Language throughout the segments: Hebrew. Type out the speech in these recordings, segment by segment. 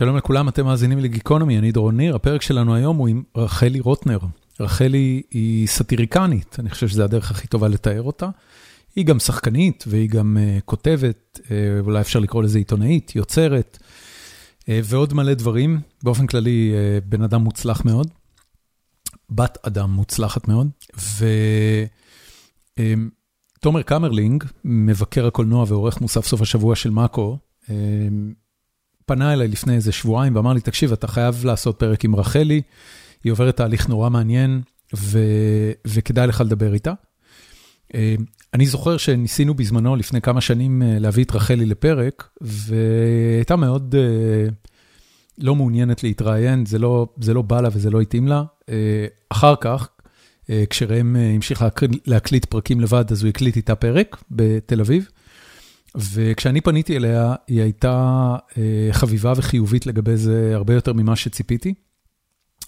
שלום לכולם, אתם מאזינים לגיקונומי, אני דורון ניר, הפרק שלנו היום הוא עם רחלי רוטנר. רחלי היא סאטיריקנית, אני חושב שזו הדרך הכי טובה לתאר אותה. היא גם שחקנית והיא גם uh, כותבת, uh, אולי אפשר לקרוא לזה עיתונאית, יוצרת, uh, ועוד מלא דברים. באופן כללי, uh, בן אדם מוצלח מאוד. בת אדם מוצלחת מאוד. ותומר קמרלינג, מבקר הקולנוע ועורך מוסף סוף השבוע של מאקו, פנה אליי לפני איזה שבועיים ואמר לי, תקשיב, אתה חייב לעשות פרק עם רחלי, היא עוברת תהליך נורא מעניין ו... וכדאי לך לדבר איתה. אה, אני זוכר שניסינו בזמנו, לפני כמה שנים, אה, להביא את רחלי לפרק, והייתה מאוד uh, לא מעוניינת להתראיין, זה לא, זה לא בא לה וזה לא התאים לה. אחר כך, כשראם המשיך להקליט פרקים לבד, אז הוא הקליט איתה פרק בתל אביב. וכשאני פניתי אליה, היא הייתה אה, חביבה וחיובית לגבי זה הרבה יותר ממה שציפיתי.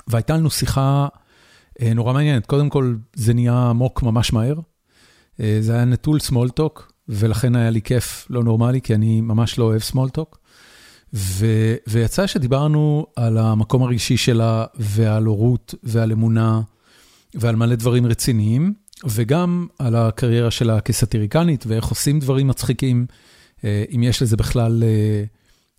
והייתה לנו שיחה אה, נורא מעניינת. קודם כל, זה נהיה עמוק ממש מהר. אה, זה היה נטול talk, ולכן היה לי כיף לא נורמלי, כי אני ממש לא אוהב talk. ו- ויצא שדיברנו על המקום הרגשי שלה, ועל הורות, ועל אמונה, ועל מלא דברים רציניים. וגם על הקריירה שלה כסאטיריקנית, ואיך עושים דברים מצחיקים, אה, אם יש לזה בכלל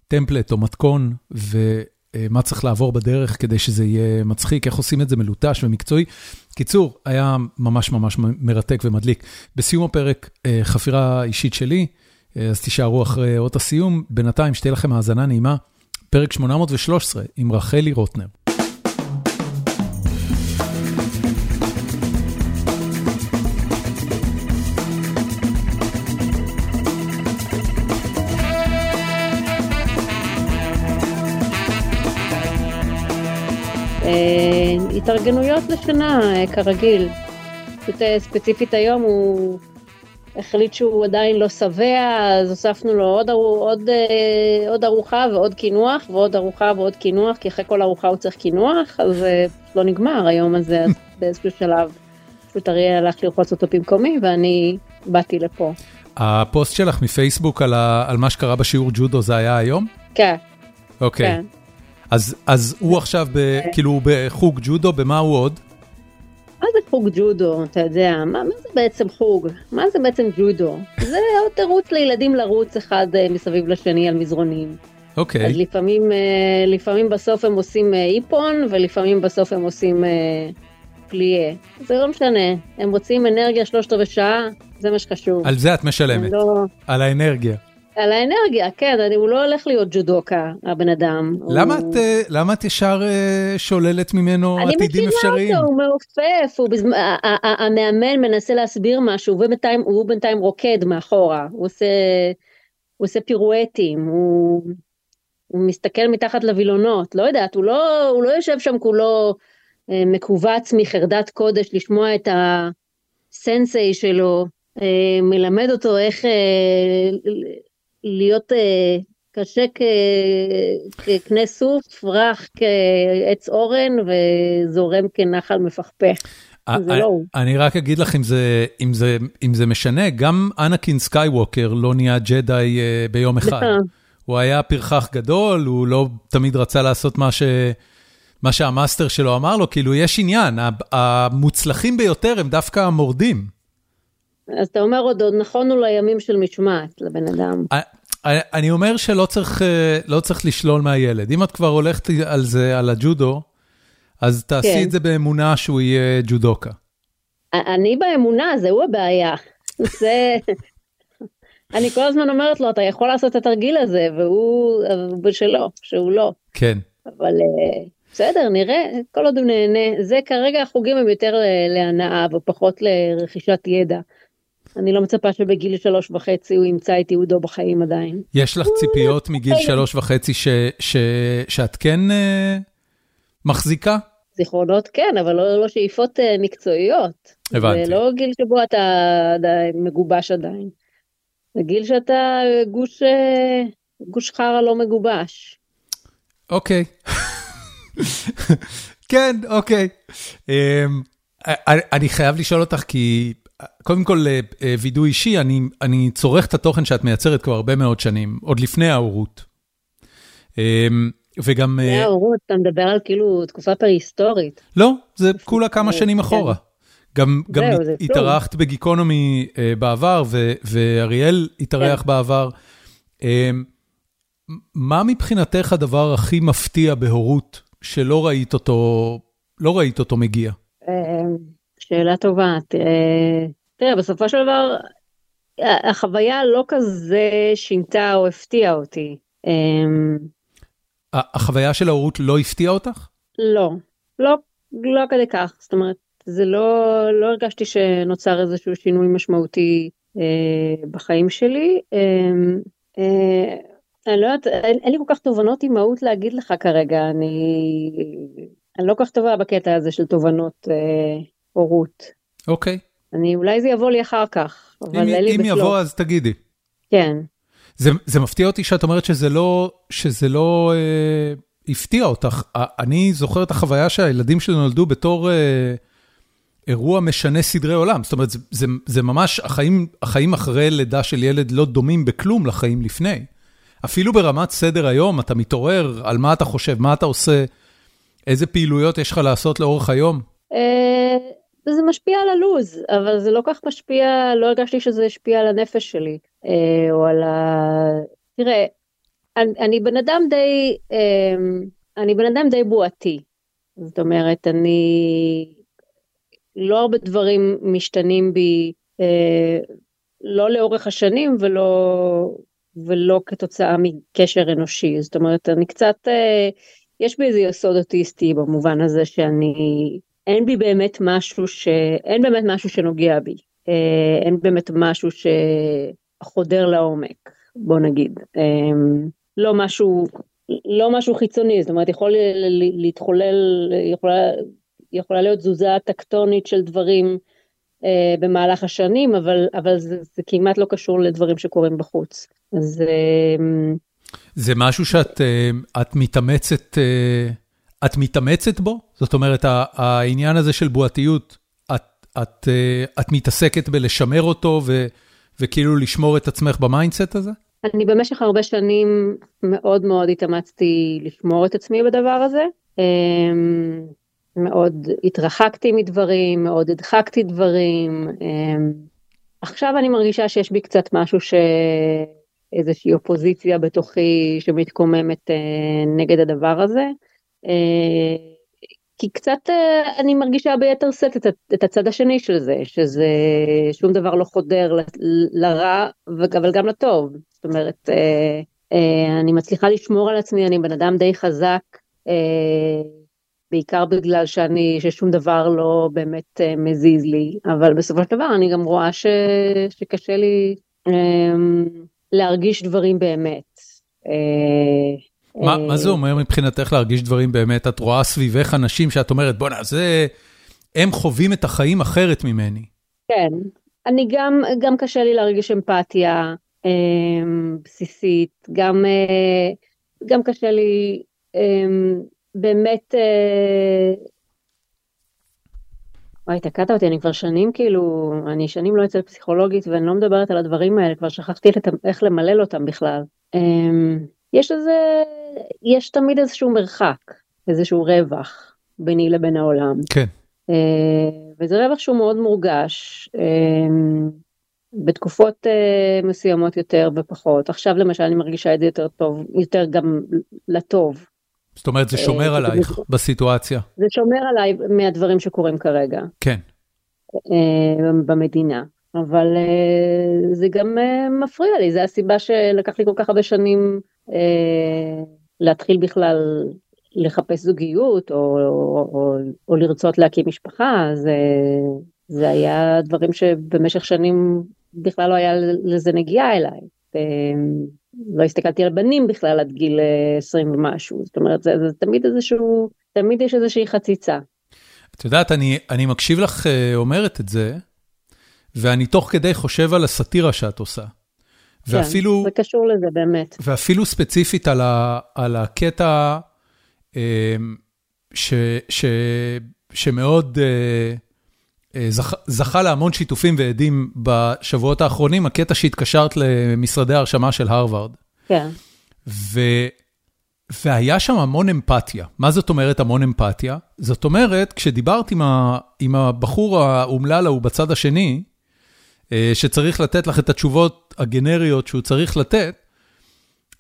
טמפלט אה, או מתכון, ומה צריך לעבור בדרך כדי שזה יהיה מצחיק, איך עושים את זה מלוטש ומקצועי. קיצור, היה ממש ממש מרתק ומדליק. בסיום הפרק, אה, חפירה אישית שלי, אז תישארו אחרי אות הסיום. בינתיים, שתהיה לכם האזנה נעימה. פרק 813 עם רחלי רוטנר. התארגנויות לשנה, אה, כרגיל. פשוט אה, ספציפית היום הוא החליט שהוא עדיין לא שבע, אז הוספנו לו עוד, עוד, עוד ארוחה ועוד קינוח, ועוד ארוחה ועוד קינוח, כי אחרי כל ארוחה הוא צריך קינוח, אז לא נגמר היום הזה, אז באיזשהו שלב פשוט אריה הלך לרחוץ אותו במקומי, ואני באתי לפה. הפוסט שלך מפייסבוק על, ה, על מה שקרה בשיעור ג'ודו זה היה היום? כן. אוקיי. כן. אז אז הוא עכשיו ב, כאילו בחוג ג'ודו, במה הוא עוד? מה זה חוג ג'ודו, אתה יודע, מה, מה זה בעצם חוג? מה זה בעצם ג'ודו? זה עוד תירוץ לילדים לרוץ אחד אה, מסביב לשני על מזרונים. אוקיי. אז לפעמים, אה, לפעמים בסוף הם עושים אה, איפון, ולפעמים בסוף הם עושים פליה. זה לא משנה, הם רוצים אנרגיה שלושת רבעי שעה, זה מה שחשוב. על זה את משלמת, לא... על האנרגיה. על האנרגיה, כן, אני, הוא לא הולך להיות ג'ודוקה, הבן אדם. למה, הוא... את, אה, למה את ישר uh, שוללת ממנו עתידים אפשריים? אני מכירה אותו, הוא מעופף, הוא בזמ... המאמן מנסה להסביר משהו, ובינתיים, הוא בינתיים רוקד מאחורה, הוא עושה, הוא עושה פירואטים, הוא, הוא מסתכל מתחת לווילונות, לא יודעת, הוא לא, הוא לא יושב שם כולו אה, מכווץ מחרדת קודש לשמוע את הסנסei שלו, מלמד אותו איך להיות אה, קשה כקנה סוף, רך כעץ אורן וזורם כנחל מפכפך. זה לא הוא. אני רק אגיד לך אם זה, אם זה, אם זה משנה, גם אנקין סקייווקר לא נהיה ג'די אה, ביום אחד. נכון. הוא היה פרחח גדול, הוא לא תמיד רצה לעשות מה, ש... מה שהמאסטר שלו אמר לו, כאילו יש עניין, המוצלחים ביותר הם דווקא המורדים. אז אתה אומר עוד, עוד נכונו לימים של משמעת לבן אדם. אני אומר שלא צריך, אה, לא צריך לשלול מהילד. אם את כבר הולכת על זה, על הג'ודו, אז תעשי כן. את זה באמונה שהוא יהיה ג'ודוקה. אני באמונה, זהו הבעיה. זה... אני כל הזמן אומרת לו, אתה יכול לעשות את התרגיל הזה, והוא בשלו, שהוא לא. כן. אבל אה, בסדר, נראה, כל עוד הוא נהנה. זה כרגע החוגים הם יותר להנאה ופחות לרכישת ידע. אני לא מצפה שבגיל שלוש וחצי הוא ימצא את יהודו בחיים עדיין. יש לך ציפיות מגיל שלוש וחצי ש, ש, שאת כן uh, מחזיקה? זיכרונות כן, אבל לא, לא שאיפות uh, מקצועיות. הבנתי. זה לא גיל שבו אתה עדיין מגובש עדיין. זה גיל שאתה גוש, uh, גוש חרא לא מגובש. אוקיי. כן, אוקיי. Um, אני, אני חייב לשאול אותך כי... קודם כל, אה, אה, וידוי אישי, אני אני צורך את התוכן שאת מייצרת כבר הרבה מאוד שנים, עוד לפני ההורות. אמ, וגם... ההורות, אתה מדבר על כאילו תקופה פרה-היסטורית. לא, זה כולה כמה שנים אחורה. גם התארחת בגיקונומי בעבר, ואריאל התארח בעבר. מה מבחינתך הדבר הכי מפתיע בהורות שלא ראית אותו, לא ראית אותו מגיע? שאלה טובה. תראה, בסופו של דבר, החוויה לא כזה שינתה או הפתיעה אותי. החוויה של ההורות לא הפתיעה אותך? לא, לא, לא כדי כך. זאת אומרת, זה לא, לא הרגשתי שנוצר איזשהו שינוי משמעותי אה, בחיים שלי. אה, אה, אני לא יודעת, אין, אין לי כל כך תובנות אימהות להגיד לך כרגע, אני, אני לא כל כך טובה בקטע הזה של תובנות אה, הורות. אוקיי. אני, אולי זה יבוא לי אחר כך, אבל אם, אין לי אם יבוא אז תגידי. כן. זה, זה מפתיע אותי שאת אומרת שזה לא, שזה לא אה, הפתיע אותך. אני זוכר את החוויה שהילדים שלי נולדו בתור אה, אירוע משנה סדרי עולם. זאת אומרת, זה, זה, זה ממש, החיים, החיים אחרי לידה של ילד לא דומים בכלום לחיים לפני. אפילו ברמת סדר היום, אתה מתעורר, על מה אתה חושב, מה אתה עושה, איזה פעילויות יש לך לעשות לאורך היום? זה משפיע על הלוז, אבל זה לא כך משפיע, לא הרגשתי שזה השפיע על הנפש שלי, או על ה... תראה, אני, אני בן אדם די, אני בן אדם די בועתי. זאת אומרת, אני... לא הרבה דברים משתנים בי, לא לאורך השנים ולא, ולא כתוצאה מקשר אנושי. זאת אומרת, אני קצת, יש בי איזה יסוד אוטיסטי במובן הזה שאני, אין בי באמת משהו ש... אין באמת משהו שנוגע בי. אין באמת משהו שחודר לעומק, בוא נגיד. לא משהו, לא משהו חיצוני, זאת אומרת, יכול להתחולל, יכולה, יכולה להיות תזוזה טקטונית של דברים אה, במהלך השנים, אבל, אבל זה, זה כמעט לא קשור לדברים שקורים בחוץ. אז... אה, זה משהו שאת את מתאמצת, את מתאמצת בו? זאת אומרת, העניין הזה של בועתיות, את, את, את מתעסקת בלשמר אותו ו, וכאילו לשמור את עצמך ב mindset הזה? אני במשך הרבה שנים מאוד מאוד התאמצתי לשמור את עצמי בדבר הזה. מאוד התרחקתי מדברים, מאוד הדחקתי דברים. עכשיו אני מרגישה שיש בי קצת משהו ש... איזושהי אופוזיציה בתוכי שמתקוממת נגד הדבר הזה. כי קצת אני מרגישה ביתר שאת את, את הצד השני של זה, שזה שום דבר לא חודר ל, לרע אבל גם לטוב. זאת אומרת, אני מצליחה לשמור על עצמי, אני בן אדם די חזק, בעיקר בגלל שאני, ששום דבר לא באמת מזיז לי, אבל בסופו של דבר אני גם רואה ש, שקשה לי להרגיש דברים באמת. מה, מה זה אומר מבחינתך להרגיש דברים באמת? את רואה סביבך אנשים שאת אומרת, בואנה, זה... הם חווים את החיים אחרת ממני. כן, אני גם, גם קשה לי להרגיש אמפתיה אה, בסיסית, גם, אה, גם קשה לי אה, באמת... אה... וואי, תקעת אותי, אני כבר שנים כאילו, אני שנים לא אצל פסיכולוגית ואני לא מדברת על הדברים האלה, כבר שכחתי לת... איך למלל אותם בכלל. אה, יש איזה, יש תמיד איזשהו מרחק, איזשהו רווח ביני לבין העולם. כן. וזה רווח שהוא מאוד מורגש, בתקופות מסוימות יותר ופחות. עכשיו למשל אני מרגישה את זה יותר טוב, יותר גם לטוב. זאת אומרת, זה שומר עלייך בסיטואציה. זה שומר עליי מהדברים שקורים כרגע. כן. במדינה. אבל זה גם מפריע לי, זה הסיבה שלקח לי כל כך הרבה שנים להתחיל בכלל לחפש זוגיות או, או, או, או לרצות להקים משפחה, זה, זה היה דברים שבמשך שנים בכלל לא היה לזה נגיעה אליי. לא הסתכלתי על בנים בכלל עד גיל 20 ומשהו, זאת אומרת זה, זה תמיד איזשהו, תמיד יש איזושהי חציצה. את יודעת, אני, אני מקשיב לך אומרת את זה, ואני תוך כדי חושב על הסאטירה שאת עושה. ואפילו, כן, זה קשור לזה באמת. ואפילו ספציפית על, ה, על הקטע ש, ש, שמאוד זכ, זכה להמון שיתופים ועדים בשבועות האחרונים, הקטע שהתקשרת למשרדי ההרשמה של הרווארד. כן. והיה שם המון אמפתיה. מה זאת אומרת המון אמפתיה? זאת אומרת, כשדיברת עם, ה, עם הבחור האומלל ההוא בצד השני, אה, שצריך לתת לך את התשובות הגנריות שהוא צריך לתת,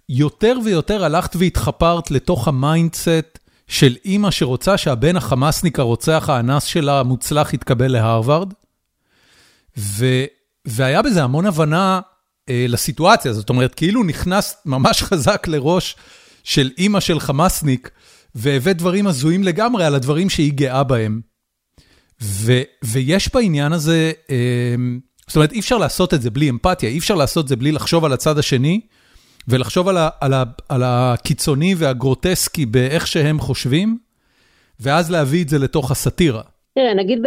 יותר ויותר הלכת והתחפרת לתוך ה mindset של אימא שרוצה שהבן החמאסניק הרוצח האנס שלה המוצלח יתקבל להרווארד, ו, והיה בזה המון הבנה אה, לסיטואציה, זאת אומרת, כאילו נכנס ממש חזק לראש של אימא של חמאסניק, והבאת דברים הזויים לגמרי על הדברים שהיא גאה בהם. ו, ויש בעניין הזה, אה, זאת אומרת, אי אפשר לעשות את זה בלי אמפתיה, אי אפשר לעשות את זה בלי לחשוב על הצד השני, ולחשוב על, ה, על, ה, על הקיצוני והגרוטסקי באיך שהם חושבים, ואז להביא את זה לתוך הסאטירה. תראה, נגיד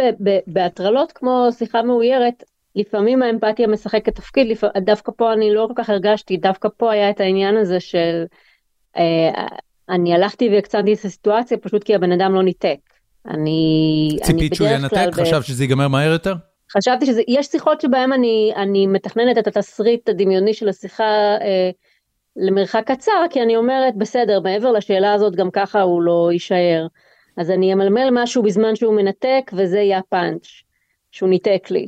בהטרלות כמו שיחה מאוירת, לפעמים האמפתיה משחקת תפקיד, לפ... דווקא פה אני לא כל כך הרגשתי, דווקא פה היה את העניין הזה של אה, אני הלכתי והקצנתי את הסיטואציה פשוט כי הבן אדם לא ניתק. אני, ציפית שהוא ינתק? ב... חשבת שזה ייגמר מהר יותר? חשבתי שזה, יש שיחות שבהן אני, אני מתכננת את התסריט הדמיוני של השיחה אה, למרחק קצר, כי אני אומרת, בסדר, מעבר לשאלה הזאת גם ככה הוא לא יישאר. אז אני אמלמל משהו בזמן שהוא מנתק, וזה יהיה הפאנץ', שהוא ניתק לי.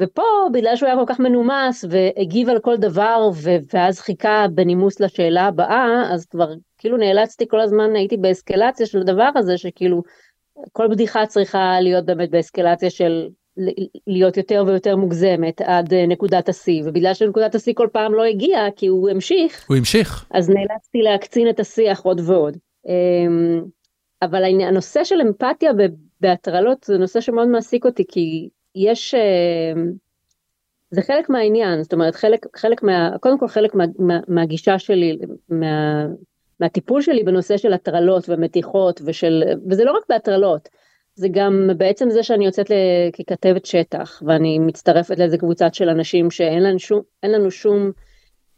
ופה, בגלל שהוא היה כל כך מנומס והגיב על כל דבר, ו- ואז חיכה בנימוס לשאלה הבאה, אז כבר כאילו נאלצתי כל הזמן, הייתי באסקלציה של הדבר הזה, שכאילו כל בדיחה צריכה להיות באמת באסקלציה של להיות יותר ויותר מוגזמת עד אה, נקודת השיא, ובגלל שנקודת השיא כל פעם לא הגיעה, כי הוא המשיך, הוא המשיך, אז נאלצתי להקצין את השיח עוד ועוד. אמ, אבל הנושא של אמפתיה בהטרלות זה נושא שמאוד מעסיק אותי, כי יש, אמ, זה חלק מהעניין, זאת אומרת, חלק, חלק מה, קודם כל חלק מה, מה, מהגישה שלי, מה, מהטיפול שלי בנושא של הטרלות ומתיחות, ושל, וזה לא רק בהטרלות, זה גם בעצם זה שאני יוצאת ככתבת שטח ואני מצטרפת לאיזה קבוצת של אנשים שאין לנו שום, לנו שום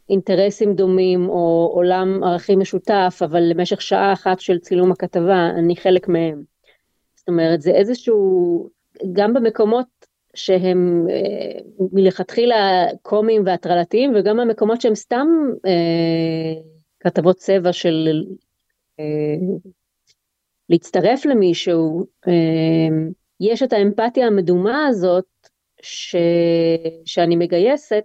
אינטרסים דומים או עולם ערכים משותף, אבל למשך שעה אחת של צילום הכתבה אני חלק מהם. זאת אומרת זה איזשהו, גם במקומות שהם אה, מלכתחילה קומיים והטרלתיים וגם במקומות שהם סתם אה, כתבות צבע של אה, להצטרף למישהו, אמ, יש את האמפתיה המדומה הזאת ש... שאני מגייסת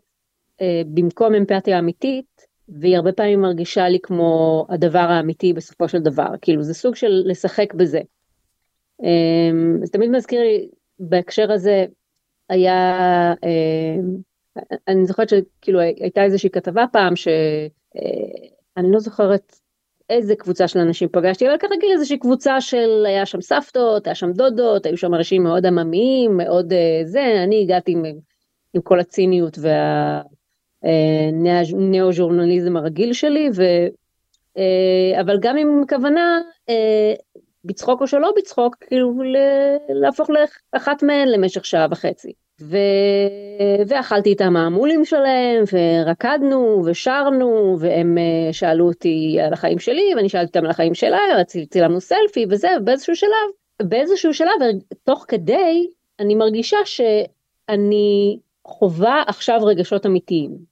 אה, במקום אמפתיה אמיתית, והיא הרבה פעמים מרגישה לי כמו הדבר האמיתי בסופו של דבר, כאילו זה סוג של לשחק בזה. אמ, זה תמיד מזכיר לי, בהקשר הזה היה, אמ, אני זוכרת שכאילו הייתה איזושהי כתבה פעם שאני אה, לא זוכרת איזה קבוצה של אנשים פגשתי, אבל כרגיל איזושהי קבוצה של, היה שם סבתות, היה שם דודות, היו שם אנשים מאוד עממיים, מאוד uh, זה, אני הגעתי עם, עם כל הציניות והניאו-ז'ורנליזם אה, הרגיל שלי, ו, uh, אבל גם עם כוונה, uh, בצחוק או שלא בצחוק, כאילו להפוך לאחת מהן למשך שעה וחצי. ו... ואכלתי איתם המולים שלהם, ורקדנו, ושרנו, והם אה, שאלו אותי על החיים שלי, ואני שאלתי אותם על החיים שלה, צילמנו סלפי וזה, באיזשהו שלב, באיזשהו שלב, תוך כדי, אני מרגישה שאני חווה עכשיו רגשות אמיתיים.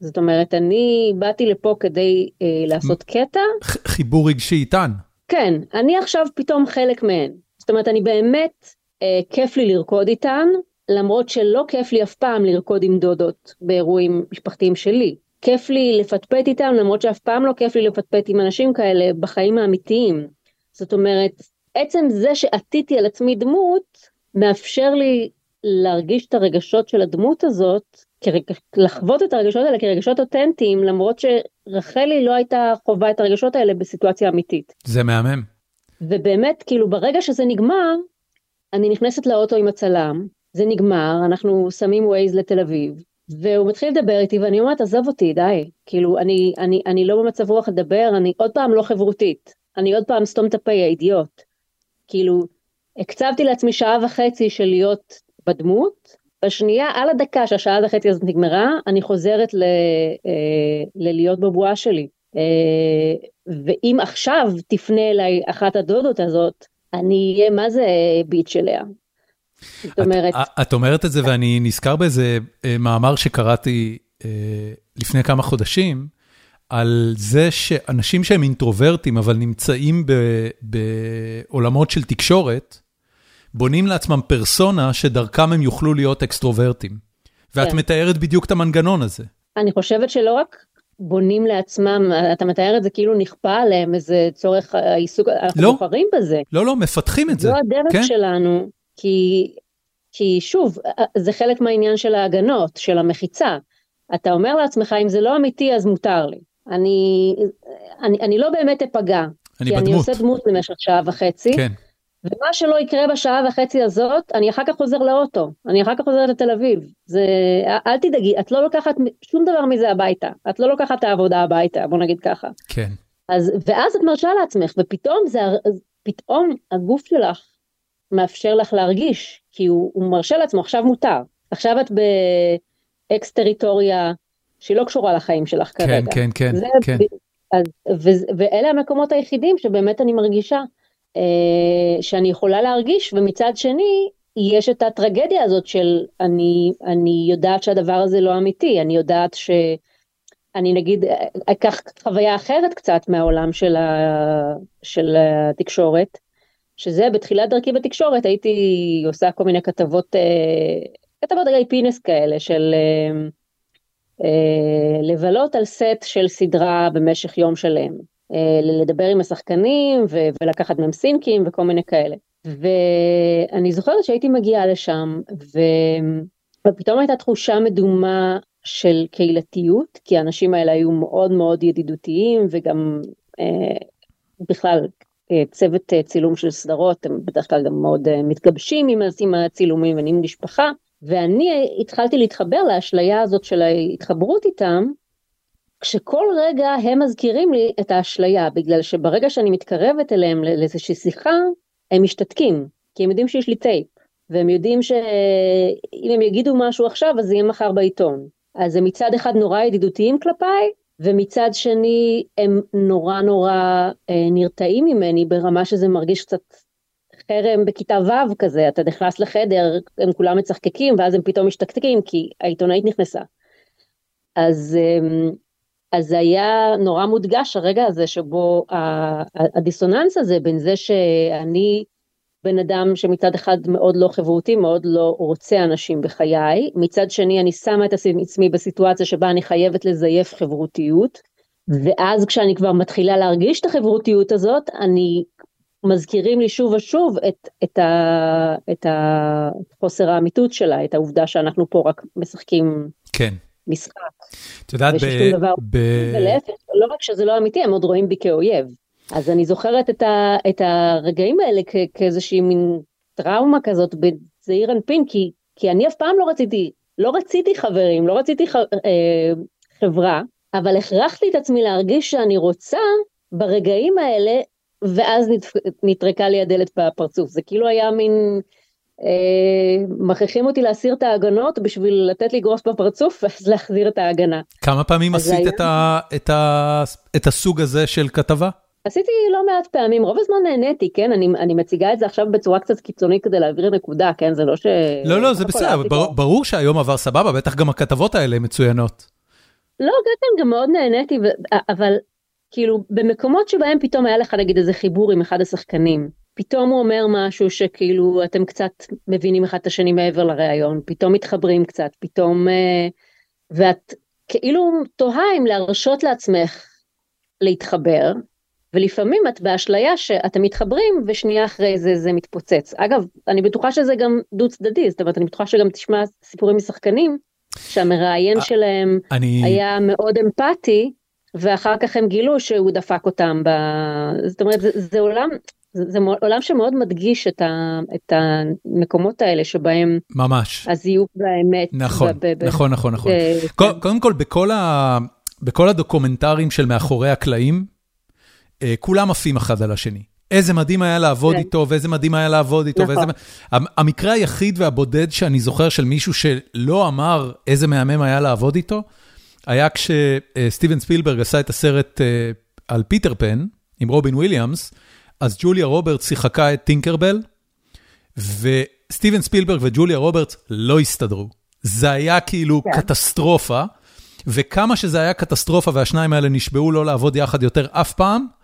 זאת אומרת, אני באתי לפה כדי אה, לעשות קטע. חיבור רגשי איתן. כן, אני עכשיו פתאום חלק מהן. זאת אומרת, אני באמת, אה, כיף לי לרקוד איתן, למרות שלא כיף לי אף פעם לרקוד עם דודות באירועים משפחתיים שלי. כיף לי לפטפט איתם, למרות שאף פעם לא כיף לי לפטפט עם אנשים כאלה בחיים האמיתיים. זאת אומרת, עצם זה שעטיתי על עצמי דמות, מאפשר לי להרגיש את הרגשות של הדמות הזאת, כרג... לחוות את הרגשות האלה כרגשות אותנטיים, למרות שרחלי לא הייתה חווה את הרגשות האלה בסיטואציה אמיתית. זה מהמם. ובאמת, כאילו, ברגע שזה נגמר, אני נכנסת לאוטו עם הצלם, זה נגמר, אנחנו שמים ווייז לתל אביב, והוא מתחיל לדבר איתי ואני אומרת עזוב אותי די, כאילו אני, אני, אני לא במצב רוח לדבר, אני עוד פעם לא חברותית, אני עוד פעם סתום את הפה, אידיוט. כאילו, הקצבתי לעצמי שעה וחצי של להיות בדמות, בשנייה על הדקה שהשעה וחצי הזאת נגמרה, אני חוזרת ל, אה, ללהיות בבועה שלי. אה, ואם עכשיו תפנה אליי אחת הדודות הזאת, אני אהיה מה זה ביץ' אליה. זאת אומרת... את, את אומרת את זה ואני נזכר באיזה אה, מאמר שקראתי אה, לפני כמה חודשים, על זה שאנשים שהם אינטרוברטים, אבל נמצאים בעולמות של תקשורת, בונים לעצמם פרסונה שדרכם הם יוכלו להיות אקסטרוברטים. ואת כן. מתארת בדיוק את המנגנון הזה. אני חושבת שלא רק בונים לעצמם, אתה מתאר את זה כאילו נכפה עליהם איזה צורך העיסוק, אנחנו לא, בוחרים בזה. לא, לא, מפתחים את זה. זו הדרך כן? שלנו, כי, כי שוב, זה חלק מהעניין של ההגנות, של המחיצה. אתה אומר לעצמך, אם זה לא אמיתי, אז מותר לי. אני, אני, אני לא באמת אפגע. אני כי בדמות. אני עושה דמות למשך שעה וחצי. כן. ומה שלא יקרה בשעה וחצי הזאת, אני אחר כך חוזר לאוטו, אני אחר כך חוזרת לתל אביב. זה, אל תדאגי, את לא לוקחת שום דבר מזה הביתה, את לא לוקחת את העבודה הביתה, בוא נגיד ככה. כן. אז, ואז את מרשה לעצמך, ופתאום זה, פתאום הגוף שלך מאפשר לך להרגיש, כי הוא, הוא מרשה לעצמו, עכשיו מותר. עכשיו את באקס טריטוריה שהיא לא קשורה לחיים שלך כן, כרגע. כן, כן, זה, כן. אז, ו, ואלה המקומות היחידים שבאמת אני מרגישה אה, שאני יכולה להרגיש, ומצד שני, יש את הטרגדיה הזאת של אני, אני יודעת שהדבר הזה לא אמיתי, אני יודעת ש... אני נגיד אקח חוויה אחרת קצת מהעולם של, ה, של התקשורת, שזה בתחילת דרכי בתקשורת הייתי עושה כל מיני כתבות, אה, כתבות רגעי פינס כאלה של אה, לבלות על סט של סדרה במשך יום שלם. אה, לדבר עם השחקנים ולקחת מהם סינקים וכל מיני כאלה. ואני זוכרת שהייתי מגיעה לשם ו... ופתאום הייתה תחושה מדומה של קהילתיות, כי האנשים האלה היו מאוד מאוד ידידותיים וגם אה, בכלל אה, צוות אה, צילום של סדרות, הם בדרך כלל גם מאוד אה, מתגבשים עם, עם הצילומים ונהיים משפחה. ואני התחלתי להתחבר לאשליה הזאת של ההתחברות איתם, כשכל רגע הם מזכירים לי את האשליה, בגלל שברגע שאני מתקרבת אליהם לאיזושהי שיחה, הם משתתקים, כי הם יודעים שיש לי טייפ, והם יודעים שאם הם יגידו משהו עכשיו, אז זה יהיה מחר בעיתון. אז הם מצד אחד נורא ידידותיים כלפיי, ומצד שני הם נורא נורא אה, נרתעים ממני ברמה שזה מרגיש קצת חרם בכיתה ו' כזה, אתה נכנס לחדר, הם כולם מצחקקים, ואז הם פתאום משתקתקים, כי העיתונאית נכנסה. אז... אה, אז היה נורא מודגש הרגע הזה שבו הדיסוננס הזה בין זה שאני בן אדם שמצד אחד מאוד לא חברותי, מאוד לא רוצה אנשים בחיי, מצד שני אני שמה את עצמי בסיטואציה שבה אני חייבת לזייף חברותיות, ואז כשאני כבר מתחילה להרגיש את החברותיות הזאת, אני מזכירים לי שוב ושוב את, את, ה, את חוסר האמיתות שלה, את העובדה שאנחנו פה רק משחקים כן. משחק. את יודעת, ב... ב... ולהפך, לא רק שזה לא אמיתי, הם עוד רואים בי כאויב. אז אני זוכרת את, ה, את הרגעים האלה כ, כאיזושהי מין טראומה כזאת בזעיר אנפין, כי, כי אני אף פעם לא רציתי, לא רציתי חברים, לא רציתי ח, אה, חברה, אבל הכרחתי את עצמי להרגיש שאני רוצה ברגעים האלה, ואז נת, נטרקה לי הדלת בפרצוף. זה כאילו היה מין... אה, מכריחים אותי להסיר את ההגנות בשביל לתת לי גרוס בפרצוף ואז להחזיר את ההגנה. כמה פעמים עשית היה... את, ה, את, ה, את הסוג הזה של כתבה? עשיתי לא מעט פעמים, רוב הזמן נהניתי, כן? אני, אני מציגה את זה עכשיו בצורה קצת קיצונית כדי להעביר נקודה, כן? זה לא ש... לא, לא, זה בסדר, בר, ברור שהיום עבר סבבה, בטח גם הכתבות האלה מצוינות. לא, גטן גם מאוד נהניתי, ו... אבל כאילו במקומות שבהם פתאום היה לך נגיד איזה חיבור עם אחד השחקנים, פתאום הוא אומר משהו שכאילו אתם קצת מבינים אחד את השני מעבר לראיון, פתאום מתחברים קצת, פתאום... אה, ואת כאילו תוהה אם להרשות לעצמך להתחבר, ולפעמים את באשליה שאתם מתחברים ושנייה אחרי זה זה מתפוצץ. אגב, אני בטוחה שזה גם דו צדדי, זאת אומרת אני בטוחה שגם תשמע סיפורים משחקנים, שהמראיין אה, שלהם אני... היה מאוד אמפתי, ואחר כך הם גילו שהוא דפק אותם ב... זאת אומרת זה, זה עולם, זה, זה עולם שמאוד מדגיש את, ה, את המקומות האלה שבהם ממש הזיוף והאמת. נכון, ב, ב, נכון, נכון, נכון. ב, קודם. כל, בכל, ה, בכל הדוקומנטרים של מאחורי הקלעים, כולם עפים אחד על השני. איזה מדהים היה לעבוד כן. איתו, ואיזה מדהים היה לעבוד איתו. נכון. ואיזה... המקרה היחיד והבודד שאני זוכר של מישהו שלא אמר איזה מהמם היה לעבוד איתו, היה כשסטיבן ספילברג עשה את הסרט אה, על פיטר פן, עם רובין וויליאמס, אז ג'וליה רוברטס שיחקה את טינקרבל, וסטיבן ספילברג וג'וליה רוברטס לא הסתדרו. זה היה כאילו כן. קטסטרופה, וכמה שזה היה קטסטרופה והשניים האלה נשבעו לא לעבוד יחד יותר אף פעם, אה,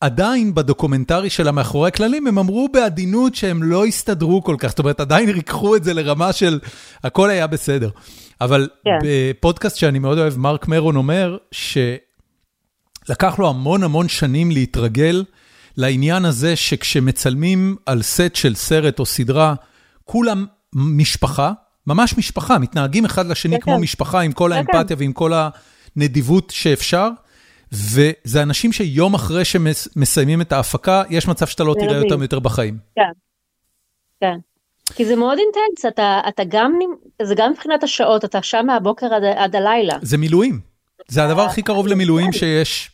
עדיין בדוקומנטרי של המאחורי הכללים, הם אמרו בעדינות שהם לא הסתדרו כל כך, זאת אומרת, עדיין ריככו את זה לרמה של הכל היה בסדר. אבל כן. בפודקאסט שאני מאוד אוהב, מרק מרון אומר שלקח לו המון המון שנים להתרגל לעניין הזה שכשמצלמים על סט של סרט או סדרה, כולם משפחה, ממש משפחה, מתנהגים אחד לשני כן, כמו כן. משפחה עם כל כן, כן. האמפתיה ועם כל הנדיבות שאפשר. וזה אנשים שיום אחרי שמסיימים את ההפקה, יש מצב שאתה לא תראה אותם יותר בחיים. כן, כן. כי זה מאוד אינטנס, אתה, אתה גם, זה גם מבחינת השעות, אתה שם מהבוקר עד, עד הלילה. זה מילואים, זה הדבר הכי קרוב למילואים שיש.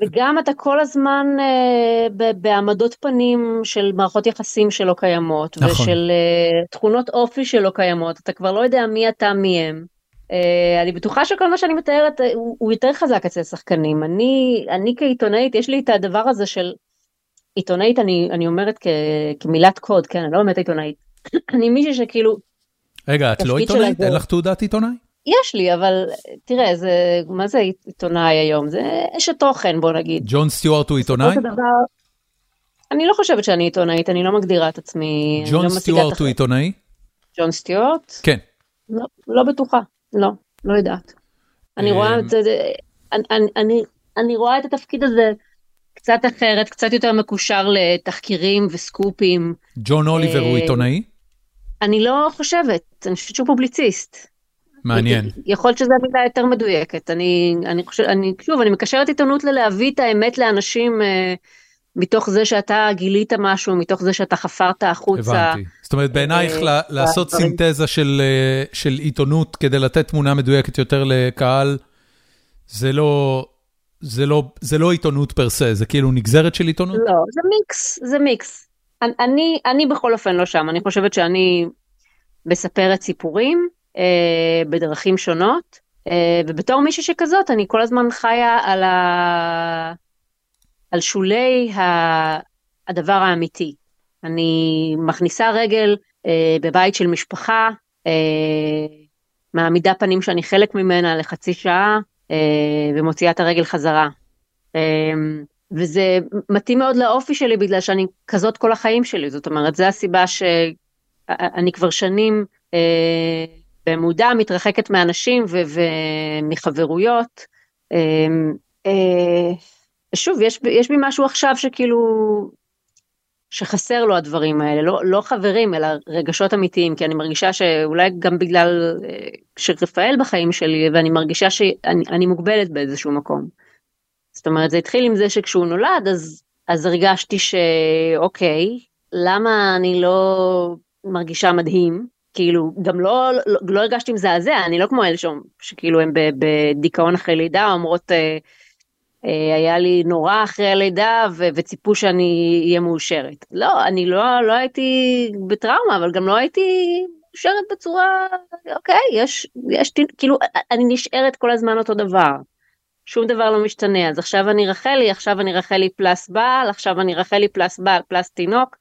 וגם אתה כל הזמן אה, בעמדות פנים של מערכות יחסים שלא קיימות, נכון. ושל אה, תכונות אופי שלא קיימות, אתה כבר לא יודע מי אתה מי הם. אה, אני בטוחה שכל מה שאני מתארת אה, הוא, הוא יותר חזק אצל שחקנים. אני, אני כעיתונאית, יש לי את הדבר הזה של עיתונאית, אני, אני אומרת כ, כמילת קוד, כן, אני לא באמת עיתונאית. אני מישהי שכאילו... רגע, את לא עיתונאית? אין לך תעודת עיתונאי? יש לי, אבל תראה, זה, מה זה עיתונאי היום? זה אשת תוכן, בוא נגיד. ג'ון סטיוארט הוא עיתונאי? אני לא חושבת שאני עיתונאית, אני לא מגדירה את עצמי. ג'ון לא סטיוארט הוא עיתונאי? ג'ון סטיוארט? כן. לא, לא בטוחה. לא, לא יודעת. אני רואה את זה, אני רואה את התפקיד הזה קצת אחרת, קצת יותר מקושר לתחקירים וסקופים. ג'ון אוליבר הוא אה, עיתונאי? אני לא חושבת, אני חושבת שהוא פובליציסט. מעניין. יכול להיות שזו המילה יותר מדויקת. אני, אני חושב, אני, שוב, אני מקשרת עיתונות ללהביא את האמת לאנשים אה, מתוך זה שאתה גילית משהו, מתוך זה שאתה חפרת החוצה. הבנתי. זאת אומרת, בעינייך אה, לעשות סינתזה של אה, של עיתונות כדי לתת תמונה מדויקת יותר לקהל, זה לא... זה לא, זה לא עיתונות פר סה, זה כאילו נגזרת של עיתונות? לא, זה מיקס, זה מיקס. אני, אני בכל אופן לא שם, אני חושבת שאני מספרת סיפורים אה, בדרכים שונות, אה, ובתור מישהי שכזאת, אני כל הזמן חיה על, ה... על שולי. הדבר האמיתי. אני מכניסה רגל אה, בבית של משפחה, אה, מעמידה פנים שאני חלק ממנה לחצי שעה, אה, ומוציאה את הרגל חזרה. אה, וזה מתאים מאוד לאופי שלי בגלל שאני כזאת כל החיים שלי, זאת אומרת, זו הסיבה שאני כבר שנים אה, במודע מתרחקת מאנשים ומחברויות. אה, אה, שוב, יש, יש בי משהו עכשיו שכאילו שחסר לו הדברים האלה, לא, לא חברים, אלא רגשות אמיתיים, כי אני מרגישה שאולי גם בגלל אה, שרפאל בחיים שלי, ואני מרגישה שאני מוגבלת באיזשהו מקום. זאת אומרת, זה התחיל עם זה שכשהוא נולד, אז, אז הרגשתי שאוקיי, למה אני לא מרגישה מדהים? כאילו, גם לא, לא, לא הרגשתי מזעזע, אני לא כמו אלה שכאילו הם בדיכאון אחרי לידה, אומרות, אה, היה לי נורא אחרי הלידה ו- וציפו שאני אהיה מאושרת. לא, אני לא, לא הייתי בטראומה, אבל גם לא הייתי מאושרת בצורה, אוקיי, יש, יש, כאילו, אני נשארת כל הזמן אותו דבר. שום דבר לא משתנה, אז עכשיו אני רחלי, עכשיו אני רחלי פלס בעל, עכשיו אני רחלי פלס בעל, פלס תינוק.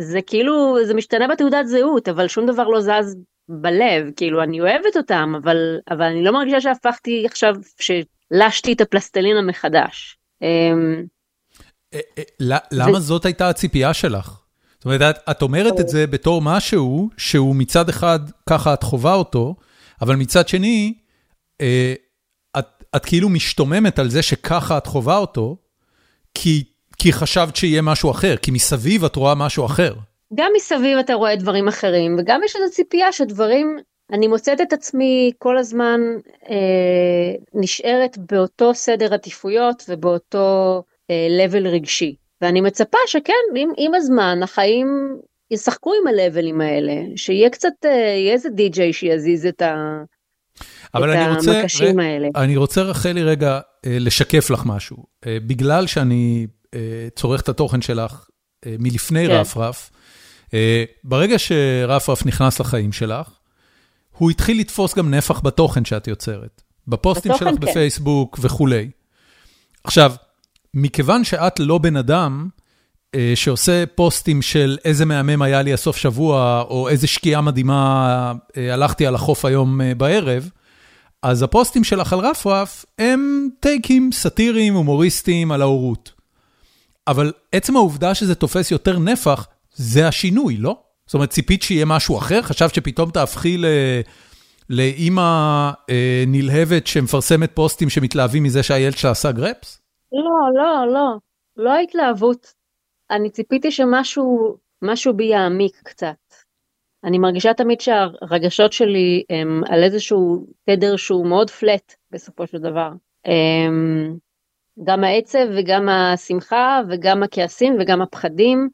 זה כאילו, זה משתנה בתעודת זהות, אבל שום דבר לא זז בלב, כאילו, אני אוהבת אותם, אבל, אבל אני לא מרגישה שהפכתי עכשיו, ש... לשתי את הפלסטלינה מחדש. אמ, אה, אה, למה זאת הייתה הציפייה שלך? זאת אומרת, את אומרת את זה בתור משהו שהוא מצד אחד, ככה את חווה אותו, אבל מצד שני, אה, את, את כאילו משתוממת על זה שככה את חווה אותו, כי, כי חשבת שיהיה משהו אחר, כי מסביב את רואה משהו אחר. גם מסביב אתה רואה דברים אחרים, וגם יש איזו ציפייה שדברים אני מוצאת את עצמי כל הזמן אה, נשארת באותו סדר עדיפויות ובאותו אה, level רגשי. ואני מצפה שכן, עם, עם הזמן החיים ישחקו עם הלבלים האלה, שיהיה קצת, אה, יהיה איזה די-ג'יי שיזיז את, ה, אבל את אני רוצה, המקשים ר, האלה. אני רוצה רחלי רגע אה, לשקף לך משהו. אה, בגלל שאני אה, צורך את התוכן שלך אה, מלפני כן. רפרף, אה, ברגע שרפרף נכנס לחיים שלך, הוא התחיל לתפוס גם נפח בתוכן שאת יוצרת. בפוסטים שלך כן. בפייסבוק וכולי. עכשיו, מכיוון שאת לא בן אדם אה, שעושה פוסטים של איזה מהמם היה לי הסוף שבוע, או איזה שקיעה מדהימה אה, הלכתי על החוף היום אה, בערב, אז הפוסטים שלך על רפרף הם טייקים סאטיריים, הומוריסטיים על ההורות. אבל עצם העובדה שזה תופס יותר נפח, זה השינוי, לא? זאת אומרת, ציפית שיהיה משהו אחר? חשבת שפתאום תהפכי לאימא אה, נלהבת שמפרסמת פוסטים שמתלהבים מזה שהילד שלה עשה גרפס? לא, לא, לא. לא התלהבות. אני ציפיתי שמשהו משהו בי יעמיק קצת. אני מרגישה תמיד שהרגשות שלי הם על איזשהו תדר שהוא מאוד פלט בסופו של דבר. אמ, גם העצב וגם השמחה וגם הכעסים וגם הפחדים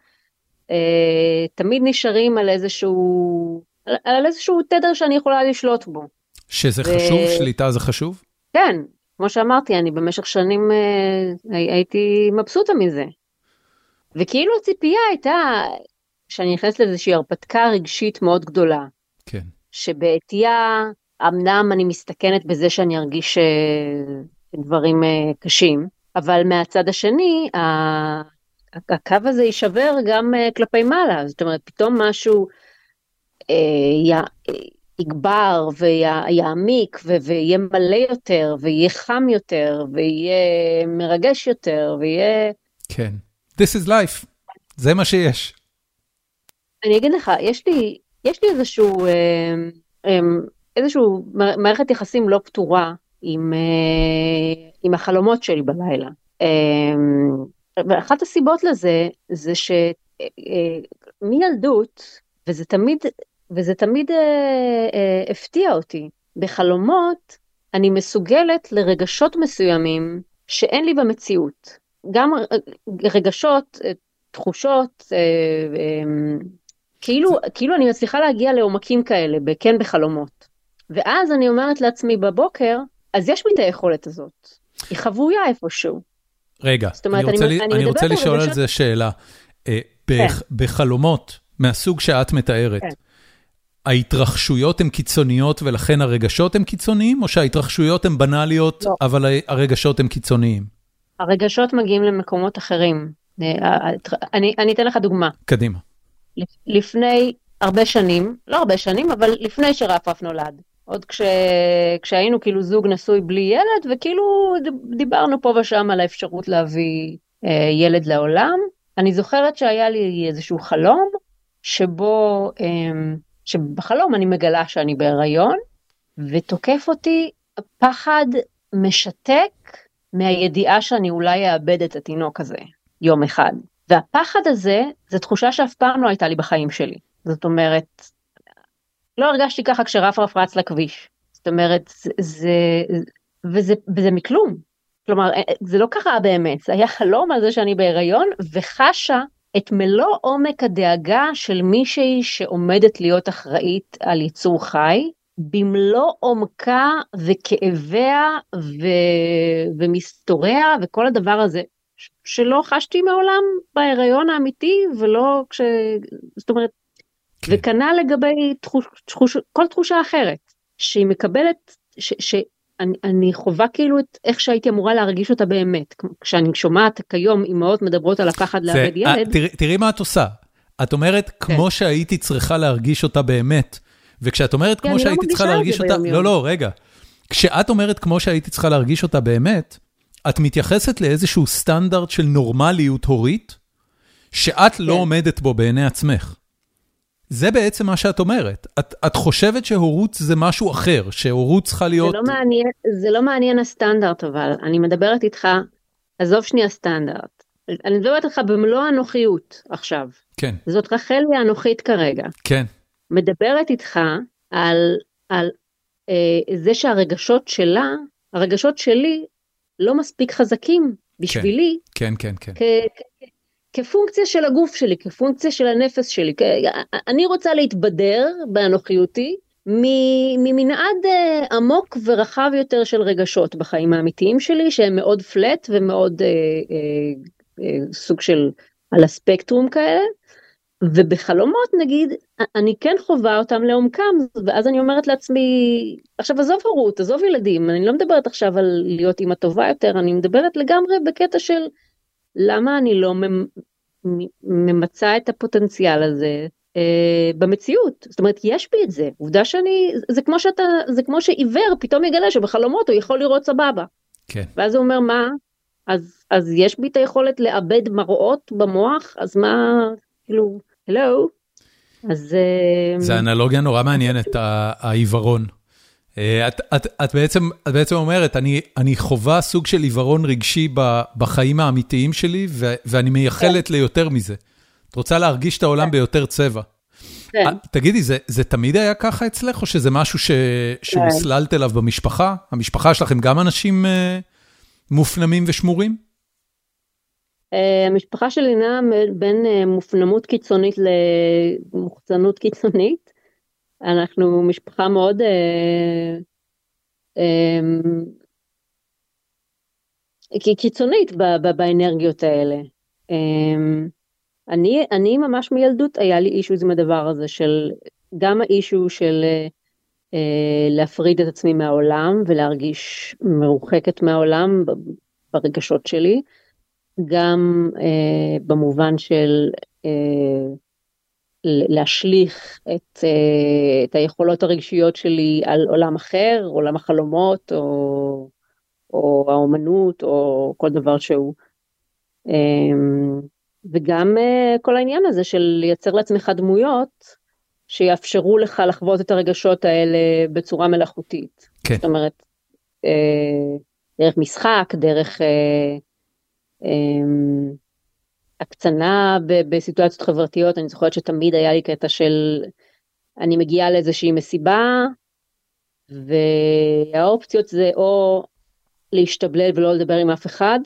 תמיד נשארים על איזשהו, על איזשהו תדר שאני יכולה לשלוט בו. שזה חשוב? שליטה זה חשוב? כן, כמו שאמרתי, אני במשך שנים אה, הייתי מבסוטה מזה. וכאילו הציפייה הייתה שאני נכנסת לאיזושהי הרפתקה רגשית מאוד גדולה. כן. שבעטייה, אמנם אני מסתכנת בזה שאני ארגיש אה, דברים אה, קשים, אבל מהצד השני, הקו הזה יישבר גם אה, כלפי מעלה, זאת אומרת, פתאום משהו יגבר ויעמיק ויהיה מלא יותר, ויהיה חם יותר, ויהיה מרגש יותר, ויהיה... כן. This is life, זה מה שיש. אני אגיד לך, יש לי, יש לי איזשהו, אה, אה, איזשהו מערכת יחסים לא פתורה עם, אה, עם החלומות שלי בלילה. ואחת הסיבות לזה, זה שמילדות, וזה תמיד, וזה תמיד הפתיע אותי, בחלומות אני מסוגלת לרגשות מסוימים שאין לי במציאות. גם רגשות, תחושות, כאילו, כאילו אני מצליחה להגיע לעומקים כאלה, כן בחלומות. ואז אני אומרת לעצמי בבוקר, אז יש לי את היכולת הזאת. היא חבויה איפשהו. רגע, אומרת, אני רוצה, אני, אני אני רוצה לשאול על זה שאלה. אה, כן. בחלומות מהסוג שאת מתארת, כן. ההתרחשויות הן קיצוניות ולכן הרגשות הן קיצוניים, או שההתרחשויות הן בנאליות, לא. אבל הרגשות הן קיצוניים? הרגשות מגיעים למקומות אחרים. אה, אני, אני אתן לך דוגמה. קדימה. לפני הרבה שנים, לא הרבה שנים, אבל לפני שרפרף נולד. עוד כש, כשהיינו כאילו זוג נשוי בלי ילד, וכאילו דיברנו פה ושם על האפשרות להביא אה, ילד לעולם. אני זוכרת שהיה לי איזשהו חלום, שבו, אה, שבחלום אני מגלה שאני בהיריון, ותוקף אותי פחד משתק מהידיעה שאני אולי אאבד את התינוק הזה יום אחד. והפחד הזה, זו תחושה שאף פעם לא הייתה לי בחיים שלי. זאת אומרת, לא הרגשתי ככה כשרפרף רץ לכביש. זאת אומרת, זה, זה וזה, וזה מכלום. כלומר, אה, זה לא קרה באמת, זה היה חלום על זה שאני בהיריון, וחשה את מלוא עומק הדאגה של מישהי שעומדת להיות אחראית על יצור חי, במלוא עומקה וכאביה ו... ומסתוריה וכל הדבר הזה. שלא חשתי מעולם בהיריון האמיתי ולא כש... זאת אומרת, כן. וכנ"ל לגבי תחוש, תחוש, כל תחושה אחרת, שהיא מקבלת, ש, שאני חווה כאילו את איך שהייתי אמורה להרגיש אותה באמת. כשאני שומעת כיום אמהות מדברות על הפחד לאבד אה, ילד. תראי, תראי מה את עושה. את אומרת, כן. כמו שהייתי צריכה להרגיש אותה באמת, וכשאת אומרת כמו לא שהייתי צריכה להרגיש אותה, לא, לא, רגע. כשאת אומרת כמו שהייתי צריכה להרגיש אותה באמת, את מתייחסת לאיזשהו סטנדרט של נורמליות הורית, שאת לא כן. לא עומדת בו בעיני עצמך. זה בעצם מה שאת אומרת. את, את חושבת שהורות זה משהו אחר, שהורות צריכה להיות... זה לא, מעניין, זה לא מעניין הסטנדרט, אבל אני מדברת איתך, עזוב שנייה סטנדרט. אני מדברת איתך במלוא הנוחיות עכשיו. כן. זאת רחלי הנוחית כרגע. כן. מדברת איתך על, על אה, זה שהרגשות שלה, הרגשות שלי לא מספיק חזקים בשבילי. כן, כן, כן. כפונקציה של הגוף שלי, כפונקציה של הנפש שלי. אני רוצה להתבדר באנוכיותי ממנעד אה, עמוק ורחב יותר של רגשות בחיים האמיתיים שלי, שהם מאוד פלט ומאוד אה, אה, אה, סוג של על הספקטרום כאלה. ובחלומות נגיד, אני כן חווה אותם לעומקם, ואז אני אומרת לעצמי, עכשיו עזוב הורות, עזוב ילדים, אני לא מדברת עכשיו על להיות אימא טובה יותר, אני מדברת לגמרי בקטע של למה אני לא ממצה את הפוטנציאל הזה אה, במציאות, זאת אומרת יש בי את זה, עובדה שאני, זה כמו שאתה, זה כמו שעיוור פתאום יגלה שבחלומות הוא יכול לראות סבבה. כן. ואז הוא אומר מה, אז, אז יש בי את היכולת לאבד מראות במוח, אז מה, כאילו, הלו, אז... אה, זה אנלוגיה נורא מעניינת, העיוורון. אה, את, את, את, בעצם, את בעצם אומרת, אני, אני חווה סוג של עיוורון רגשי בחיים האמיתיים שלי, ו, ואני מייחלת כן. ליותר מזה. את רוצה להרגיש את העולם כן. ביותר צבע. כן. אה, תגידי, זה, זה תמיד היה ככה אצלך, או שזה משהו ש, שהוסללת אליו במשפחה? המשפחה שלכם גם אנשים uh, מופנמים ושמורים? Uh, המשפחה שלי נעה בין uh, מופנמות קיצונית למוחצנות קיצונית. אנחנו משפחה מאוד... Uh, um, קיצונית באנרגיות האלה. Um, אני, אני ממש מילדות היה לי אישוז עם הדבר הזה של גם האישו של אה, להפריד את עצמי מהעולם ולהרגיש מרוחקת מהעולם ברגשות שלי, גם אה, במובן של אה, להשליך את, אה, את היכולות הרגשיות שלי על עולם אחר, עולם החלומות או, או האומנות או כל דבר שהוא. אה, וגם uh, כל העניין הזה של לייצר לעצמך דמויות שיאפשרו לך לחוות את הרגשות האלה בצורה מלאכותית. כן. זאת אומרת, uh, דרך משחק, דרך um, הקצנה בסיטואציות חברתיות, אני זוכרת שתמיד היה לי קטע של אני מגיעה לאיזושהי מסיבה, והאופציות זה או להשתבלל ולא לדבר עם אף אחד,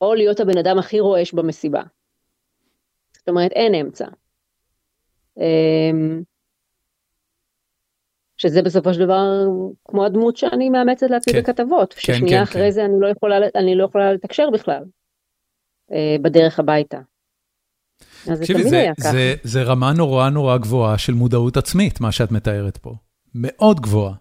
או להיות הבן אדם הכי רועש במסיבה. זאת אומרת, אין אמצע. אמ, שזה בסופו של דבר כמו הדמות שאני מאמצת לעצמי כן. בכתבות, כן, ששנייה כן, אחרי כן. זה אני לא, יכולה, אני לא יכולה לתקשר בכלל בדרך הביתה. תקשיבי, זה, זה, זה, זה רמה נורא נורא גבוהה של מודעות עצמית, מה שאת מתארת פה. מאוד גבוהה.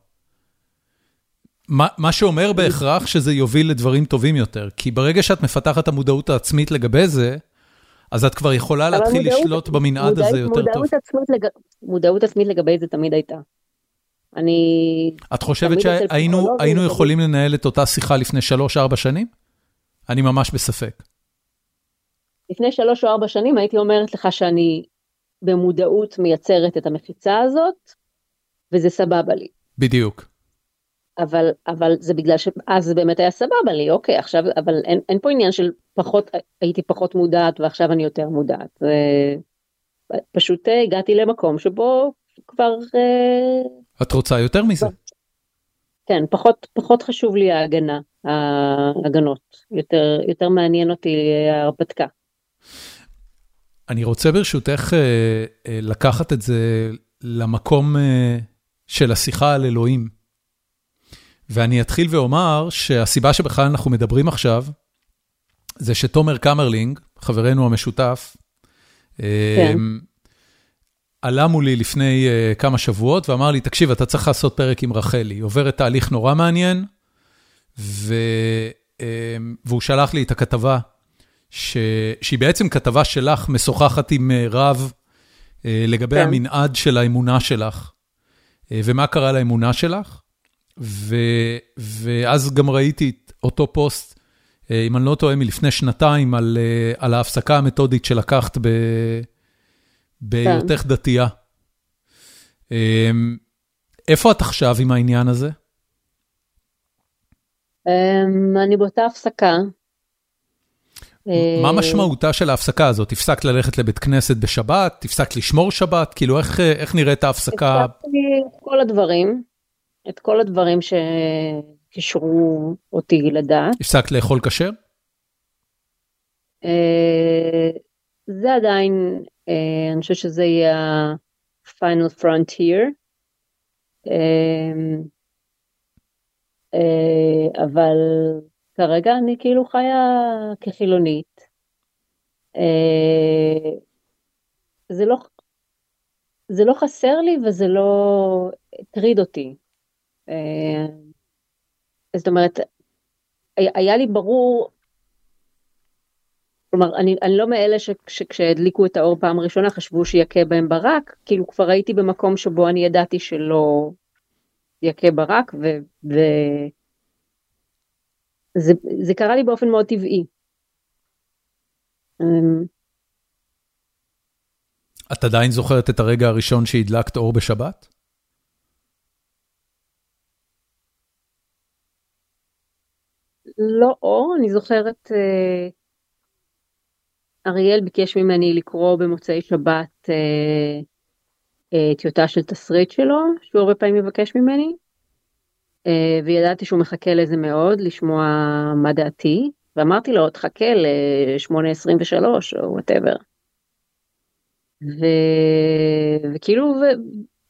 מה מה שאומר בהכרח שזה יוביל לדברים טובים יותר, כי ברגע שאת מפתחת המודעות העצמית לגבי זה, אז את כבר יכולה להתחיל מודעות, לשלוט במנעד מודע, הזה יותר מודעות טוב. עצמית לג... מודעות עצמית לגבי זה תמיד הייתה. אני... את חושבת שהיינו יכולים לנהל את אותה שיחה לפני 3-4 שנים? אני ממש בספק. לפני 3 או 4 שנים הייתי אומרת לך שאני במודעות מייצרת את המחיצה הזאת, וזה סבבה לי. בדיוק. אבל, אבל זה בגלל שאז זה באמת היה סבבה לי, אוקיי, עכשיו, אבל אין, אין פה עניין של פחות, הייתי פחות מודעת ועכשיו אני יותר מודעת. זה, פשוט אה, הגעתי למקום שבו כבר... אה, את רוצה יותר מזה. כן, פחות, פחות חשוב לי ההגנה, ההגנות, יותר, יותר מעניין אותי ההרפתקה. אני רוצה ברשותך אה, לקחת את זה למקום של השיחה על אלוהים. ואני אתחיל ואומר שהסיבה שבכלל אנחנו מדברים עכשיו, זה שתומר קמרלינג, חברנו המשותף, כן. עלה מולי לפני כמה שבועות ואמר לי, תקשיב, אתה צריך לעשות פרק עם רחלי, היא עוברת תהליך נורא מעניין, ו... והוא שלח לי את הכתבה. שהיא בעצם כתבה שלך, משוחחת עם uh, רב uh, לגבי כן. המנעד של האמונה שלך, uh, ומה קרה לאמונה שלך. ו, ואז גם ראיתי את אותו פוסט, אה, אם אני לא טועה, מלפני שנתיים, על, אה, על ההפסקה המתודית שלקחת ב, בהיותך כן. דתייה. אמ, איפה את עכשיו עם העניין הזה? אמ, אני באותה הפסקה. מה אה, משמעותה של ההפסקה הזאת? הפסקת ללכת לבית כנסת בשבת? הפסקת לשמור שבת? כאילו, איך, איך נראית ההפסקה? הפסקתי כל הדברים. את כל הדברים שקישרו אותי לדעת. הפסקת לאכול כשר? אה, זה עדיין, אה, אני חושבת שזה יהיה ה-final frontier. אה, אבל כרגע אני כאילו חיה כחילונית. זה לא, זה לא חסר לי וזה לא הטריד אותי. אה, זאת אומרת, היה לי ברור כלומר, אני, אני לא מאלה שכשהדליקו את האור פעם ראשונה חשבו שיכה בהם ברק, כאילו כבר הייתי במקום שבו אני ידעתי שלא יכה ברק, ו... ו... זה, זה קרה לי באופן מאוד טבעי. אמ, את עדיין זוכרת את הרגע הראשון שהדלקת אור בשבת? לא אור, אני זוכרת, אה, אריאל ביקש ממני לקרוא במוצאי שבת אה, אה, טיוטה של תסריט שלו, שהוא הרבה פעמים מבקש ממני, וידעתי שהוא מחכה לזה מאוד, לשמוע מה דעתי, ואמרתי לו, תחכה ל-8.23 או וואטאבר. ו... וכאילו, ו...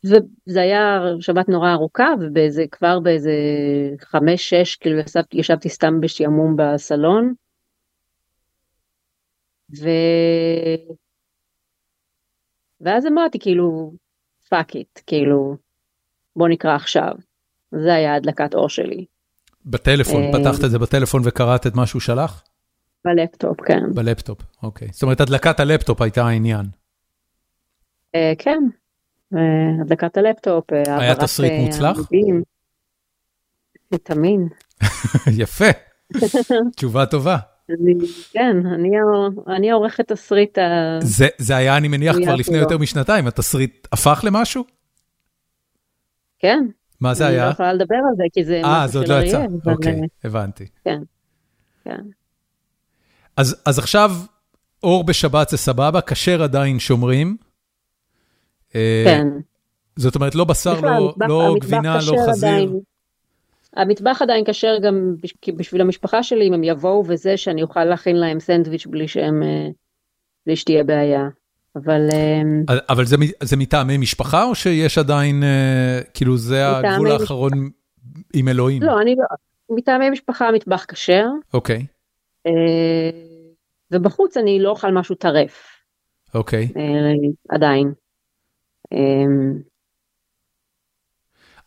וזה היה שבת נורא ארוכה, ובאיזה, כבר באיזה חמש, שש, כאילו ישבתי, ישבתי סתם בשעמום בסלון. ו... ואז אמרתי, כאילו, fuck it, כאילו, בוא נקרא עכשיו. זה היה הדלקת אור שלי. בטלפון, אה, פתחת את זה בטלפון וקראת את מה שהוא שלח? בלפטופ, כן. בלפטופ, אוקיי. זאת אומרת, הדלקת הלפטופ הייתה העניין. אה, כן, הדלקת הלפטופ, היה תסריט אה, מוצלח? תמיד. יפה, תשובה טובה. כן, אני העורכת תסריט ה... זה היה, אני מניח, כבר לפני יותר משנתיים, התסריט הפך למשהו? כן. מה זה היה? אני לא יכולה לדבר על זה, כי זה משהו של אריאל. אה, זה עוד לא יצא, אוקיי, הבנתי. כן, כן. אז עכשיו, אור בשבת זה סבבה, כשר עדיין שומרים. אה, כן. זאת אומרת, לא בשר, לא, לא גבינה, לא חזיר. עדיין, המטבח עדיין כשר גם בשביל המשפחה שלי, אם הם יבואו וזה, שאני אוכל להכין להם סנדוויץ' בלי שהם, אה, בלי שתהיה בעיה. אבל... אה, אבל זה, זה מטעמי משפחה, או שיש עדיין, כאילו, זה הגבול האחרון משפחה. עם אלוהים? לא, אני לא, מטעמי משפחה מטבח כשר. אוקיי. ובחוץ אני לא אוכל משהו טרף. אוקיי. עדיין. אמ,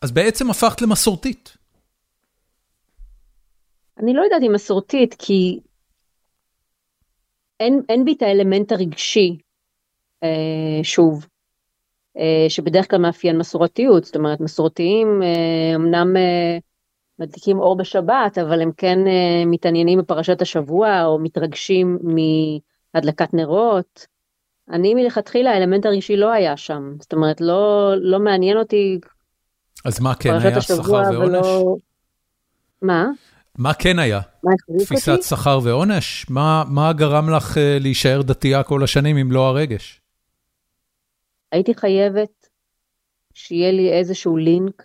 אז בעצם הפכת למסורתית. אני לא יודעת אם מסורתית, כי אין, אין בי את האלמנט הרגשי, אה, שוב, אה, שבדרך כלל מאפיין מסורתיות, זאת אומרת מסורתיים אה, אמנם אה, מדליקים אור בשבת, אבל הם כן אה, מתעניינים בפרשת השבוע או מתרגשים מהדלקת נרות. אני מלכתחילה האלמנט הרגשי לא היה שם, זאת אומרת לא, לא מעניין אותי. אז מה כן היה, שכר ועונש? ולא... מה? מה כן היה? מה תפיסת שכר ועונש? מה, מה גרם לך להישאר דתייה כל השנים אם לא הרגש? הייתי חייבת שיהיה לי איזשהו לינק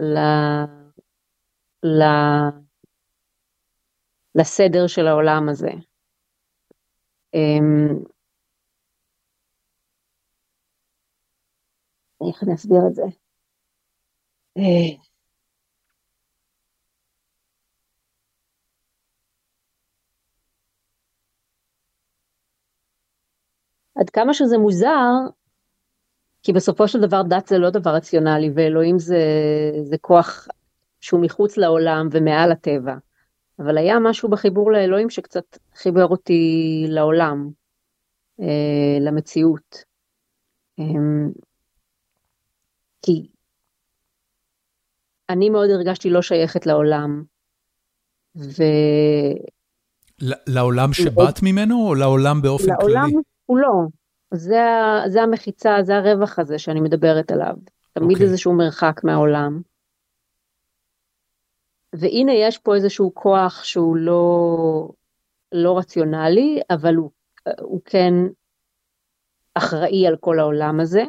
ל... ל... לסדר של העולם הזה. אמ, איך אני אסביר את זה? עד כמה שזה מוזר, כי בסופו של דבר דת זה לא דבר רציונלי, ואלוהים זה, זה כוח שהוא מחוץ לעולם ומעל הטבע. אבל היה משהו בחיבור לאלוהים שקצת חיבר אותי לעולם, אה, למציאות. אה, כי אני מאוד הרגשתי לא שייכת לעולם. ו... לעולם שבאת ממנו או לעולם באופן לעולם כללי? כולו. זה, זה המחיצה, זה הרווח הזה שאני מדברת עליו. תמיד okay. אוקיי. איזשהו מרחק מהעולם. והנה יש פה איזשהו כוח שהוא לא, לא רציונלי, אבל הוא, הוא כן אחראי על כל העולם הזה.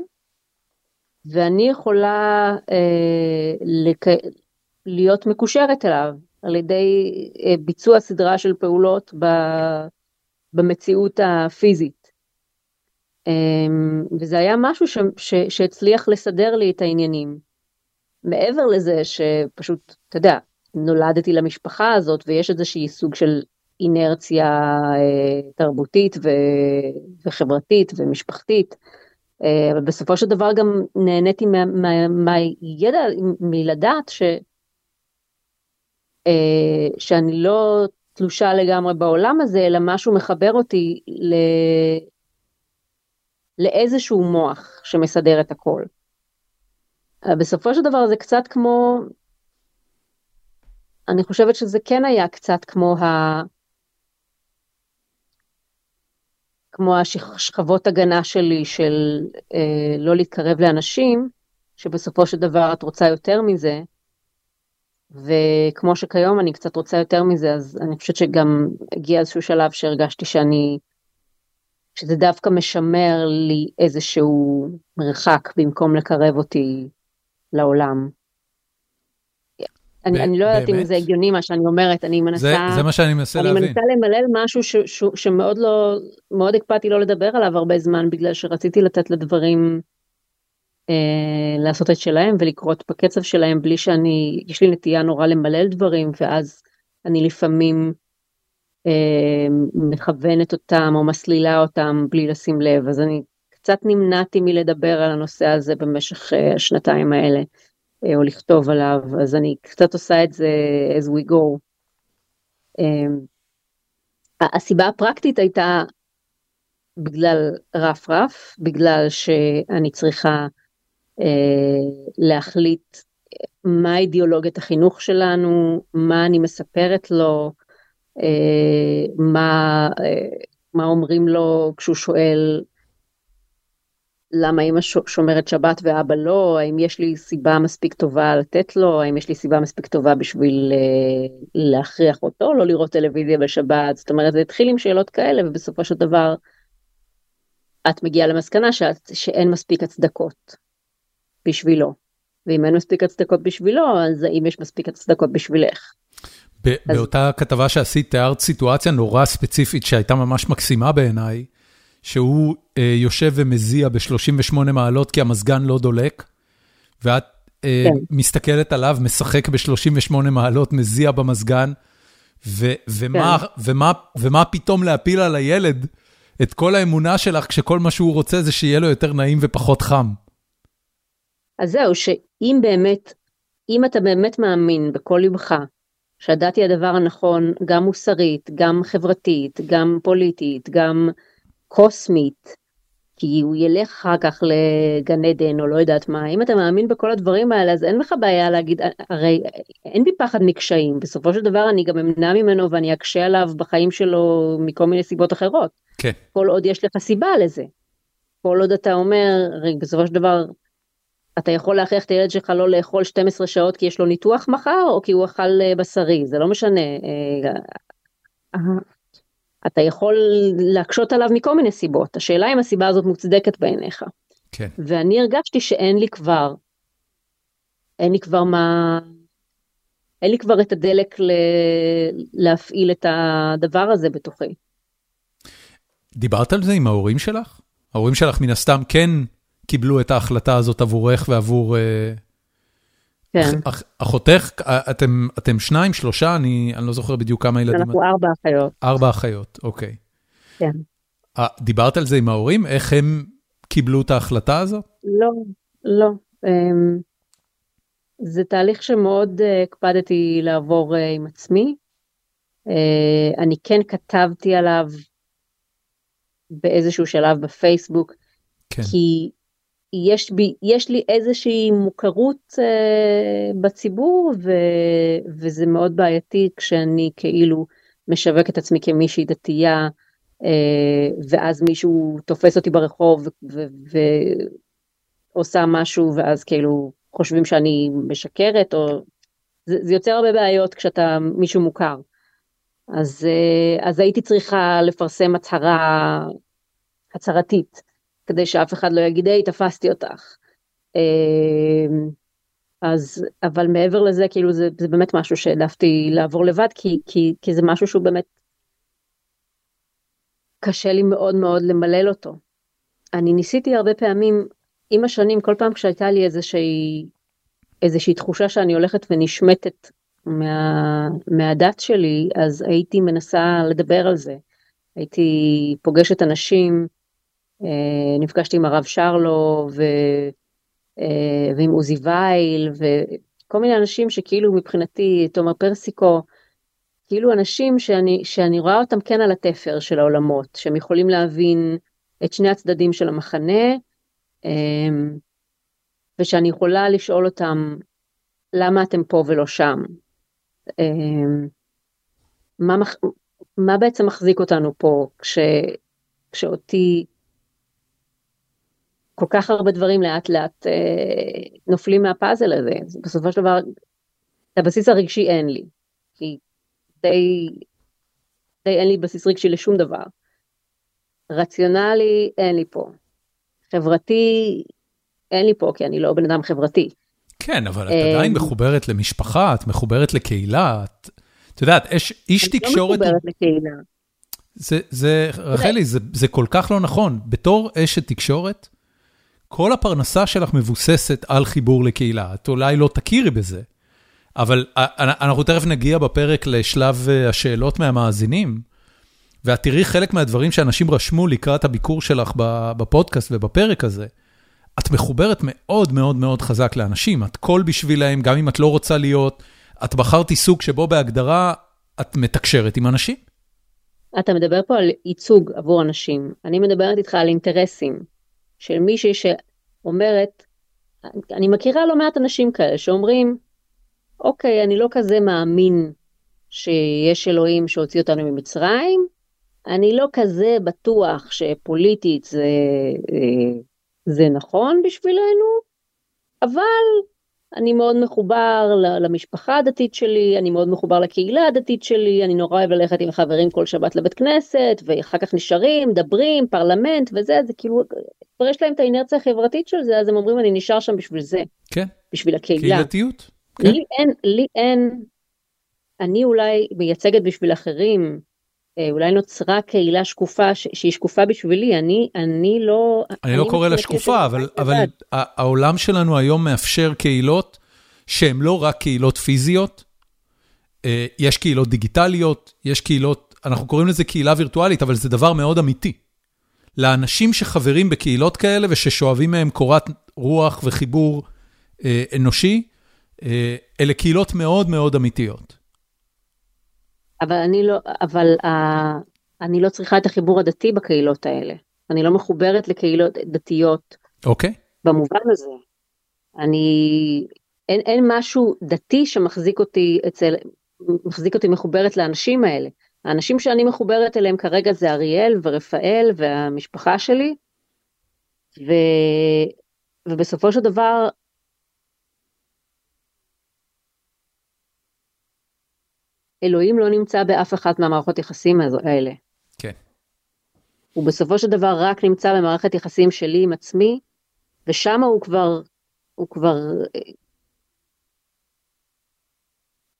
ואני יכולה אה, לק... להיות מקושרת אליו על ידי אה, ביצוע סדרה של פעולות ב... במציאות הפיזית. אה, וזה היה משהו ש... ש... שהצליח לסדר לי את העניינים. מעבר לזה שפשוט, אתה יודע, נולדתי למשפחה הזאת ויש איזושהי סוג של אינרציה אה, תרבותית ו... וחברתית ומשפחתית. אה, אבל בסופו של דבר גם נהניתי מהידע, מלדעת ש... אה, שאני לא תלושה לגמרי בעולם הזה, אלא משהו מחבר אותי ל... לאיזשהו מוח שמסדר את הכל. בסופו של דבר זה קצת כמו, אני חושבת שזה כן היה קצת כמו ה... כמו השכבות הגנה שלי של אה, לא להתקרב לאנשים, שבסופו של דבר את רוצה יותר מזה, וכמו שכיום אני קצת רוצה יותר מזה, אז אני חושבת שגם הגיע איזשהו שלב שהרגשתי שאני, שזה דווקא משמר לי איזשהו מרחק במקום לקרב אותי לעולם. אני, אני לא יודעת אם זה הגיוני מה שאני אומרת, אני מנסה... זה, זה מה שאני מנסה אני להבין. אני מנסה למלל משהו ש, ש, שמאוד לא, מאוד הקפדתי לא לדבר עליו הרבה זמן, בגלל שרציתי לתת לדברים אה, לעשות את שלהם ולקרות בקצב שלהם, בלי שאני, יש לי נטייה נורא למלל דברים, ואז אני לפעמים מכוונת אותם או מסלילה אותם בלי לשים לב, אז אני קצת נמנעתי מלדבר על הנושא הזה במשך אה, השנתיים האלה. אה, או לכתוב עליו, אז אני קצת עושה את זה as we go. אמ, הסיבה הפרקטית הייתה בגלל רף רף, בגלל שאני צריכה אה, להחליט מה אידיאולוגיית החינוך שלנו, מה אני מספרת לו, מה, מה אומרים לו כשהוא שואל למה אמא שומרת שבת ואבא לא, האם יש לי סיבה מספיק טובה לתת לו, האם יש לי סיבה מספיק טובה בשביל uh, להכריח אותו לא לראות טלוויזיה בשבת, זאת אומרת זה התחיל עם שאלות כאלה ובסופו של דבר את מגיעה למסקנה שאת, שאין מספיק הצדקות בשבילו, ואם אין מספיק הצדקות בשבילו, אז האם יש מספיק הצדקות בשבילך. באותה אז... כתבה שעשית תיארת סיטואציה נורא ספציפית שהייתה ממש מקסימה בעיניי. שהוא אה, יושב ומזיע ב-38 מעלות כי המזגן לא דולק, ואת אה, כן. מסתכלת עליו, משחק ב-38 מעלות, מזיע במזגן, ו- ומה, כן. ומה, ומה פתאום להפיל על הילד את כל האמונה שלך כשכל מה שהוא רוצה זה שיהיה לו יותר נעים ופחות חם. אז זהו, שאם באמת, אם אתה באמת מאמין בכל ליבך, שהדת היא הדבר הנכון, גם מוסרית, גם חברתית, גם פוליטית, גם קוסמית, כי הוא ילך אחר כך לגן עדן או לא יודעת מה, אם אתה מאמין בכל הדברים האלה אז אין לך בעיה להגיד, הרי אין בי פחד מקשיים, בסופו של דבר אני גם אמנע ממנו ואני אקשה עליו בחיים שלו מכל מיני סיבות אחרות. כן. כל עוד יש לך סיבה לזה. כל עוד אתה אומר, בסופו של דבר אתה יכול להכריח את הילד שלך לא לאכול 12 שעות כי יש לו ניתוח מחר או כי הוא אכל אה, בשרי, זה לא משנה. אה, אתה יכול להקשות עליו מכל מיני סיבות, השאלה אם הסיבה הזאת מוצדקת בעיניך. כן. ואני הרגשתי שאין לי כבר, אין לי כבר מה, אין לי כבר את הדלק ל... להפעיל את הדבר הזה בתוכי. דיברת על זה עם ההורים שלך? ההורים שלך מן הסתם כן קיבלו את ההחלטה הזאת עבורך ועבור... אה, כן. אח, אחותך, אתם, אתם שניים, שלושה, אני, אני לא זוכר בדיוק כמה ילדים. אנחנו ארבע אחיות. ארבע אחיות, אוקיי. כן. דיברת על זה עם ההורים? איך הם קיבלו את ההחלטה הזאת? לא, לא. אמ, זה תהליך שמאוד אה, הקפדתי לעבור אה, עם עצמי. אה, אני כן כתבתי עליו באיזשהו שלב בפייסבוק, כן. כי יש, בי, יש לי איזושהי מוכרות אה, בציבור ו, וזה מאוד בעייתי כשאני כאילו משווק את עצמי כמישהי דתייה אה, ואז מישהו תופס אותי ברחוב ועושה משהו ואז כאילו חושבים שאני משקרת או זה, זה יוצר הרבה בעיות כשאתה מישהו מוכר. אז, אה, אז הייתי צריכה לפרסם הצהרה הצהרתית. כדי שאף אחד לא יגיד, היי, תפסתי אותך. אמ, אז, אבל מעבר לזה, כאילו, זה, זה באמת משהו שהעדפתי לעבור לבד, כי, כי, כי זה משהו שהוא באמת קשה לי מאוד מאוד למלל אותו. אני ניסיתי הרבה פעמים, עם השנים, כל פעם כשהייתה לי איזושהי, איזושהי תחושה שאני הולכת ונשמטת מה, מהדת שלי, אז הייתי מנסה לדבר על זה. הייתי פוגשת אנשים, נפגשתי עם הרב שרלו ו, אה, ועם עוזי וייל וכל מיני אנשים שכאילו מבחינתי, תומר פרסיקו, כאילו אנשים שאני, שאני רואה אותם כן על התפר של העולמות, שהם יכולים להבין את שני הצדדים של המחנה, אמ, ושאני יכולה לשאול אותם למה אתם פה ולא שם. מה, מה בעצם מחזיק אותנו פה כש, כשאותי כל כך הרבה דברים לאט לאט אה, נופלים מהפאזל הזה. בסופו של דבר, את הבסיס הרגשי אין לי. כי די, די אין לי בסיס רגשי לשום דבר. רציונלי אין לי פה. חברתי אין לי פה, כי אני לא בן אדם חברתי. כן, אבל את עדיין אה, מחוברת למשפחה, את מחוברת לקהילה, את, את יודעת, איש תקשורת... אני לא מחוברת לקהילה. זה, זה, רחלי, זה, זה כל כך לא נכון. בתור אשת תקשורת, כל הפרנסה שלך מבוססת על חיבור לקהילה. את אולי לא תכירי בזה, אבל אנחנו תכף נגיע בפרק לשלב אה, השאלות מהמאזינים, ואת תראי חלק מהדברים שאנשים רשמו לקראת הביקור שלך בפודקאסט ובפרק הזה. את מחוברת מאוד מאוד מאוד חזק לאנשים, את קול בשבילהם, גם אם את לא רוצה להיות, את בחרת עיסוק שבו בהגדרה את מתקשרת עם אנשים. אתה מדבר פה על ייצוג עבור אנשים, אני מדברת איתך על אינטרסים של מישהי שאומרת, אני מכירה לא מעט אנשים כאלה שאומרים, אוקיי, אני לא כזה מאמין שיש אלוהים שהוציא אותנו ממצרים, אני לא כזה בטוח שפוליטית זה, אה, זה נכון בשבילנו, אבל אני מאוד מחובר למשפחה הדתית שלי, אני מאוד מחובר לקהילה הדתית שלי, אני נורא אוהב ללכת עם חברים כל שבת לבית כנסת, ואחר כך נשארים, מדברים, פרלמנט וזה, זה כאילו, כבר יש להם את האינרציה החברתית של זה, אז הם אומרים אני נשאר שם בשביל זה. כן. בשביל הקהילה. קהילתיות. כן. לי אין, לי אין, אני אולי מייצגת בשביל אחרים, אולי נוצרה קהילה שקופה, שהיא שקופה בשבילי, אני, אני לא... אני, אני לא קורא לה שקופה, אבל, אבל העולם שלנו היום מאפשר קהילות שהן לא רק קהילות פיזיות, אה, יש קהילות דיגיטליות, יש קהילות, אנחנו קוראים לזה קהילה וירטואלית, אבל זה דבר מאוד אמיתי. לאנשים שחברים בקהילות כאלה וששואבים מהם קורת רוח וחיבור אה, אנושי, אה, אלה קהילות מאוד מאוד אמיתיות. אבל אני לא, אבל uh, אני לא צריכה את החיבור הדתי בקהילות האלה. אני לא מחוברת לקהילות דתיות. אוקיי. Okay. במובן הזה. אני, אין, אין משהו דתי שמחזיק אותי אצל, מחזיק אותי מחוברת לאנשים האלה. האנשים שאני מחוברת אליהם כרגע זה אריאל ורפאל והמשפחה שלי. ו, ובסופו של דבר אלוהים לא נמצא באף אחת מהמערכות יחסים האלה. כן. הוא בסופו של דבר רק נמצא במערכת יחסים שלי עם עצמי, ושם הוא כבר, הוא כבר...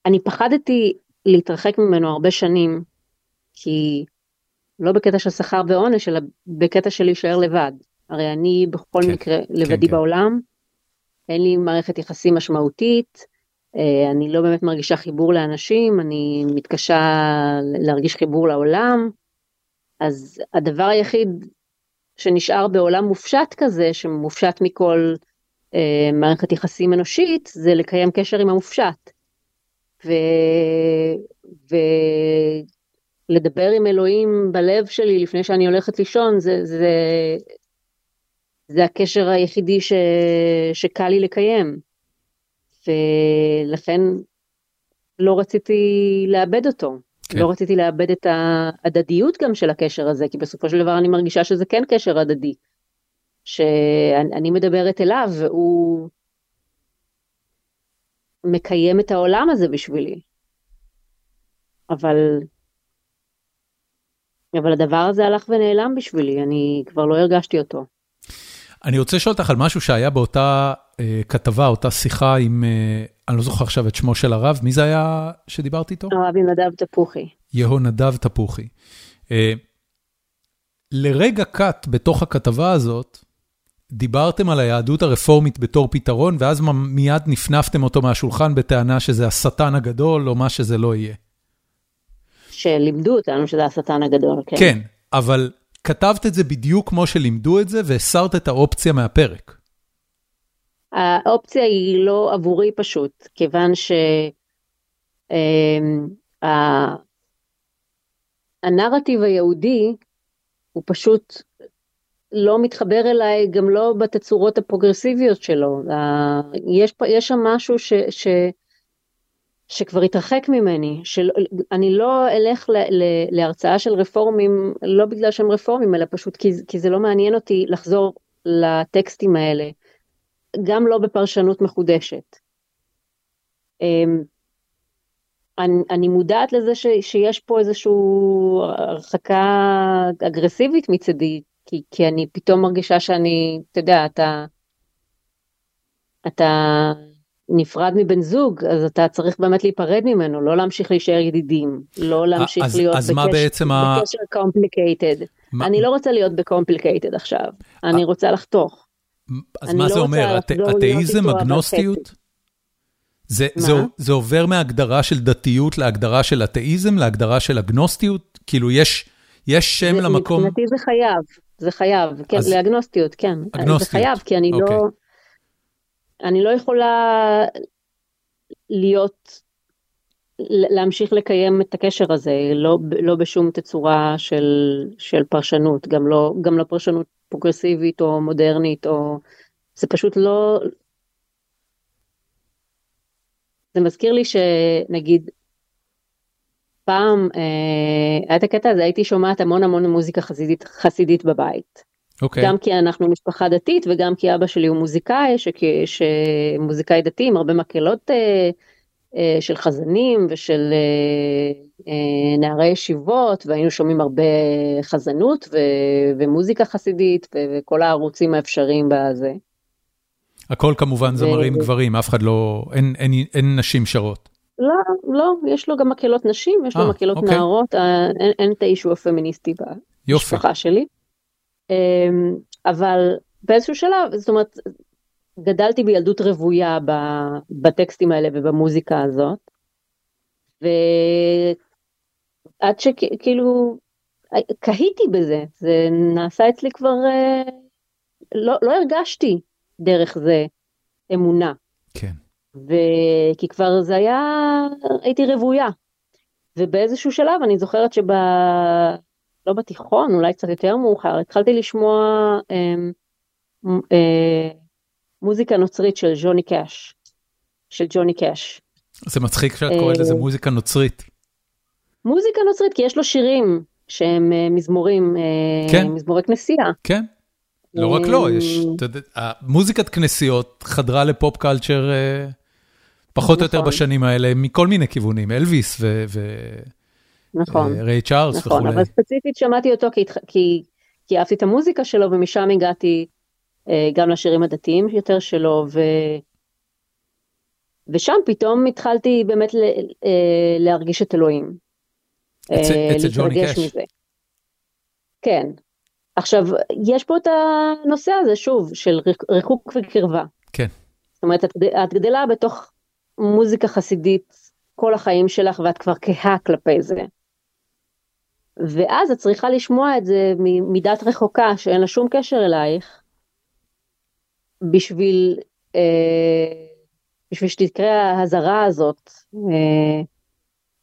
אני פחדתי להתרחק ממנו הרבה שנים, כי לא בקטע של שכר ועונש, אלא בקטע של להישאר לבד. הרי אני בכל כן, מקרה כן, לבדי כן, בעולם. אין לי מערכת יחסים משמעותית, אה, אני לא באמת מרגישה חיבור לאנשים, אני מתקשה להרגיש חיבור לעולם, אז הדבר היחיד שנשאר בעולם מופשט כזה, שמופשט מכל אה, מערכת יחסים אנושית, זה לקיים קשר עם המופשט. ו... ולדבר עם אלוהים בלב שלי לפני שאני הולכת לישון, זה, זה, זה הקשר היחידי ש... שקל לי לקיים. ולכן לא רציתי לאבד אותו. כן. לא רציתי לאבד את ההדדיות גם של הקשר הזה, כי בסופו של דבר אני מרגישה שזה כן קשר הדדי. שאני מדברת אליו והוא מקיים את העולם הזה בשבילי. אבל, אבל הדבר הזה הלך ונעלם בשבילי, אני כבר לא הרגשתי אותו. אני רוצה לשאול אותך על משהו שהיה באותה כתבה, אותה שיחה עם, אה, אני לא זוכר עכשיו את שמו של הרב, מי זה היה שדיברתי איתו? הרב נדב תפוחי. יהונדב תפוחי. אה, לרגע קט בתוך הכתבה הזאת, דיברתם על היהדות הרפורמית בתור פתרון, ואז מיד נפנפתם אותו מהשולחן בטענה שזה השטן הגדול, או מה שזה לא יהיה. שלימדו אותנו שזה השטן הגדול, כן. כן, אבל כתבת את זה בדיוק כמו שלימדו את זה, והסרת את האופציה מהפרק. האופציה היא לא עבורי פשוט, כיוון ש... אמ, היהודי הוא פשוט לא מתחבר אליי, גם לא בתצורות הפרוגרסיביות שלו. יש, יש שם משהו ש, ש, שכבר התרחק ממני, שאני לא אלך ל, ל, להרצאה של רפורמים, לא בגלל שהם רפורמים, אלא פשוט כי, כי זה לא מעניין אותי לחזור לטקסטים האלה, גם לא בפרשנות מחודשת. אמ, אני, אני מודעת לזה ש, שיש פה איזושהי הרחקה אגרסיבית מצידי, כי, כי אני פתאום מרגישה שאני, אתה יודע, אתה, אתה נפרד מבן זוג, אז אתה צריך באמת להיפרד ממנו, לא להמשיך להישאר ידידים, לא להמשיך אז, להיות אז בקש, מה בעצם בקשר complicated. מה... אני לא רוצה להיות ב complicated עכשיו, אני רוצה לחתוך. אז מה לא זה אומר, אתאיזם, אגנוסטיות? זה, זה, זה עובר מהגדרה של דתיות להגדרה של אתאיזם, להגדרה של אגנוסטיות? כאילו יש, יש שם זה, למקום... מבחינתי זה חייב, זה חייב, כן, אז... לאגנוסטיות, כן. אגנוסטיות. זה חייב, כי אני. לא... אוקיי. אני לא יכולה להיות, להמשיך לקיים את הקשר הזה, לא, לא בשום תצורה של, של פרשנות, גם לא, גם לא פרשנות פרוגרסיבית או מודרנית, או... זה פשוט לא... זה מזכיר לי שנגיד, פעם אה, היה את הקטע הזה, הייתי שומעת המון המון מוזיקה חסידית, חסידית בבית. Okay. אוקיי. גם כי אנחנו משפחה דתית וגם כי אבא שלי הוא מוזיקאי, שמוזיקאי דתי עם הרבה מקהלות אה, אה, של חזנים ושל אה, אה, נערי ישיבות, והיינו שומעים הרבה חזנות ו, ומוזיקה חסידית וכל הערוצים האפשריים בזה. הכל כמובן זמרים ו... גברים, אף אחד לא, אין, אין, אין נשים שרות. לא, לא, יש לו גם מקהלות נשים, יש 아, לו מקהלות אוקיי. נערות, אה, אין, אין את האישו הפמיניסטי במשפחה יופי. שלי. אמ, אבל באיזשהו שלב, זאת אומרת, גדלתי בילדות רוויה בטקסטים האלה ובמוזיקה הזאת, ועד שכאילו קהיתי בזה, זה נעשה אצלי כבר, אה, לא, לא הרגשתי דרך זה אמונה. כן. וכי כבר זה היה, הייתי רוויה. ובאיזשהו שלב אני זוכרת שב... לא בתיכון, אולי קצת יותר מאוחר, התחלתי לשמוע אה, אה, מוזיקה נוצרית של ג'וני קאש, של ג'וני קאש. זה מצחיק שאת קוראת לזה אה, מוזיקה נוצרית. מוזיקה נוצרית, כי יש לו שירים שהם אה, מזמורים, אה, כן. מזמורי כנסייה. כן, לא רק לא, יש, אתה יודע, מוזיקת כנסיות חדרה לפופ קלצ'ר פחות או יותר נכון. בשנים האלה, מכל מיני כיוונים, אלוויס ו... נכון. ריי צ'ארלס נכון, וכולי. נכון, אבל ספציפית שמעתי אותו כי, כי, כי אהבתי את המוזיקה שלו ומשם הגעתי גם לשירים הדתיים יותר שלו ו... ושם פתאום התחלתי באמת ל, אה, להרגיש את אלוהים. אצל אה, ג'וני קאש. מזה. כן. עכשיו, יש פה את הנושא הזה שוב של ריחוק וקרבה. כן. זאת אומרת, את, את גדלה בתוך מוזיקה חסידית כל החיים שלך ואת כבר כהה כלפי זה. ואז את צריכה לשמוע את זה מדת רחוקה שאין לה שום קשר אלייך, בשביל, אה, בשביל שתקרה ההזרה הזאת, אה,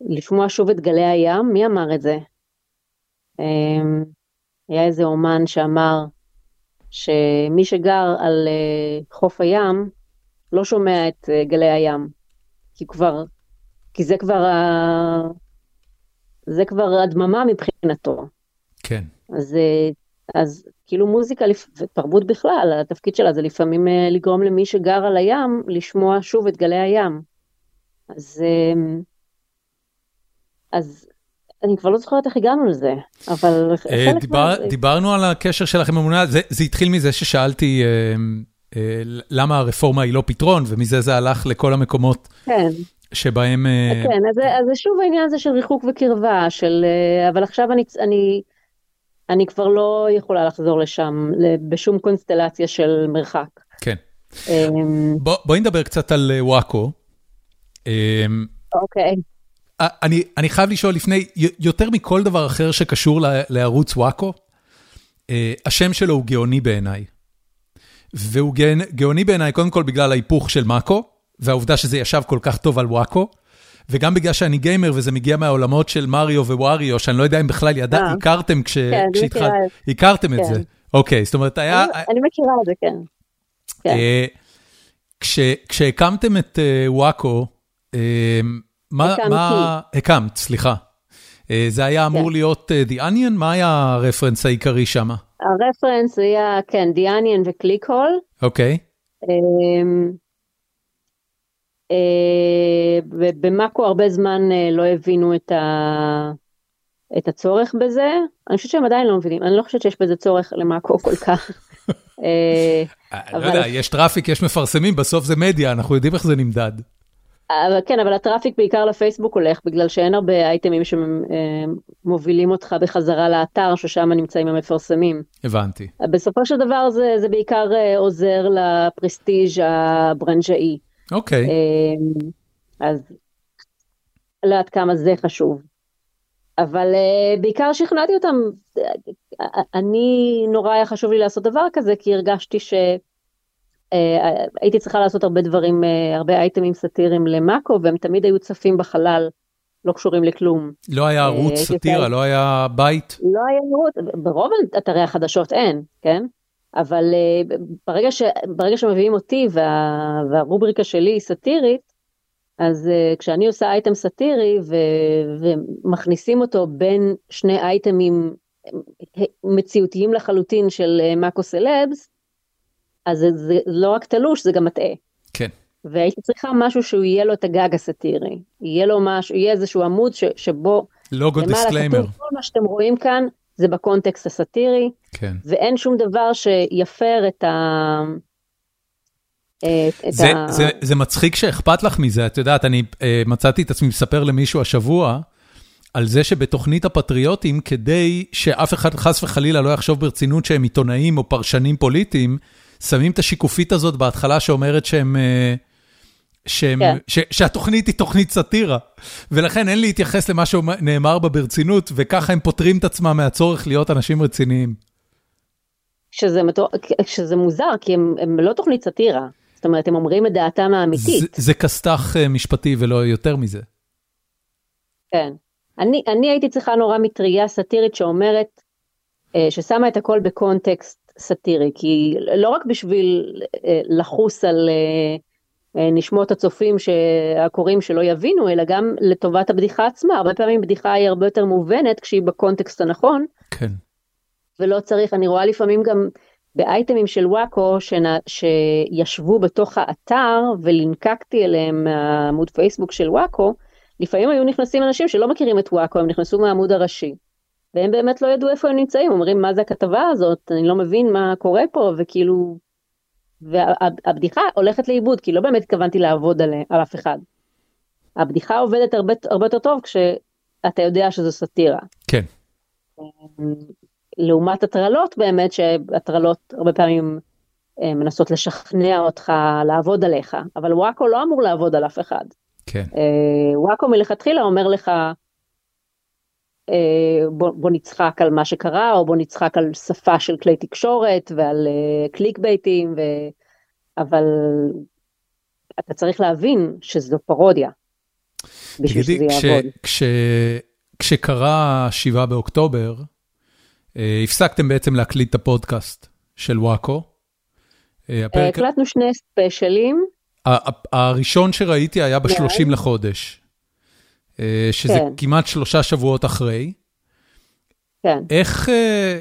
לשמוע שוב את גלי הים, מי אמר את זה? אה, היה איזה אומן שאמר שמי שגר על אה, חוף הים לא שומע את אה, גלי הים, כי כבר, כי זה כבר ה... זה כבר הדממה מבחינתו. כן. אז, אה, אז כאילו מוזיקה ותרבות בכלל, התפקיד שלה זה לפעמים אה, לגרום למי שגר על הים לשמוע שוב את גלי הים. אז, אה, אז אני כבר לא זוכרת איך הגענו לזה, אבל חלק דיבר, מה... דיברנו על הקשר שלכם עם אמונה, זה, זה התחיל מזה ששאלתי למה הרפורמה היא לא פתרון, ומזה זה הלך לכל המקומות. כן. שבהם... אה, כן, אז, אז שוב העניין הזה של ריחוק וקרבה, של... אה, אבל עכשיו אני, אני, אני כבר לא יכולה לחזור לשם בשום קונסטלציה של מרחק. כן. אמ, בוא, בואי נדבר קצת על אה, וואקו. אמ, אוקיי. אני, אני חייב לשאול לפני, יותר מכל דבר אחר שקשור לערוץ וואקו, השם שלו הוא גאוני בעיניי. והוא גאוני בעיניי קודם כל בגלל ההיפוך של מאקו, והעובדה שזה ישב כל כך טוב על וואקו, וגם בגלל שאני גיימר וזה מגיע מהעולמות של מריו ווואריו, שאני לא יודע אם בכלל ידע, אה. הכרתם כן, אני כשהתחלת, את- הכרתם את כן. זה. אוקיי, זאת אומרת, היה... אני- אני מכירה את זה, כן. כן. אה, כש- כשהקמתם את אה, וואקו, מה... מה- הקמת, סליחה. זה היה אמור כן. להיות אה, The Onion? מה היה ה reference העיקרי שם? ה reference היה, כן, The Onion ו ClickHole. אוקיי, אה, ב- במאקו הרבה זמן אה, לא הבינו את, ה... את הצורך בזה. אני חושבת שהם עדיין לא מבינים, אני לא חושבת שיש בזה צורך למאקו כל כך. אה, אני לא אבל- יודע, יש traffic, יש מפרסמים, בסוף זה מדיה, אנחנו יודעים איך זה נמדד. אבל כן, אבל הטראפיק בעיקר לפייסבוק הולך, בגלל שאין הרבה אייטמים שמובילים אותך בחזרה לאתר, ששם נמצאים המפרסמים. הבנתי. בסופו של דבר זה, זה בעיקר אה, עוזר לפרסטיג' הברנז'אי. אוקיי, אמ, אז לא יודעת כמה זה חשוב. אבל uh, בעיקר שכנעתי אותם, אה, אני נורא היה חשוב לי לעשות דבר כזה, כי הרגשתי שהייתי צריכה לעשות הרבה דברים, uh, הרבה אייטמים סאטיריים למאקו, והם תמיד היו צפים בחלל, לא קשורים לכלום. לא היה ערוץ סאטירה, לא היה בית? לא היה נראות, ברוב אתרי החדשות אין, כן? אבל uh, ברגע, ש, ברגע שמביאים אותי וה, והרובריקה שלי היא סאטירית, אז uh, כשאני עושה אייטם סאטירי ו, ומכניסים אותו בין שני אייטמים אה, מציאותיים לחלוטין של uh, מאקו סלבס, אז זה, זה לא רק תלוש, זה גם מטעה. כן. והייתי צריכה משהו שהוא יהיה לו את הגג הסאטירי, יהיה לו משהו, יהיה איזשהו עמוד ש, שבו לוגו למעלה disclaimer. כתוב, כל מה שאתם רואים כאן זה ב context הסאטירי, כן. ואין שום דבר שיפר את ה... את- זה, ה... זה, זה מצחיק שאכפת לך מזה, את יודעת, אני אה, מצאתי את עצמי מספר למישהו השבוע, על זה שבתוכנית הפטריוטים, כדי שאף אחד חס וחלילה לא יחשוב ברצינות שהם עיתונאים או פרשנים פוליטיים, שמים את השיקופית הזאת בהתחלה שאומרת שהם... אה, שהם, כן. ש, שהתוכנית היא תוכנית סאטירה, ולכן אין להתייחס למה שנאמר בה ברצינות, וככה הם פוטרים את עצמם מהצורך להיות אנשים רציניים. שזה, מטור... שזה מוזר, כי הם, הם לא תוכנית סאטירה. זאת אומרת, הם אומרים את דעתם האמיתית. זה, זה כסת"ח אה, משפטי ולא יותר מזה. כן. אני, אני הייתי צריכה נורא מטריה סאטירית שאומרת, אה, ששמה את הכל בקונטקסט סאטירי, כי לא רק בשביל אה, לחוס על נשמות הצופים הקוראים שלא יבינו, אלא גם לטובת הבדיחה עצמה. הרבה פעמים בדיחה היא הרבה יותר מובנת כשהיא בקונטקסט הנכון, כן. ולא צריך, אני רואה לפעמים גם באייטמים של וואקו שישבו בתוך האתר ולינקקתי אליהם מהעמוד פייסבוק של וואקו, לפעמים היו נכנסים אנשים שלא מכירים את וואקו, הם נכנסו מהעמוד הראשי. והם באמת לא ידעו איפה הם נמצאים, אומרים מה זה הכתבה הזאת, אני לא מבין מה קורה פה, וכאילו... והבדיחה הולכת לאיבוד, כי לא באמת התכוונתי לעבוד על, על אף אחד. הבדיחה עובדת הרבה, הרבה יותר טוב כשאתה יודע שזו סאטירה. כן. לעומת הטרלות באמת, שהטרלות הרבה פעמים אה, מנסות לשכנע אותך לעבוד עליך, אבל וואקו לא אמור לעבוד על אף אחד. כן. אה, וואקו מלכתחילה אומר לך, אה, בוא, בוא נצחק על מה שקרה, או בוא נצחק על שפה של כלי תקשורת ועל קליק בייטים, ו... אבל אתה צריך להבין שזו פרודיה. בשביל שזה תגידי, כש- יעבוד. כש- כשקרה 7 באוקטובר, הפסקתם בעצם להקליט את הפודקאסט של וואקו. אה, אה, הקלטנו שני ספיישלים, הראשון שראיתי היה מאז? ב-30 לחודש, אה, שזה כן. כמעט שלושה שבועות אחרי. כן. איך, אה,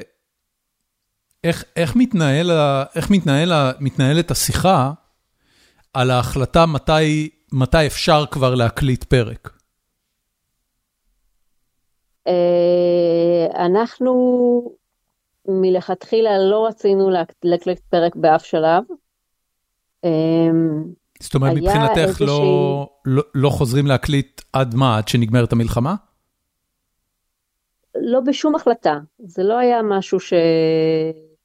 איך, איך, מתנהל, איך מתנהל, מתנהלת השיחה על ההחלטה מתי, מתי אפשר כבר להקליט פרק? אה, אנחנו מלכתחילה לא רצינו להק- להקליט פרק באף שלב. אה, זאת אומרת, מבחינתך לא, לא, לא חוזרים להקליט עד מה? עד שנגמרת המלחמה? לא בשום החלטה, זה לא היה משהו ש...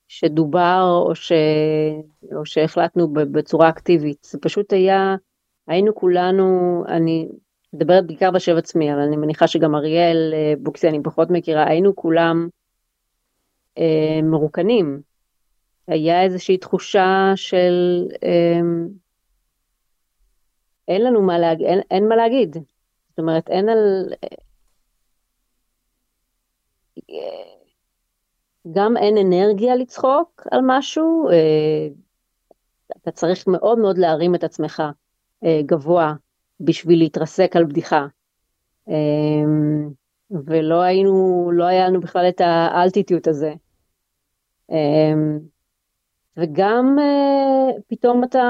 שדובר או, ש... או שהחלטנו בצורה אקטיבית, זה פשוט היה, היינו כולנו, אני מדברת בעיקר בשם עצמי, אבל אני מניחה שגם אריאל אה, בוקסי אני פחות מכירה, היינו כולם אה, מרוקנים. היה איזושהי תחושה של אה, אין לנו מה להגיד, אין, אין מה להגיד. זאת אומרת, אין על... גם אין אנרגיה לצחוק על משהו, אה, אתה צריך מאוד מאוד להרים את עצמך אה, גבוה בשביל להתרסק על בדיחה. אה, ולא היינו, לא היה לנו בכלל את האלטיטוט הזה. וגם פתאום אתה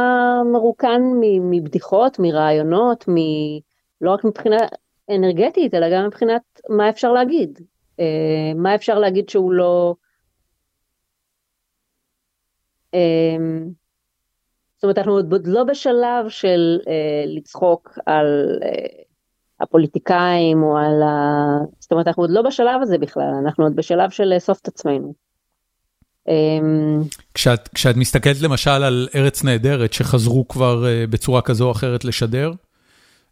מרוקן מבדיחות, מרעיונות, מ... לא רק מבחינה אנרגטית, אלא גם מבחינת מה אפשר להגיד. מה אפשר להגיד שהוא לא אמ, זאת אומרת, אנחנו עוד לא בשלב של אה, לצחוק על אה, הפוליטיקאים או על ה... זאת אומרת, אנחנו עוד לא בשלב הזה בכלל, אנחנו עוד בשלב של לאסוף את עצמנו. אמ, כשאת, כשאת מסתכלת למשל על ארץ נהדרת, שחזרו כבר אה, בצורה כזו או אחרת לשדר,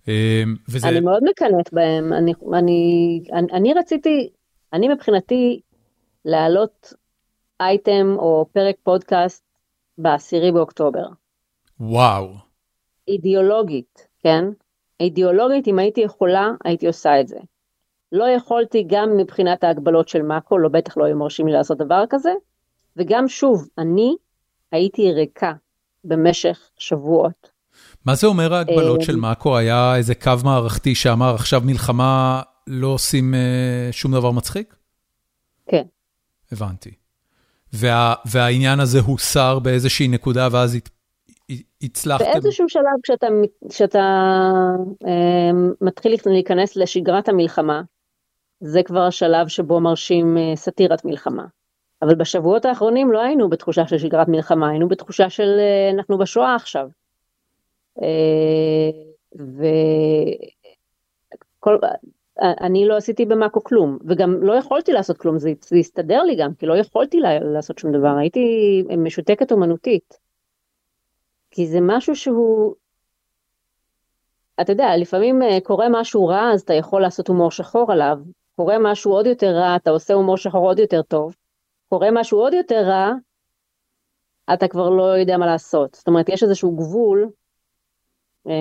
אמ, וזה... אני מאוד מקנאת בהם, אני, אני, אני, אני רציתי, אני מבחינתי להעלות אייטם או פרק פודקאסט בעשירי באוקטובר. וואו. אידיאולוגית, כן? אידיאולוגית, אם הייתי יכולה, הייתי עושה את זה. לא יכולתי גם מבחינת ההגבלות של מאקו, לא בטח לא היו מרשים לי לעשות דבר כזה, וגם שוב, אני הייתי ריקה במשך שבועות. מה זה אומר ההגבלות אה, של מאקו? היה איזה קו מערכתי שאמר עכשיו מלחמה לא עושים אה, שום דבר מצחיק? כן. הבנתי. וה, והעניין הזה הוסר באיזושהי נקודה ואז הצלחתם... באיזשהו שלב כשאתה, כשאתה אה, מתחיל להיכנס לשגרת המלחמה, זה כבר השלב שבו מרשים אה, סאטירת מלחמה. אבל בשבועות האחרונים לא היינו בתחושה של שגרת מלחמה, היינו בתחושה של אה, אנחנו בשואה עכשיו. אה, וכל, אני לא עשיתי במאקו כלום, וגם לא יכולתי לעשות כלום, זה, זה הסתדר לי גם, כי לא יכולתי לעשות שום דבר, הייתי משותקת אומנותית. כי זה משהו שהוא, אתה יודע, לפעמים אה, קורה משהו רע, אז אתה יכול לעשות הומור שחור עליו, קורה משהו עוד יותר רע, אתה עושה הומור שחור עוד יותר טוב, קורה משהו עוד יותר רע, אתה כבר לא יודע מה לעשות. זאת אומרת, יש איזשהו גבול, אה,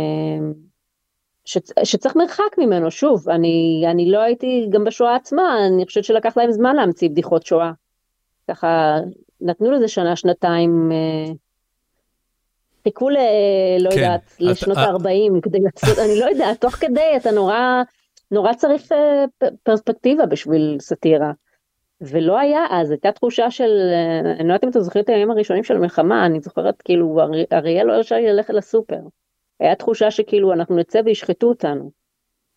שצ, שצריך מרחק ממנו, שוב, אני, אני לא הייתי גם בשואה עצמה, אני חושבת שלקח להם זמן להמציא בדיחות שואה. ככה, נתנו לזה שנה, שנתיים, אה, חיכו ל... לא כן, יודעת, את, לשנות ה-40 את... כדי לעשות, אני לא יודעת, תוך כדי אתה נורא, נורא צריך אה, פרספקטיבה בשביל סאטירה. ולא היה אז, הייתה תחושה של, אה, אני לא יודעת אם אתה זוכר את הימים הראשונים של המלחמה, אני זוכרת כאילו אריאל לא הרשה לי ללכת לסופר. היה תחושה שכאילו אנחנו נצא וישחטו אותנו.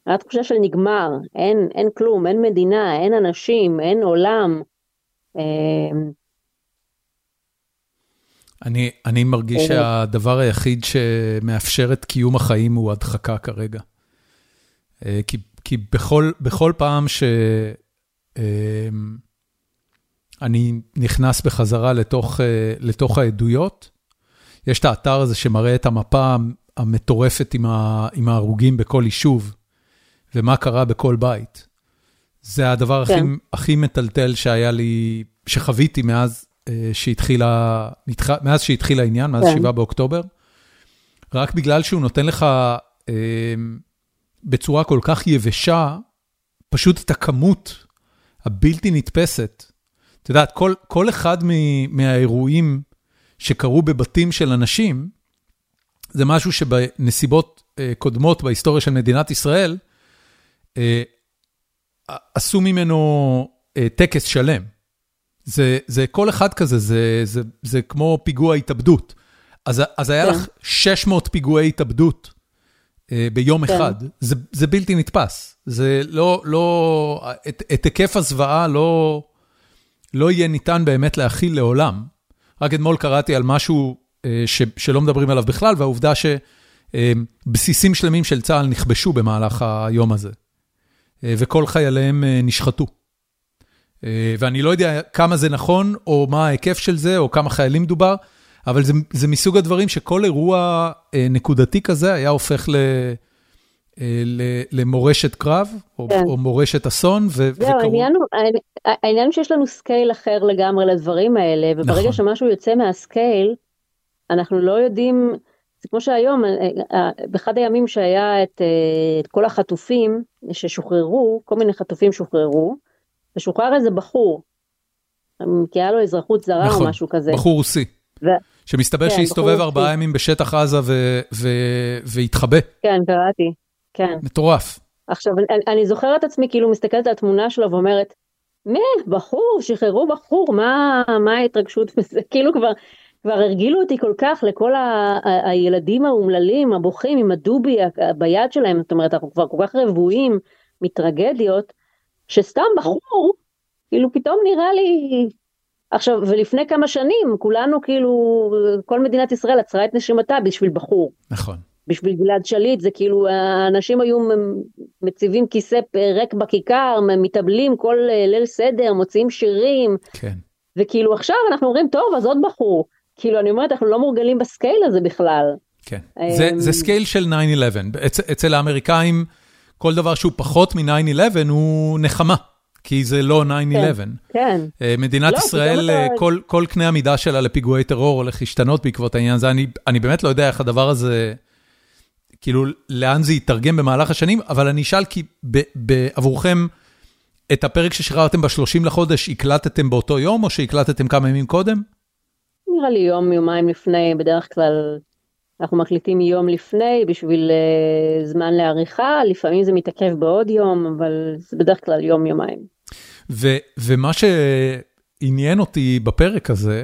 היה תחושה של נגמר, אין, אין כלום, אין מדינה, אין אנשים, אין עולם. אמ, אני, אני מרגיש אה, שהדבר היחיד שמאפשר את קיום החיים הוא הדחקה כרגע. אה, כי, כי בכל, בכל פעם שאני אמ, נכנס בחזרה לתוך, אה, לתוך העדויות, יש את האתר הזה שמראה את המפה המטורפת עם, ה, עם ההרוגים בכל יישוב, ומה קרה בכל בית. זה הדבר כן. הכי, הכי מטלטל שהיה לי, שחוויתי מאז שהתחילה, מאז שהתחיל העניין, מאז כן. 7 באוקטובר. רק בגלל שהוא נותן לך אה, בצורה כל כך יבשה, פשוט את הכמות הבלתי נתפסת. את יודעת, כל, כל אחד מהאירועים שקרו בבתים של אנשים, זה משהו שבנסיבות אה, קודמות בהיסטוריה של מדינת ישראל, אה, עשו ממנו אה, טקס שלם. זה, זה כל אחד כזה, זה, זה, זה כמו פיגוע התאבדות. אז, אז היה כן. לך 600 פיגועי התאבדות אה, ביום כן. אחד, זה, זה בלתי נתפס. זה לא, לא, את, את היקף הזוועה לא, לא יהיה ניתן באמת להכיל לעולם. רק אתמול קראתי על משהו אה, ש, שלא מדברים עליו בכלל, והעובדה שבסיסים שלמים של צה"ל נכבשו במהלך היום הזה, אה, וכל חייליהם אה, נשחטו. ואני לא יודע כמה זה נכון, או מה ההיקף של זה, או כמה חיילים דובר, אבל זה, זה מסוג הדברים שכל אירוע נקודתי כזה היה הופך ל... למורשת קרב, או, כן. או מורשת אסון, ו- זהו, וקרו... העניין הוא, העניין הוא שיש לנו scale אחר לגמרי לדברים האלה, וברגע נכון. שמשהו יוצא מה scale, אנחנו לא יודעים, זה כמו שהיום, אה, אה, באחד הימים שהיה את, את כל החטופים ששוחררו, כל מיני חטופים שוחררו, ושוחרר איזה בחור, כי היה לו אזרחות זרה נכון, או משהו כזה. בחור רוסי. ו... שמסתבר כן, שהסתובב ארבעה ימים בשטח עזה והתחבא. כן, קראתי, כן. מטורף. עכשיו, אני, אני זוכרת את עצמי כאילו מסתכלת על התמונה שלו ואומרת, מה, בחור, שחררו בחור, מה, מה ההתרגשות בזה? כאילו כבר, כבר הרגילו אותי כל כך לכל ה, ה, הילדים האומללים, הבוכים עם הדובי ביד שלהם, זאת אומרת, אנחנו כבר כל כך רבועים מטרגדיות, שסתם בחור, כאילו פתאום נראה לי... עכשיו, ולפני כמה שנים, כולנו כאילו, כל מדינת ישראל עצרה את נשימתה בשביל בחור. נכון. בשביל גלעד שליט זה כאילו האנשים היו מציבים כיסא ריק בכיכר, מתאבלים כל אה, ליל סדר, מוציאים שירים. כן. וכאילו עכשיו אנחנו אומרים, טוב, אז עוד בחור. כאילו, אני אומרת, אנחנו לא מורגלים ב scale הזה בכלל. כן, זה, זה scale של 9-11. אצ, אצל האמריקאים, כל דבר שהוא פחות מ-9-11 הוא נחמה. כי זה לא 9-11. כן, כן. אה, מדינת לא, ישראל, אה, כל, כל קנה המידה שלה לפיגועי טרור הולך להשתנות בעקבות העניין הזה. אני, אני באמת לא יודע איך הדבר הזה... כאילו, לאן זה יתרגם במהלך השנים, אבל אני אשאל כי עבורכם, את הפרק ששחררתם ב-30 לחודש, הקלטתם באותו יום, או שהקלטתם כמה ימים קודם? נראה לי יום, יומיים לפני, בדרך כלל אנחנו מקליטים יום לפני בשביל uh, זמן לעריכה, לפעמים זה מתעכב בעוד יום, אבל זה בדרך כלל יום, יומיים. ו- ומה שעניין אותי בפרק הזה,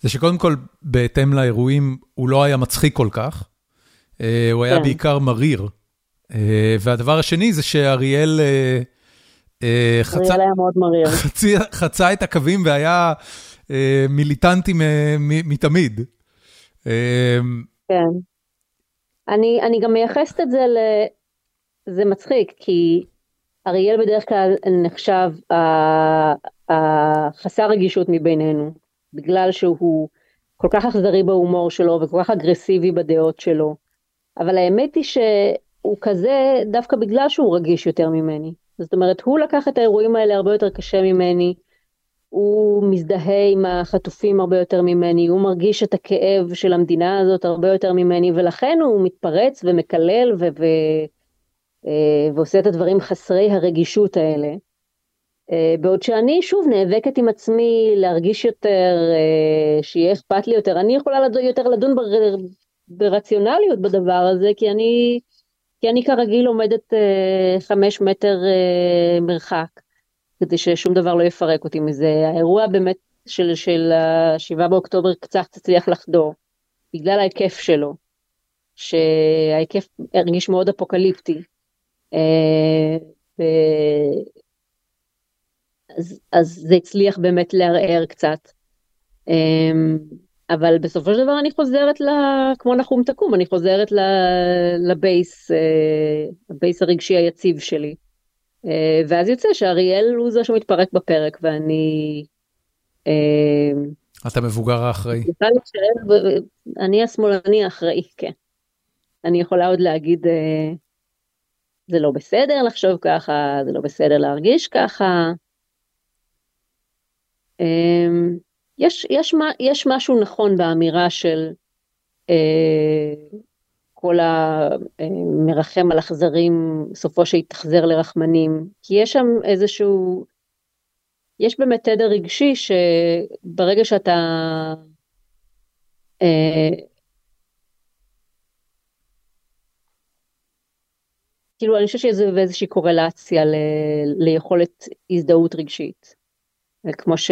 זה שקודם כל, בהתאם לאירועים, הוא לא היה מצחיק כל כך. אה, הוא היה כן. בעיקר מריר. אה, והדבר השני זה שאריאל אה, חצה. חצי, חצה את הקווים והיה מיליטנטי מתמיד. כן. אני, אני גם מייחסת את זה ל... זה מצחיק, כי אריאל בדרך כלל נחשב החסר רגישות מבינינו, בגלל שהוא כל כך אכזרי בהומור שלו וכל כך אגרסיבי בדעות שלו. אבל האמת היא שהוא כזה דווקא בגלל שהוא רגיש יותר ממני. זאת אומרת, הוא לקח את האירועים האלה הרבה יותר קשה ממני, הוא מזדהה עם החטופים הרבה יותר ממני, הוא מרגיש את הכאב של המדינה הזאת הרבה יותר ממני, ולכן הוא מתפרץ ומקלל ו- ו- אה, ועושה את הדברים חסרי הרגישות האלה. אה, בעוד שאני שוב נאבקת עם עצמי להרגיש יותר, אה, שיהיה אכפת לי יותר, אני יכולה יותר לדון ברציונליות בדבר הזה, כי אני, כי אני כרגיל עומדת חמש מטר מרחק, כדי ששום דבר לא יפרק אותי מזה. האירוע באמת של, של השבעה באוקטובר קצת הצליח לחדור, בגלל ההיקף שלו, שההיקף הרגיש מאוד אפוקליפטי. אה, ו... אז, אז זה הצליח באמת לערער קצת. אה, אבל בסופו של דבר אני חוזרת, ל... כמו נחום תקום, אני חוזרת ל... לבייס, אה, הבייס הרגשי היציב שלי. אה, ואז יוצא שאריאל הוא זה שמתפרק בפרק, ואני... אה, אתה מבוגר האחראי. אני השמאלני האחראי, כן. אני יכולה עוד להגיד, זה לא בסדר לחשוב ככה, זה לא בסדר להרגיש ככה. יש, יש, יש משהו נכון באמירה של אה, כל המרחם על אכזרים, סופו שיתאכזר לרחמנים, כי יש שם איזשהו, יש באמת תדר רגשי שברגע שאתה אה, כאילו אני חושבת שיש איזושהי קורלציה ל, ליכולת הזדהות רגשית. כמו ש...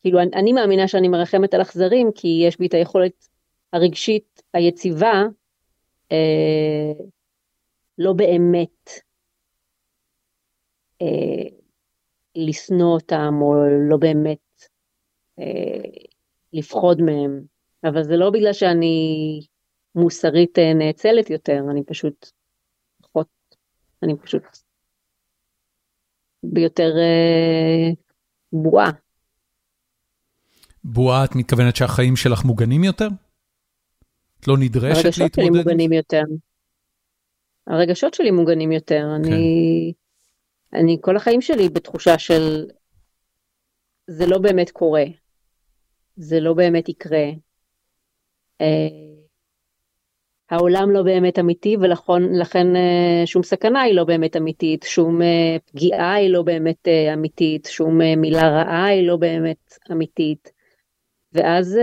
כאילו, אני מאמינה שאני מרחמת על אכזרים, כי יש בי את היכולת הרגשית היציבה, אה, לא באמת אה, לשנוא אותם, או לא באמת אה, לפחוד מהם. אבל זה לא בגלל שאני מוסרית אה, נאצלת יותר, אני פשוט פחות, אני פשוט ביותר אה, בועה. בועה, את מתכוונת שהחיים שלך מוגנים יותר? את לא נדרשת להתמודד? הרגשות שלי מוגנים יותר. הרגשות שלי מוגנים יותר. כן. אני, אני כל החיים שלי בתחושה של זה לא באמת קורה. זה לא באמת יקרה. אה, העולם לא באמת אמיתי ולכן שום סכנה היא לא באמת אמיתית, שום פגיעה היא לא באמת אמיתית, שום מילה רעה היא לא באמת אמיתית. ואז,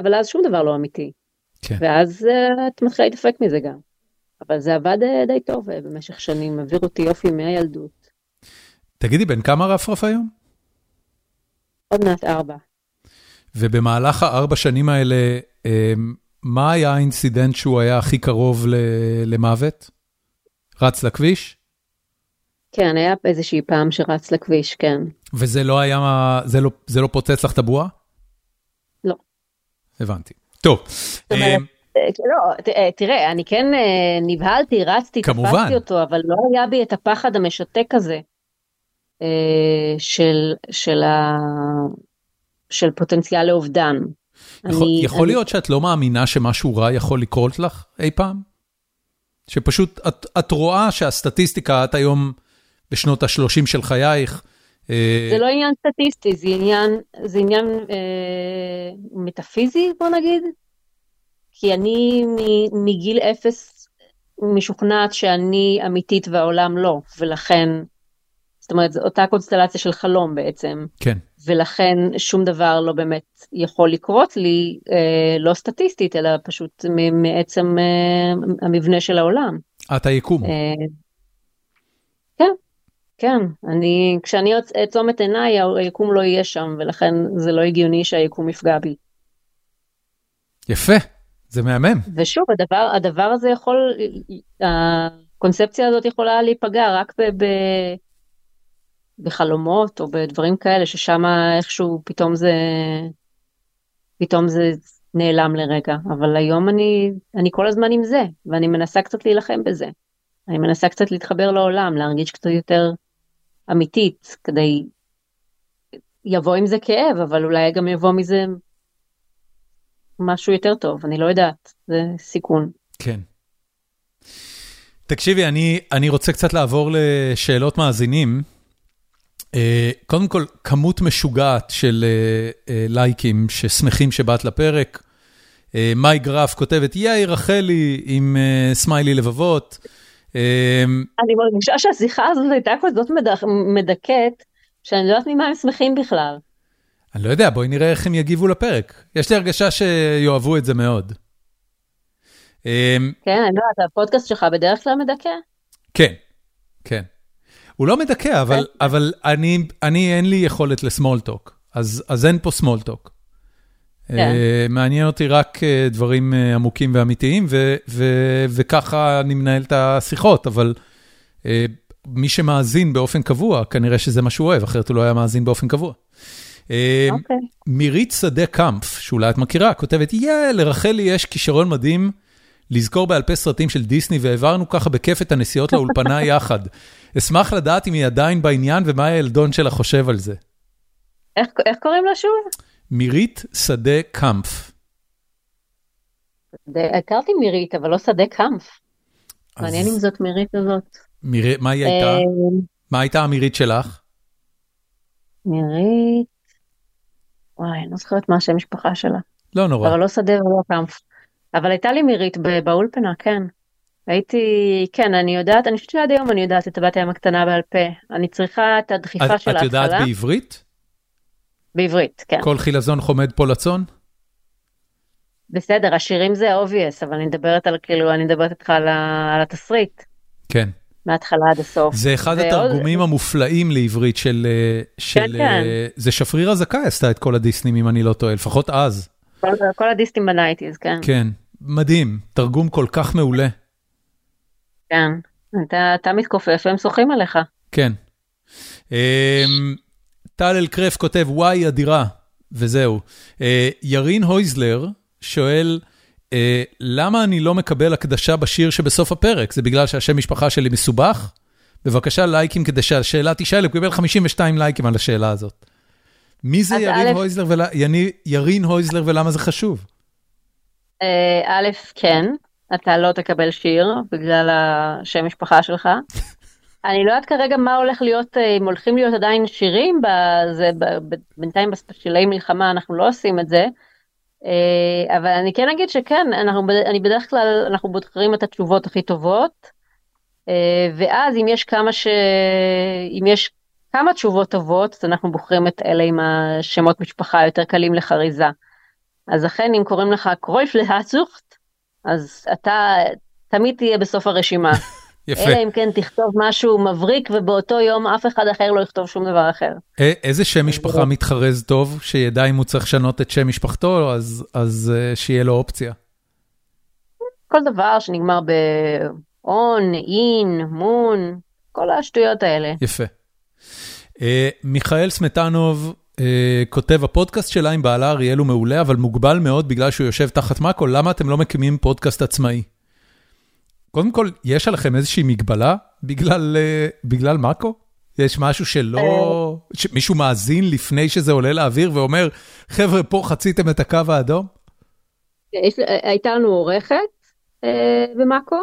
אבל אז שום דבר לא אמיתי. כן. ואז את מתחילה להתאפק מזה גם. אבל זה עבד די טוב במשך שנים, העביר אותי יופי מהילדות. תגידי, בן כמה רפרף היום? עוד מעט ארבע. ובמהלך הארבע שנים האלה, אמ, מה היה האינסידנט שהוא היה הכי קרוב למוות? רץ לכביש? כן, היה איזושהי פעם שרץ לכביש, כן. וזה לא היה, זה לא, זה לא פוצץ לך את הבועה? לא. הבנתי. טוב. אמ, אה, לא, אה, תראה, אני כן אה, נבהלתי, רצתי, תפסתי אותו, אבל לא היה בי את הפחד המשתק הזה של, של, ה, של פוטנציאל לאובדן. יכול, אני, יכול אני... להיות שאת לא מאמינה שמשהו רע יכול לקרות לך אי פעם? שפשוט את, את רואה שהסטטיסטיקה, את היום בשנות ה-30 של חייך, זה לא עניין סטטיסטי, זה עניין, זה עניין אה, מטאפיזי, בוא נגיד. כי אני מגיל אפס משוכנעת שאני אמיתית והעולם לא, ולכן, זאת אומרת, זו אותה קונסטלציה של חלום בעצם. כן. ולכן שום דבר לא באמת יכול לקרות לי, אה, לא סטטיסטית, אלא פשוט מעצם אה, המבנה של העולם. את היקום. אה, כן. אני, כשאני אעצום את עיניי, היקום לא יהיה שם, ולכן זה לא הגיוני שהיקום יפגע בי. יפה. זה מהמם. ושוב, הדבר, הדבר הזה יכול, הקונספציה הזאת יכולה להיפגע רק ב, ב, בחלומות או בדברים כאלה, ששם איכשהו פתאום זה, פתאום זה נעלם לרגע. אבל היום אני, אני כל הזמן עם זה, ואני מנסה קצת להילחם בזה. אני מנסה קצת להתחבר לעולם, להרגיש קצת יותר אמיתית, כדי... יבוא עם זה כאב, אבל אולי גם יבוא מזה משהו יותר טוב, אני לא יודעת, זה סיכון. כן. תקשיבי, אני, אני רוצה קצת לעבור לשאלות מאזינים. Uh, קודם כל, כמות משוגעת של uh, uh, לייקים ששמחים שבאת לפרק. מאי גרף כותבת, יאי רחלי עם סמיילי לבבות. Uh, אני מרגישה שהשיחה הזאת הייתה כזאת מדכאת, שאני לא יודעת ממה הם שמחים בכלל. אני לא יודע, בואי נראה איך הם יגיבו לפרק. יש לי הרגשה שיאהבו את זה מאוד. אמ, כן, אני יודעת, הפודקאסט שלך בדרך כלל מדכא? כן, כן. הוא לא מדכא, אבל, כן. אבל אני, אני אין לי יכולת לסמולטוק, אז, אז אין פה סמולטוק. כן. Uh, מעניין אותי רק uh, דברים uh, עמוקים ואמיתיים, ו, ו, וככה אני מנהל את השיחות, אבל מי שמאזין באופן קבוע, כנראה שזה מה שהוא אוהב, אחרת הוא לא היה מאזין באופן קבוע. אמ, אוקיי. מירית שדה קאמפף, שאולי את מכירה, כותבת, יא, לרחלי יש כישרון מדהים לזכור בעל פה סרטים של דיסני, והעברנו ככה בכיף את הנסיעות לאולפנה יחד. אשמח לדעת אם היא עדיין בעניין ומה הילדון שלה חושב על זה. איך, איך קוראים לה שוב? מירית שדה קאמפף. הכרתי מירית, אבל לא שדה. אז... מעניין אם זאת מירית הזאת. מיר... מה היא הייתה? אמ, מה הייתה המירית שלך? מירית... וואי, אני לא זוכרת מה השם משפחה שלה. לא נורא. אבל לא שדה ולא קמף. אבל הייתה לי מירית באולפנה, כן. הייתי, כן, אני יודעת, אני חושבת שעד היום אני יודעת את הבת הים הקטנה בעל פה. אני צריכה את הדחיפה של ההתחלה. את יודעת בעברית? בעברית, כן. כל חילזון חומד פה לצאן? בסדר, השירים זה obvious, אבל אני מדברת על, כאילו, אני מדברת איתך על, על התסריט. כן. מההתחלה עד הסוף. זה אחד ועוד... התרגומים המופלאים לעברית של... אה, של כן, כן. אה, זה שפריר הזכאי עשתה את כל הדיסנים, אם אני לא טועה, לפחות אז. כל, כל הדיסנים בנייטיז, כן. כן, מדהים, תרגום כל כך מעולה. כן, אתה, אתה מתכופף והם שוחים עליך. כן. טל אלקרף כותב, וואי, אדירה, וזהו. אה, ירין הויזלר שואל, אה, למה אני לא מקבל הקדשה בשיר שבסוף הפרק? זה בגלל שהשם משפחה שלי מסובך? בבקשה לייקים כדי שהשאלה תשאל, הוא קיבל 52 לייקים על השאלה הזאת. מי זה ירין הויזלר, ול... יני... ירין הויזלר ולמה זה חשוב? אה, א', כן, אתה לא תקבל שיר בגלל השם משפחה שלך. אני לא יודעת כרגע מה הולך להיות, אה, אם הולכים להיות עדיין שירים, בזה, בינתיים בשלהי מלחמה אנחנו לא עושים את זה. אה, אבל אני כן אגיד שכן, אנחנו, אני בדרך כלל, אנחנו בוחרים את התשובות הכי טובות, אה, ואז אם יש כמה ש... אם יש כמה תשובות טובות, אז אנחנו בוחרים את אלה עם השמות משפחה יותר קלים לחריזה. אז אכן, אם קוראים לך קרויף להצוכט, אז אתה תמיד תהיה בסוף הרשימה. יפה. אלא אם כן תכתוב משהו מבריק, ובאותו יום אף אחד אחר לא יכתוב שום דבר אחר. איזה שם משפחה מתחרז טוב, שידע אם הוא צריך לשנות את שם משפחתו, אז, אז uh, שיהיה לו אופציה. כל דבר שנגמר ב-on, in, moon, כל השטויות האלה. יפה. Uh, מיכאל סמטנוב uh, כותב, הפודקאסט שלה עם בעלה אריאל הוא מעולה, אבל מוגבל מאוד בגלל שהוא יושב תחת מאקו, למה אתם לא מקימים פודקאסט עצמאי? קודם כל, יש עליכם איזושהי מגבלה בגלל, uh, בגלל מאקו? יש משהו שלא... מישהו מאזין לפני שזה עולה לאוויר ואומר, חבר'ה, פה חציתם את הקו האדום? יש, הייתה לנו עורכת אה, במאקו,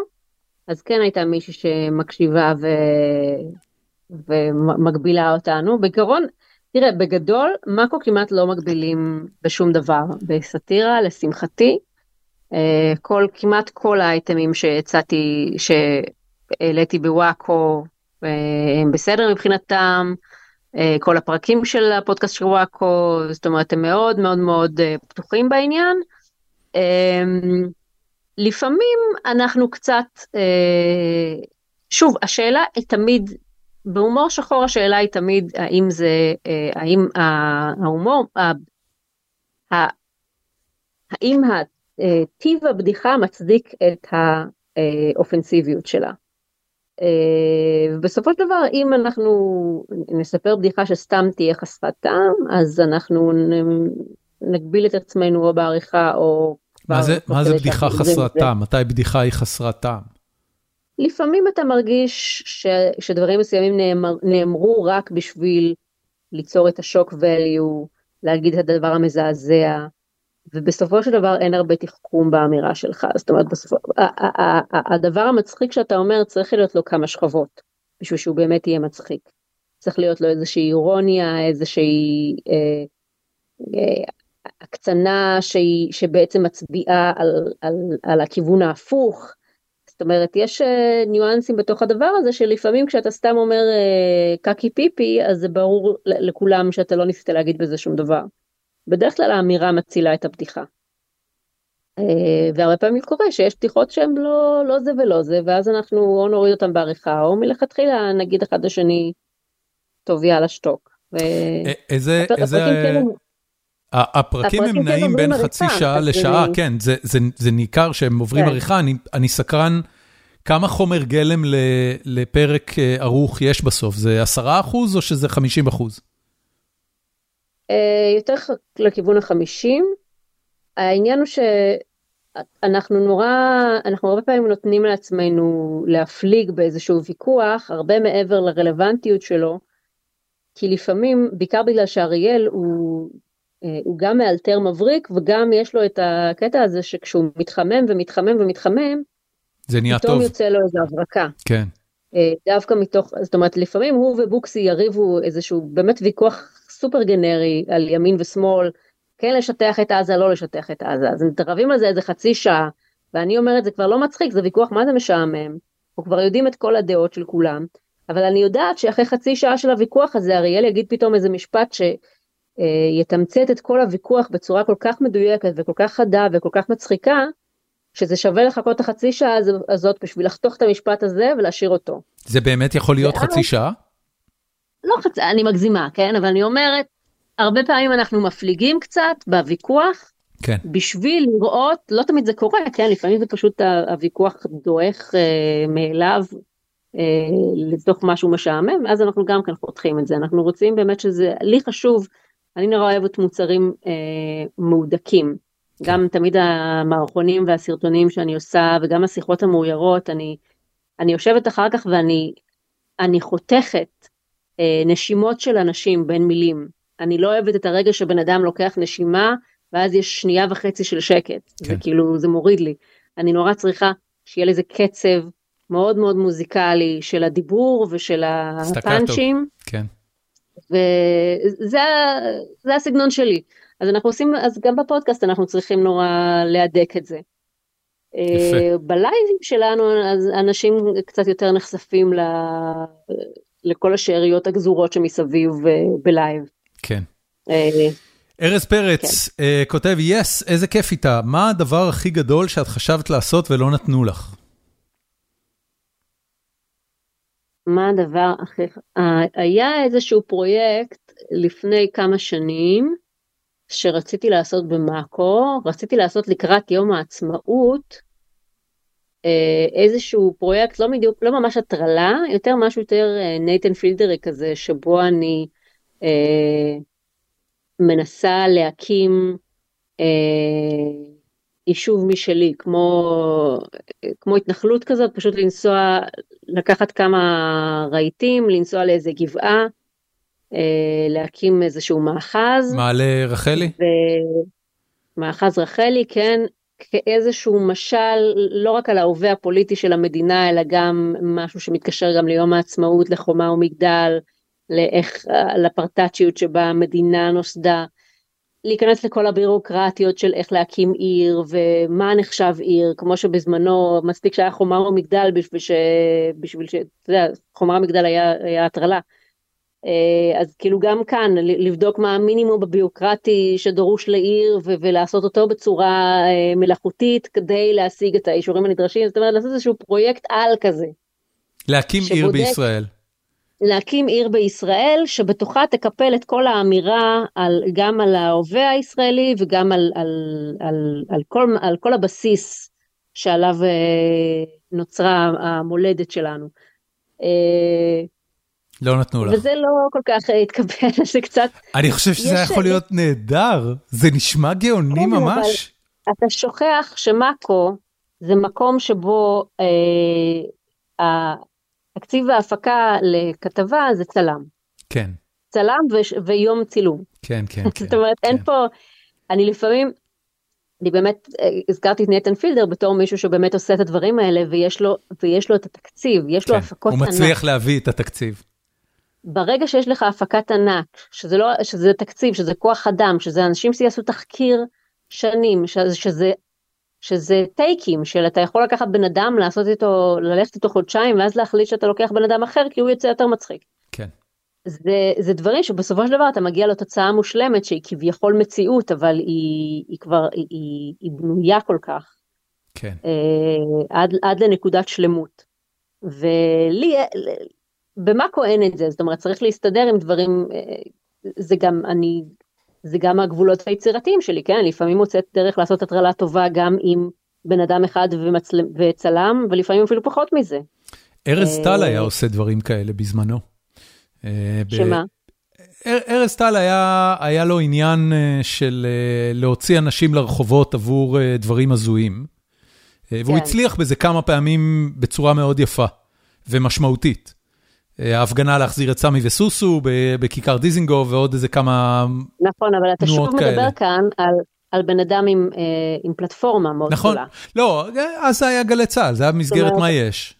אז כן הייתה מישהי שמקשיבה ו... ומגבילה אותנו. בעיקרון, תראה, בגדול, מאקו כמעט לא מגבילים בשום דבר. בסאטירה, לשמחתי, אה, כל, כמעט כל האייטמים שהצעתי, שהעליתי בוואקו, אה, הם בסדר מבחינתם. אה, כל הפרקים של הפודקאסט של וואקו, זאת אומרת, הם מאוד מאוד מאוד פתוחים בעניין. לפעמים אנחנו קצת, שוב, השאלה היא תמיד, בהומור שחור השאלה היא תמיד האם זה, האם ההומור, האם אה, טיב הבדיחה מצדיק את האופנסיביות שלה. אה, ובסופו של דבר אם אנחנו נספר בדיחה שסתם תהיה חסרת טעם אז אנחנו נגביל את עצמנו או בעריכה או... מה זה, מה זה בדיחה חסרת טעם? מתי בדיחה היא חסרת טעם? לפעמים אתה מרגיש ש, שדברים מסוימים נאמר, נאמרו רק בשביל ליצור את השוק value, להגיד את הדבר המזעזע, ובסופו של דבר אין הרבה תחכום באמירה שלך, זאת אומרת, בסופו, הדבר המצחיק שאתה אומר צריך להיות לו כמה שכבות, בשביל שהוא באמת יהיה מצחיק. צריך להיות לו איזושהי אירוניה, איזושהי אה, אה, הקצנה שהיא, שבעצם מצביעה על, על, על הכיוון ההפוך. זאת אומרת, יש אה, ניואנסים בתוך הדבר הזה שלפעמים כשאתה סתם אומר אה, קקי פיפי, אז זה ברור לכולם שאתה לא ניסית להגיד בזה שום דבר. בדרך כלל האמירה מצילה את הבדיחה. אה, והרבה פעמים קורה שיש בדיחות שהן לא, לא זה ולא זה, ואז אנחנו או נוריד אותן בעריכה, או מלכתחילה נגיד אחד לשני, טוב יאללה שתוק. אה, איזה, איזה... הפרקים הם נעים בין חצי שעה לשעה, כן, זה ניכר שהם עוברים כן. עריכה, אני סקרן כמה חומר גלם לפרק אה, ערוך יש בסוף, זה 10% או שזה 50%? אה, יותר לכיוון החמישים. העניין הוא שאנחנו נורא, אנחנו הרבה פעמים נותנים לעצמנו להפליג באיזשהו ויכוח, הרבה מעבר לרלוונטיות שלו, כי לפעמים, בעיקר בגלל שאריאל הוא, אה, הוא גם מאלתר מבריק וגם יש לו את הקטע הזה שכשהוא מתחמם ומתחמם ומתחמם, זה נהיה פתאום טוב. יוצא לו איזו הברקה. כן. אה, דווקא מתוך, זאת אומרת לפעמים הוא ובוקסי יריבו איזשהו באמת ויכוח סופר גנרי על ימין ושמאל, כן לשטח את עזה, לא לשטח את עזה, אז מתרבים על זה איזה חצי שעה, ואני אומרת זה כבר לא מצחיק, זה ויכוח מה זה משעמם, אנחנו כבר יודעים את כל הדעות של כולם, אבל אני יודעת שאחרי חצי שעה של הוויכוח הזה אריאל יגיד פתאום איזה משפט שיתמצת את כל הוויכוח בצורה כל כך מדויקת וכל כך חדה וכל כך מצחיקה, שזה שווה לחכות את החצי שעה הזאת בשביל לחתוך את המשפט הזה ולהשאיר אותו. זה באמת יכול להיות חצי שעה? לא חצי, אני מגזימה, כן? אבל אני אומרת, הרבה פעמים אנחנו מפליגים קצת בוויכוח, כן. בשביל לראות, לא תמיד זה קורה, כן? לפעמים זה פשוט הוויכוח דועך אה, מאליו אה, לתוך משהו משעמם, ואז אנחנו גם כן חותכים את זה. אנחנו רוצים באמת שזה, לי חשוב, אני נורא אוהבת מוצרים אה, מהודקים. כן. גם תמיד המערכונים והסרטונים שאני עושה, וגם השיחות המאוירות, אני, אני יושבת אחר כך ואני אני חותכת נשימות של אנשים בין מילים. אני לא אוהבת את הרגע שבן אדם לוקח נשימה ואז יש שנייה וחצי של שקט. כן. זה כאילו, זה מוריד לי. אני נורא צריכה שיהיה לזה קצב מאוד מאוד מוזיקלי של הדיבור ושל הפאנצ'ים. כן. וזה הסגנון שלי. אז אנחנו עושים, אז גם בפודקאסט אנחנו צריכים נורא להדק את זה. יפה. אה, בלייבים שלנו אז אנשים קצת יותר נחשפים ל... לכל השאריות הגזורות שמסביב אה, בלייב. כן. אה, ארז פרץ כן. uh, כותב, yes, איזה כיף איתה, מה הדבר הכי גדול שאת חשבת לעשות ולא נתנו לך? מה הדבר הכי... היה איזשהו פרויקט לפני כמה שנים שרציתי לעשות במאקו, רציתי לעשות לקראת יום העצמאות איזשהו פרויקט, לא בדיוק, לא ממש הטרלה, יותר משהו יותר אה, נייתן פילדרי כזה, שבו אני אה, מנסה להקים אה, יישוב משלי, כמו, כמו התנחלות כזאת, פשוט לנסוע, לקחת כמה רהיטים, לנסוע לאיזה גבעה, אה, להקים איזשהו מאחז. מעלה רחלי? מאחז רחלי, כן, כאיזשהו משל, לא רק על ההווה הפוליטי של המדינה, אלא גם משהו שמתקשר גם ליום העצמאות, לחומה ומגדל, לאיך, לפרטאצ'יות שבה המדינה נוסדה. להיכנס לכל הבירוקרטיות של איך להקים עיר ומה נחשב עיר, כמו שבזמנו מספיק שהיה חומה ומגדל בשביל ש... בשביל ש... אתה יודע, חומה ומגדל היה הטרלה. אה, אז כאילו גם כאן לבדוק מה המינימום הביוקרטי שדרוש לעיר ו- ולעשות אותו בצורה אה, מלאכותית כדי להשיג את האישורים הנדרשים, זאת אומרת לעשות איזשהו פרויקט על כזה. להקים שבודק, עיר בישראל. להקים עיר בישראל שבתוכה תקפל את כל האמירה על, גם על ההווה הישראלי וגם על, על, על, על, כל, על כל הבסיס שעליו אה, נוצרה המולדת שלנו. לא נתנו לך. וזה לא כל כך התקבל, זה קצת... אני חושב שזה יכול להיות נהדר, זה נשמע גאוני כן, ממש. אתה שוכח שמאקו זה מקום שבו אה, תקציב ההפקה לכתבה זה צלם. כן. צלם ו- ויום צילום. כן, כן, כן. זאת אומרת, כן. אין פה, אני לפעמים, אני באמת הזכרתי את נייתן פילדר בתור מישהו שבאמת עושה את הדברים האלה, ויש לו, ויש לו את התקציב, יש כן, לו הפקות ענק. הוא מצליח ענק. להביא את התקציב. ברגע שיש לך הפקת ענק, שזה, לא, שזה תקציב, שזה כוח אדם, שזה אנשים שיעשו תחקיר שנים, שזה, שזה, שזה טייקים, של אתה יכול לקחת בן אדם, לעשות איתו, ללכת איתו חודשיים, ואז להחליט שאתה לוקח בן אדם אחר, כי הוא יוצא יותר מצחיק. כן. זה, זה דברים שבסופו של דבר אתה מגיע לתוצאה מושלמת שהיא כביכול מציאות, אבל היא, היא כבר, היא, היא, היא בנויה כל כך. כן. אה, עד, עד לנקודת שלמות. ולי, במאקו אין את זה, זאת אומרת צריך להסתדר עם דברים, זה גם אני, זה גם הגבולות היצירתיים שלי, כן, לפעמים מוצאת דרך לעשות הטרלה טובה גם עם בן אדם אחד ומצל... וצלם, ולפעמים אפילו פחות מזה. ארז טל היה עושה דברים כאלה בזמנו. שמה? ארז טל היה, היה לו עניין של להוציא אנשים לרחובות עבור דברים הזויים, והוא כן. הצליח בזה כמה פעמים בצורה מאוד יפה ומשמעותית. ההפגנה להחזיר את סמי וסוסו בכיכר דיזינגוף ועוד איזה כמה נכון, אבל אתה שוב כאלה. מדבר כאן על, על בן אדם עם, אה, עם פלטפורמה מאוד נכון, גדולה. לא, אז זה היה גלי צה"ל, זה היה במסגרת מה יש.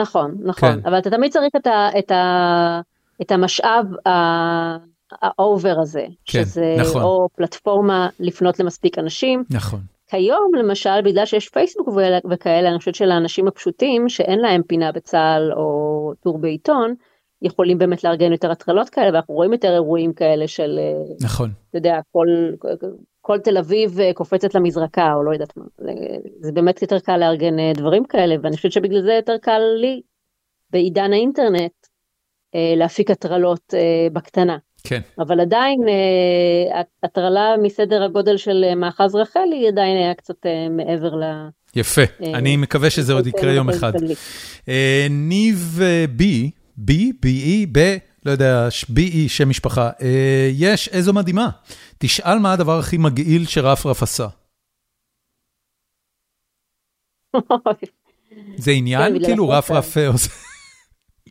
נכון, נכון, כן. אבל אתה תמיד צריך את, ה, את, ה, את המשאב ה over הזה, כן, שזה נכון. או פלטפורמה לפנות למספיק אנשים. נכון. כיום למשל בגלל שיש פייסבוק וכאלה אני חושבת שלאנשים הפשוטים שאין להם פינה בצה"ל או טור בעיתון יכולים באמת לארגן יותר הטרלות כאלה ואנחנו רואים יותר אירועים כאלה של אה, נכון. אתה יודע כל, כל תל אביב אה, קופצת למזרקה או לא יודעת מה זה, זה באמת יותר קל לארגן אה, דברים כאלה ואני חושבת שבגלל זה יותר קל לי בעידן האינטרנט להפיק הטרלות בקטנה. כן. אבל עדיין אה, הטרלה מסדר הגודל של אה, מאחז רחלי עדיין היה קצת אה, מעבר ל... יפה, אני מקווה שזה עוד יקרה יום אחד. אה, ניב בי, בי, בי, ב, לא יודע, בי, שם משפחה, יש איזו מדהימה. תשאל מה הדבר הכי מגעיל שרפרף עשה. זה עניין? כאילו רפרף עושה...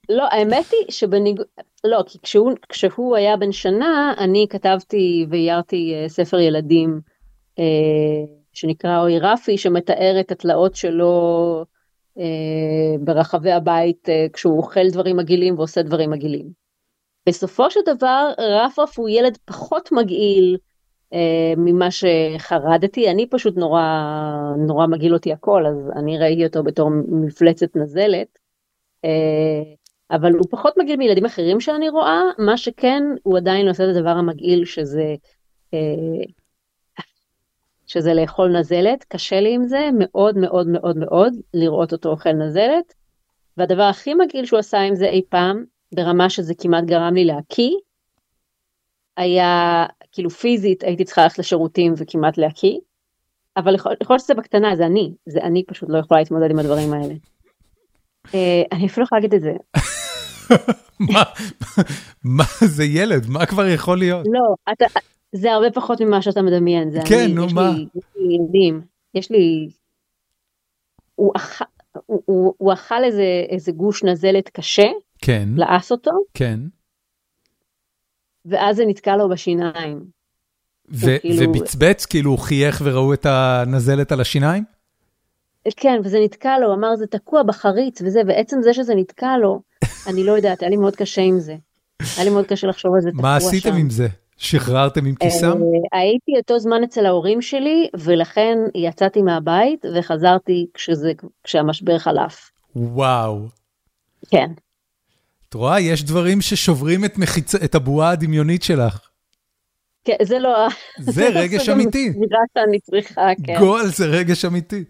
לא, האמת היא שבניגוד, לא, כי כשהוא, כשהוא היה בן שנה, אני כתבתי ואיירתי uh, ספר ילדים uh, שנקרא אוי רפי, שמתאר את התלאות שלו uh, ברחבי הבית uh, כשהוא אוכל דברים מגעילים ועושה דברים מגעילים. בסופו של דבר, רפרף הוא ילד פחות מגעיל אה, ממה שחרדתי, אני פשוט נורא, נורא מגעיל אותי הכל, אז אני ראיתי אותו בתור מפלצת נזלת. אה, אבל הוא פחות מגעיל מילדים אחרים שאני רואה, מה שכן, הוא עדיין עושה את הדבר המגעיל שזה, אה, שזה לאכול נזלת, קשה לי עם זה מאוד מאוד מאוד מאוד לראות אותו אוכל נזלת. והדבר הכי מגעיל שהוא עשה עם זה אי פעם, ברמה שזה כמעט גרם לי להקיא, היה, כאילו פיזית הייתי צריכה ללכת לשירותים וכמעט להקיא, אבל יכול להיות שזה בקטנה, זה אני, זה אני פשוט לא יכולה להתמודד עם הדברים האלה. אה, אני אפילו יכולה להגיד את זה. מה זה ילד? מה כבר יכול להיות? לא אתה זה הרבה פחות ממה שאתה מדמיין זה כן נו מה? ילדים יש לי הוא אכל הוא אכל איזה איזה גוש נזלת קשה כן. לעס אותו. כן. ואז זה נתקע לו בשיניים. כאילו- ובצבץ כאילו הוא חייך וראו את הנזלת על השיניים? כן וזה נתקע לו אמר זה תקוע בחריץ וזה ועצם זה שזה נתקע לו אני לא יודעת היה לי מאוד קשה עם זה. היה לי מאוד קשה לחשוב על זה מה עשיתם עם זה? שחררתם עם כיסם? אה, הייתי אותו זמן אצל ההורים שלי ולכן יצאתי מהבית וחזרתי כשזה כשהמשבר חלף. וואו. כן. את רואה יש דברים ששוברים את מחיצ... את הבועה הדמיונית שלך. כן, זה לא... זה רגש אמיתי. נראה שאני צריכה, כן. גועל זה רגש אמיתי.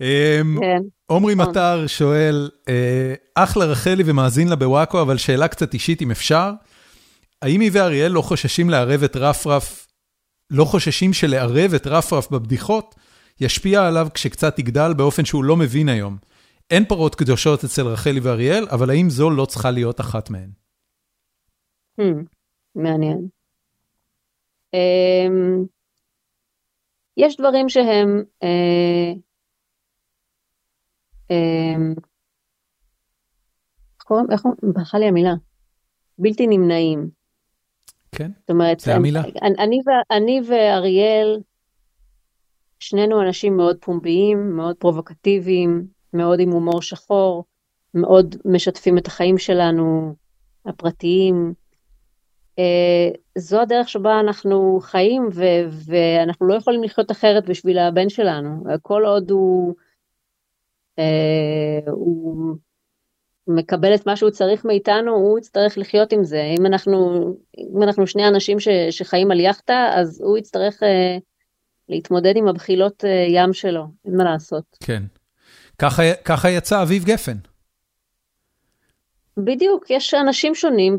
אמ, כן. עומרי נכון. מטר שואל, אה, אחלה רחלי ומאזין לה בוואקו, אבל שאלה קצת אישית אם אפשר. האם היא ואריאל לא חוששים לערב את רפרף, לא חוששים שלערב את רפרף בבדיחות ישפיע עליו כשקצת יגדל באופן שהוא לא מבין היום? אין פרות קדושות אצל רחלי ואריאל, אבל האם זו לא צריכה להיות אחת מהן? Hmm, מעניין. Um, יש דברים שהם, uh, um, איך ברכה לי המילה? בלתי נמנעים. כן, זאת אומרת, זה המילה. אני, אני, אני ואריאל, שנינו אנשים מאוד פומביים, מאוד פרובוקטיביים, מאוד עם הומור שחור, מאוד משתפים את החיים שלנו, הפרטיים. Uh, זו הדרך שבה אנחנו חיים ו- ואנחנו לא יכולים לחיות אחרת בשביל הבן שלנו. כל עוד הוא, uh, הוא מקבל את מה שהוא צריך מאיתנו, הוא יצטרך לחיות עם זה. אם אנחנו, אם אנחנו שני אנשים ש- שחיים על יאכטה, אז הוא יצטרך uh, להתמודד עם הבחילות uh, ים שלו, אין מה לעשות. כן. ככה, ככה יצא אביב גפן. בדיוק, יש אנשים שונים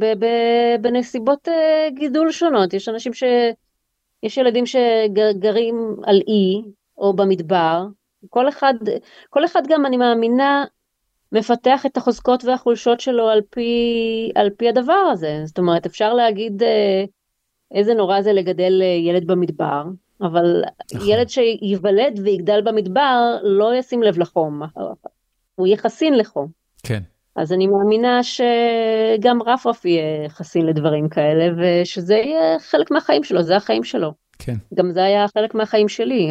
בנסיבות אה, גידול שונות, יש אנשים ש... יש ילדים שגרים על אי או במדבר, כל אחד, כל אחד גם, אני מאמינה, מפתח את החוזקות והחולשות שלו על פי, על פי הדבר הזה. זאת אומרת, אפשר להגיד אה, איזה נורא זה לגדל אה, ילד במדבר, אבל נכון. ילד שייוולד ויגדל במדבר לא ישים לב לחום, הוא יהיה חסין לחום. כן. אז אני מאמינה שגם רפרף יהיה חסין לדברים כאלה ושזה יהיה חלק מהחיים שלו, זה החיים שלו. כן. גם זה היה חלק מהחיים שלי.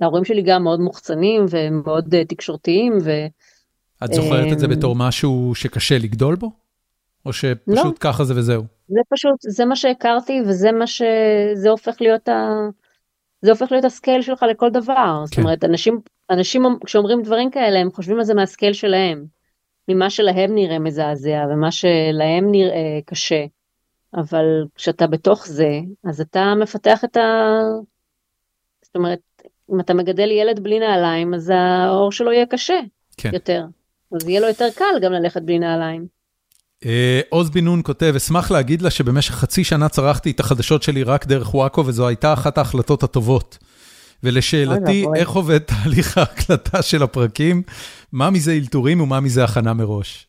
ההורים שלי גם מאוד מוחצנים ומאוד אה, תקשורתיים. ו... את זוכרת את זה בתור משהו שקשה לגדול בו? או שפשוט לא. ככה זה וזהו? זה פשוט, זה מה שהכרתי וזה מה ש... זה הופך להיות ה... זה הופך להיות ה scale שלך לכל דבר. כן. זאת אומרת, אנשים, אנשים כשאומרים דברים כאלה, הם חושבים על זה מה scale שלהם. ממה שלהם נראה מזעזע ומה שלהם נראה קשה. אבל כשאתה בתוך זה, אז אתה מפתח את ה... זאת אומרת, אם אתה מגדל ילד בלי נעליים, אז העור שלו יהיה קשה כן. יותר. אז יהיה לו יותר קל גם ללכת בלי נעליים. אה, עוז בן נון כותב, אשמח להגיד לה שבמשך חצי שנה צרכתי את החדשות שלי רק דרך פאקו, וזו הייתה אחת ההחלטות הטובות. ולשאלתי, איך עובד תהליך ההקלטה של הפרקים? מה מזה אלתורים ומה מזה הכנה מראש?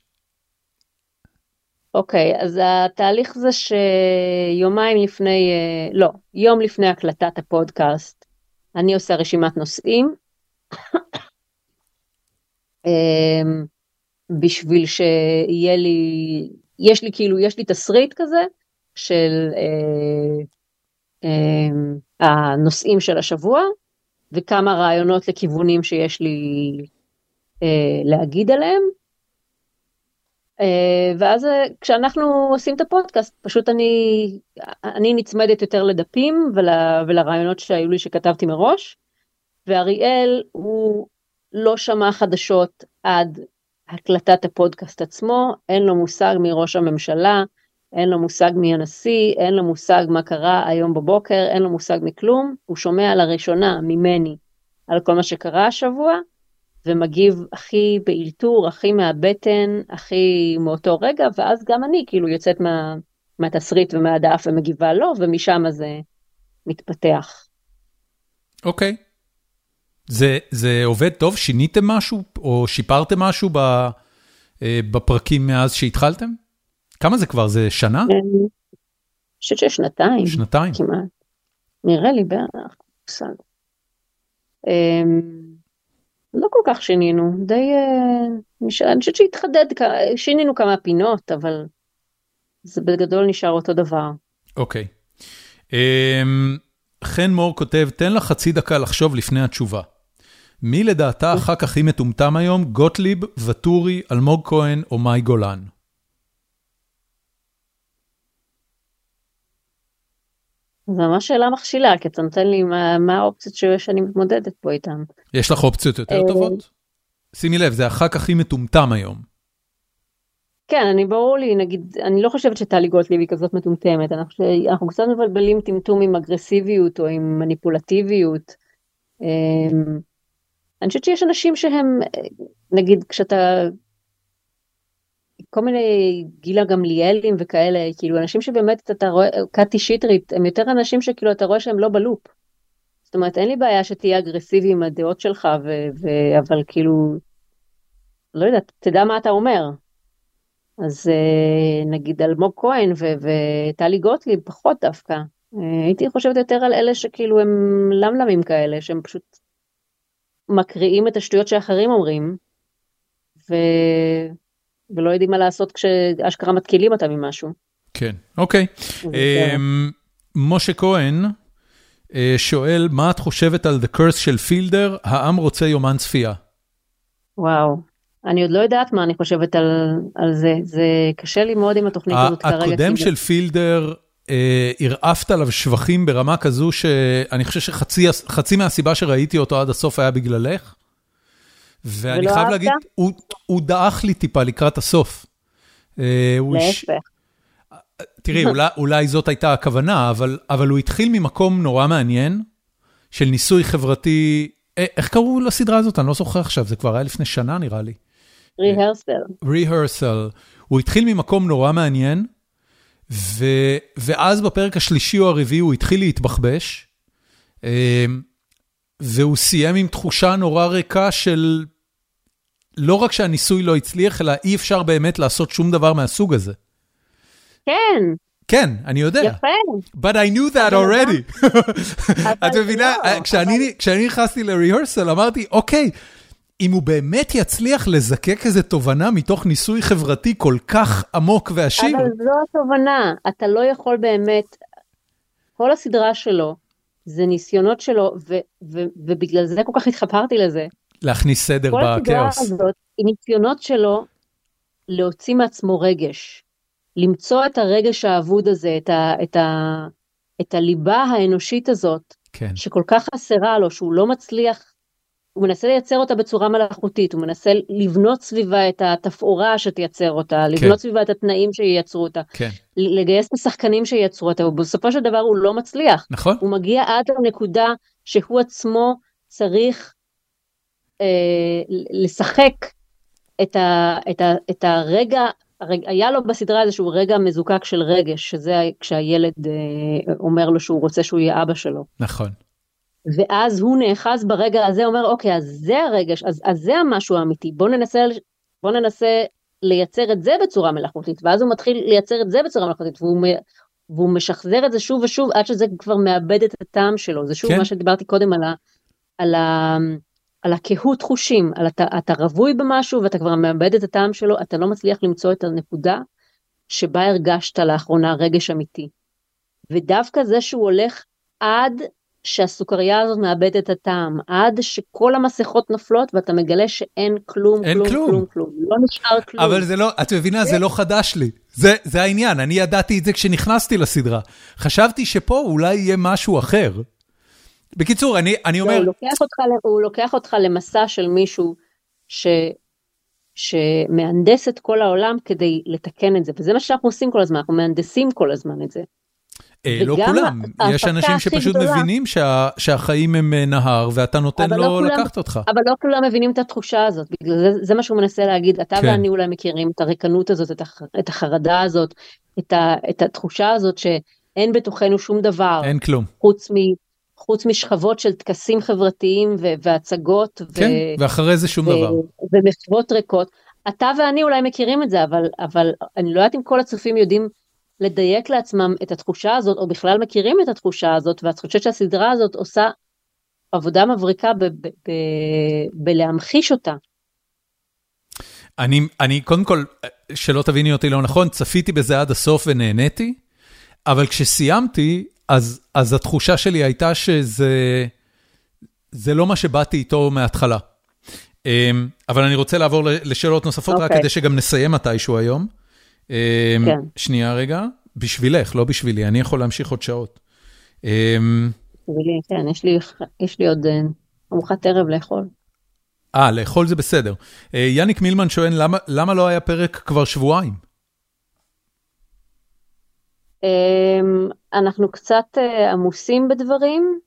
אוקיי, okay, אז התהליך זה שיומיים לפני, אה, לא, יום לפני הקלטת הפודקאסט, אני עושה רשימת נושאים. אמ, בשביל שיהיה לי, יש לי כאילו, יש לי תסריט כזה של אה, אה, הנושאים של השבוע, וכמה רעיונות לכיוונים שיש לי אה, להגיד עליהם. ואז כשאנחנו עושים את הפודקאסט, פשוט אני, אני נצמדת יותר לדפים ול, ולרעיונות שהיו לי שכתבתי מראש, ואריאל הוא לא שמע חדשות עד הקלטת הפודקאסט עצמו, אין לו מושג מראש הממשלה, אין לו מושג מי הנשיא, אין לו מושג מה קרה היום בבוקר, אין לו מושג מכלום, הוא שומע לראשונה ממני על כל מה שקרה השבוע, ומגיב הכי באלתור, הכי מהבטן, הכי מאותו רגע, ואז גם אני כאילו יוצאת מה, מהתסריט ומהדף ומגיבה לו, ומשם זה מתפתח. אוקיי. Okay. זה, זה עובד טוב? שיניתם משהו או שיפרתם משהו אה, בפרקים מאז שהתחלתם? כמה זה כבר? זה שנה? אני חושבת ששנתיים. שנתיים. כמעט. נראה לי בערך. אמ, לא כל כך שינינו, די... אה, אני חושבת שהתחדד, שינינו כמה פינות, אבל זה בגדול נשאר אותו דבר. אוקיי. אמ, חן מור כותב, תן לה חצי דקה לחשוב לפני התשובה. מי לדעתה הח"כ הכי מטומטם היום, גוטליב, ואטורי, אלמוג כהן או מאי גולן? זו ממש שאלה מכשילה, כי אתה נותן לי מה, מה האופציות שאני מתמודדת פה איתן. יש לך אופציות יותר אה, טובות? שימי לב, זה הח"כ הכי מטומטם היום. כן, אני ברור לי, נגיד, אני לא חושבת שטלי גוטליב היא כזאת מטומטמת, אנחנו, אנחנו קצת מבלבלים טמטום עם אגרסיביות או עם מניפולטיביות. אמ, אני חושבת שיש אנשים שהם, נגיד כשאתה, כל מיני גילה גמליאלים וכאלה, כאילו אנשים שבאמת אתה רואה, קטי שטרית, הם יותר אנשים שכאילו אתה רואה שהם לא בלופ. זאת אומרת, אין לי בעיה שתהיה אגרסיבי עם הדעות שלך, ו- ו- אבל כאילו, לא יודעת, תדע מה אתה אומר. אז אה, נגיד אלמוג כהן וטלי גוטליב, פחות דווקא. אה, הייתי חושבת יותר על אלה שכאילו הם למלמים כאלה, שהם פשוט מקריאים את השטויות שאחרים אומרים, ו... ולא יודעים מה לעשות כשאשכרה מתקילים אותם ממשהו. כן, אוקיי. אמ, משה כהן אה, שואל, מה את חושבת על The Curse של פילדר, העם רוצה יומן צפייה? וואו, אני עוד לא יודעת מה אני חושבת על, על זה, זה קשה לי מאוד עם התוכנית הזאת כרגע. הקודם של פילדר, אה, הרעפת עליו שבחים ברמה כזו שאני חושב שחצי מהסיבה שראיתי אותו עד הסוף היה בגללך. ואני חייב להגיד, הוא, הוא דעך לי טיפה לקראת הסוף. אה, להפך. תראי, אולי, אולי זאת הייתה הכוונה, אבל, אבל הוא התחיל ממקום נורא מעניין, של ניסוי חברתי, אה, איך קראו לסדרה הזאת? אני לא זוכר עכשיו, זה כבר היה לפני שנה נראה לי. ריהרסל. ריהרסל. הוא התחיל ממקום נורא מעניין, ו, ואז בפרק השלישי או הרביעי הוא התחיל להתבחבש, אמ, והוא סיים עם תחושה נורא ריקה של לא רק שהניסוי לא הצליח, אלא אי אפשר באמת לעשות שום דבר מהסוג הזה. כן. כן, אני יודע. יפה. But I knew that already. את מבינה, לא, כשאני נכנסתי ל-rehearsal אמרתי, אוקיי, אם הוא באמת יצליח לזקק איזה תובנה מתוך ניסוי חברתי כל כך עמוק ועשיר. אבל זו התובנה, אתה לא יכול באמת, כל הסדרה שלו זה ניסיונות שלו, ו- ו- ובגלל זה כל כך התחפרתי לזה. להכניס סדר בכאוס. כל הסדרה הזאת היא ניסיונות שלו להוציא מעצמו רגש, למצוא את הרגש האבוד הזה, את, ה- את, ה- את הליבה האנושית הזאת, כן. שכל כך חסרה לו, שהוא לא מצליח הוא מנסה לייצר אותה בצורה מלאכותית, הוא מנסה לבנות סביבה את התפאורה שתייצר אותה, כן. לבנות סביבה את התנאים שייצרו אותה, כן. לגייס את השחקנים שייצרו אותה, ובסופו של דבר הוא לא מצליח. נכון. הוא מגיע עד לנקודה שהוא עצמו צריך לשחק את, ה, את, ה, את הרגע, הרג, היה לו בסדרה איזשהו רגע מזוקק של רגש, שזה כשהילד אה, אומר לו שהוא רוצה שהוא יהיה אבא שלו. נכון. ואז הוא נאחז ברגע הזה, אומר, אוקיי, אז זה הרגש, אז, אז זה המשהו האמיתי, בוא ננסה, בוא ננסה לייצר את זה בצורה מלאכותית, ואז הוא מתחיל לייצר את זה בצורה מלאכותית, והוא, והוא משחזר את זה שוב ושוב, עד שזה כבר מאבד את הטעם שלו, זה שוב כן. מה שדיברתי קודם על, ה, על, ה, על הקהות חושים, על אתה, אתה רווי במשהו ואתה כבר מאבד את הטעם שלו, אתה לא מצליח למצוא את הנקודה שבה הרגשת לאחרונה רגש אמיתי. ודווקא זה שהוא הולך עד שהסוכריה הזאת מאבדת את הטעם, עד שכל המסכות נופלות ואתה מגלה שאין כלום, אין כלום, כלום. כלום, כלום, לא נשאר כלום. אבל זה לא, את מבינה, זה לא חדש לי. זה, זה העניין, אני ידעתי את זה כשנכנסתי לסדרה. חשבתי שפה אולי יהיה משהו אחר. בקיצור, אני, אני לא, אומר, הוא, לוקח אותך, הוא לוקח אותך למסע של מישהו ש, שמהנדס את כל העולם כדי לתקן את זה, וזה מה שאנחנו עושים כל הזמן, אנחנו מהנדסים כל הזמן את זה. אה, לא כולם, יש אנשים שפשוט גדולה- מבינים שה, שהחיים הם אה, נהר, ואתה נותן אבל לו לא כולם- לקחת אותך. אבל לא כולם מבינים את התחושה הזאת, בגלל זה, זה מה שהוא מנסה להגיד, אתה כן. ואני אולי מכירים את הריקנות הזאת, את, הח, את החרדה הזאת, את, ה, את התחושה הזאת שאין בתוכנו שום דבר, אין כלום. חוץ, מ, חוץ משכבות של טקסים חברתיים ו, והצגות, ו, כן, ואחרי זה שום ו- דבר. ומחוות ריקות. אתה ואני אולי מכירים את זה, אבל, אבל אני לא יודעת אם כל הצופים יודעים לדייק לעצמם את התחושה הזאת, או בכלל מכירים את התחושה הזאת, ואת חושבת שהסדרה הזאת עושה עבודה מבריקה ב- ב- ב- בלהמחיש אותה. אני, אני, קודם כל, שלא תביני אותי לא נכון, צפיתי בזה עד הסוף ונהניתי, אבל כשסיימתי, אז, אז התחושה שלי הייתה שזה זה לא מה שבאתי איתו מההתחלה. אמ, אבל אני רוצה לעבור לשאלות נוספות, רק אוקיי. כדי שגם נסיים מתישהו היום. אמ, כן. שנייה רגע, בשבילך, לא בשבילי, אני יכול להמשיך עוד שעות. אמ, בשבילי, כן, יש לי, יש לי עוד אה, ארוחת ערב לאכול. אה, לאכול זה בסדר. אה, יאניק מילמן שואל, למה, למה לא היה פרק כבר שבועיים? אמ, אנחנו קצת אה, עמוסים בדברים,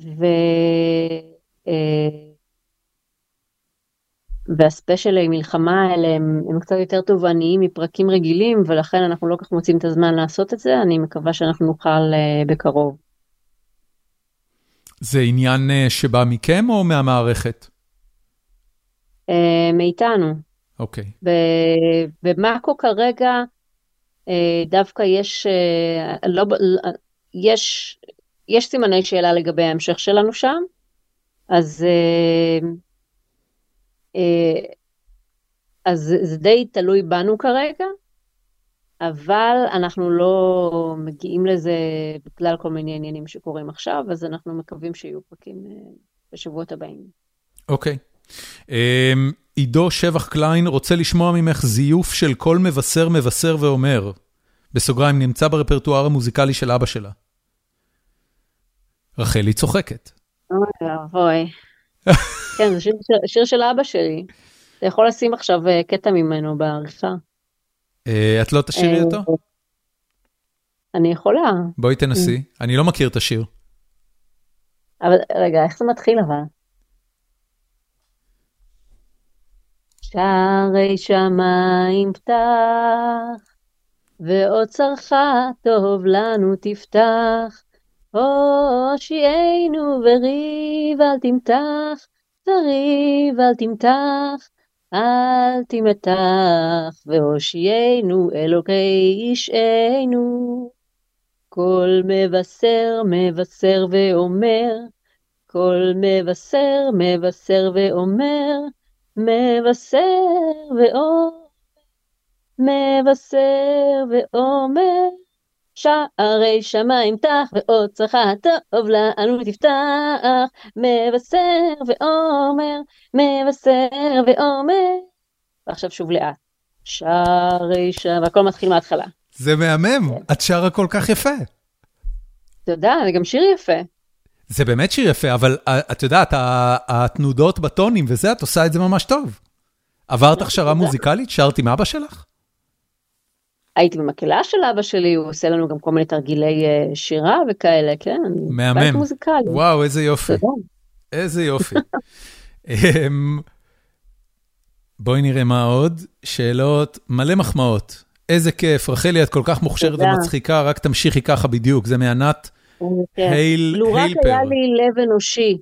ו... אה, והספיישלי מלחמה האלה הם, הם קצת יותר תובעניים מפרקים רגילים, ולכן אנחנו לא כך מוצאים את הזמן לעשות את זה, אני מקווה שאנחנו נוכל אה, בקרוב. זה עניין אה, שבא מכם או מהמערכת? אה, מאיתנו. אוקיי. ב- במאקו כרגע דווקא יש, אה, לא, יש, יש סימני שאלה לגבי ההמשך שלנו שם, אז, אה, אה, אז זה- די תלוי בנו כרגע, אבל אנחנו לא מגיעים לזה בגלל כל מיני עניינים שקורים עכשיו, אז אנחנו מקווים שיהיו פרקים אה, בשבועות הבאים. אוקיי. אמ, עידו שבח קליין רוצה לשמוע ממך זיוף של כל מבשר מבשר ואומר. בסוגריים, נמצא ברפרטואר המוזיקלי של אבא שלה. רחלי צוחקת. אוי ואבוי. כן, זה שיר, שיר, שיר של אבא שלי. אתה יכול לשים עכשיו אה, קטע ממנו בעריכה. אה, את לא תשאירי אה, אותו? אני יכולה, בואי תנסי. אני לא מכיר את השיר. אבל רגע, איך זה מתחיל אבל? שערי שמיים פתח, ואוצרך טוב לנו תפתח. הושיענו וריב אל תמתח, וריב אל תמתח, אל תמתח, והושיענו אלוקי אישנו. כל מבשר מבשר ואומר, כל מבשר מבשר ואומר, מבשר ואומר, מבשר ואומר, שערי שמיים תח ועוד צרכה טוב לנו תפתח, מבשר ואומר, מבשר ואומר, ועכשיו שוב לאט, שערי שמיים, והכל מתחיל מההתחלה. זה מהמם, את שרה כל כך יפה. תודה, זה גם שיר יפה. זה באמת שיר יפה, אבל אה, את יודעת, התנודות בטונים וזה, את עושה את זה ממש טוב. עברת הכשרה מוזיקלית? שרת עם אבא שלך? הייתי במקהלה של אבא שלי, הוא עושה לנו גם כל מיני תרגילי אה, שירה וכאלה, כן? מהמם. וואו, איזה יופי. איזה יופי. אמ, בואי נראה מה עוד. שאלות, מלא מחמאות. איזה כיף, רחלי, את כל כך מוכשרת. ומצחיקה, רק תמשיכי ככה בדיוק. זה מענת. הייל לו רק. היה לי לב אנושי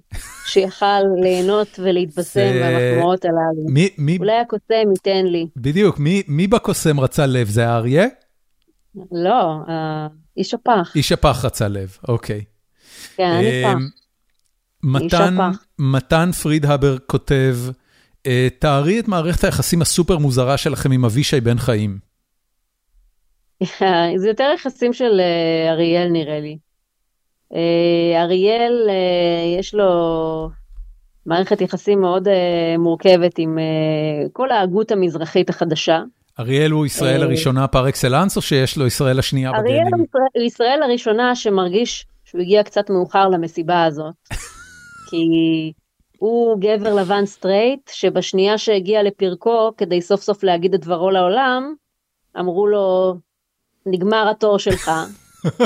שיכל ליהנות ולהתבשם מהמחמאות הללו. מי, מי, אולי הקוסם ייתן לי. בדיוק, מי, מי בקוסם רצה לב? זה האריה? לא, אה, איש הפח. איש הפח רצה לב, אוקיי. כן, אני אמ, פח. מתן. מתן פרידהבר כותב, אה, תארי את מערכת היחסים הסופר מוזרה שלכם עם אבישי בן חיים. זה יותר יחסים של אה, אריאל נראה לי. אה, אריאל, יש לו מערכת יחסים מאוד מורכבת עם כל ההגות המזרחית החדשה. אריאל הוא ישראל הראשונה פר אקסלנס, או שיש לו ישראל השנייה בגנים? אריאל הוא ישראל הראשונה שמרגיש שהוא הגיע קצת מאוחר למסיבה הזאת. כי הוא גבר לבן straight, שבשנייה שהגיע לפרקו, כדי סוף סוף להגיד את דברו לעולם, אמרו לו, נגמר התור שלך.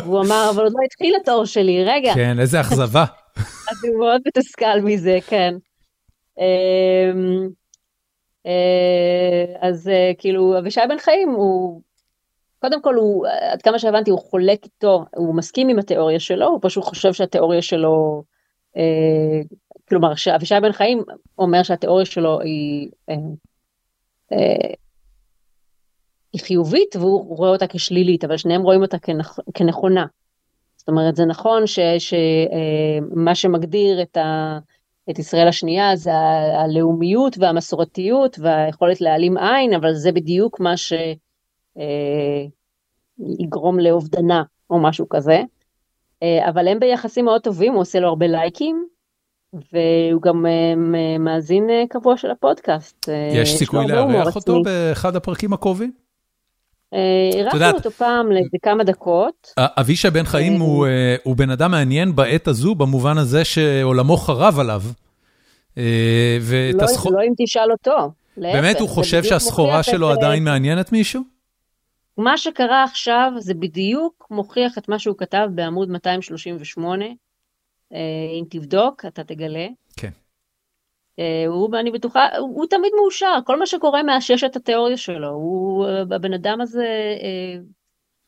והוא אמר, אבל עוד לא התחיל התור שלי, רגע. כן, איזה אכזבה. אז הוא מאוד מתוסכל מזה, כן. אמ, אה, אז אה, כאילו, אבישי בן חיים הוא, קודם כל הוא, עד כמה שהבנתי, הוא חולק איתו, הוא מסכים עם התיאוריה שלו, הוא פשוט חושב שהתיאוריה שלו, אה, כלומר, שאבישי בן חיים אומר שהתיאוריה שלו היא, היא חיובית והוא רואה אותה כשלילית, אבל שניהם רואים אותה כנכ, כנכונה. זאת אומרת, זה נכון שמה שמגדיר את ה... את ישראל השנייה זה הלאומיות והמסורתיות והיכולת להעלים עין, אבל זה בדיוק מה שיגרום אה, לאובדנה או משהו כזה. אה, אבל הם ביחסים מאוד טובים, הוא עושה לו הרבה לייקים, והוא גם אה, מאזין קבוע של הפודקאסט. יש סיכוי לארח אותו באחד הפרקים הקרובים? אירחנו אותו פעם לאיזה כמה דקות. אבישי בן חיים הוא בן אדם מעניין בעת הזו, במובן הזה שעולמו חרב עליו. לא אם תשאל אותו. באמת, הוא חושב שהסחורה שלו עדיין מעניינת מישהו? מה שקרה עכשיו זה בדיוק מוכיח את מה שהוא כתב בעמוד 238. אם תבדוק, אתה תגלה. כן. הוא, אני בטוחה, הוא, הוא תמיד מאושר, כל מה שקורה מאשש את התיאוריה שלו. הוא, הבן אדם הזה אה,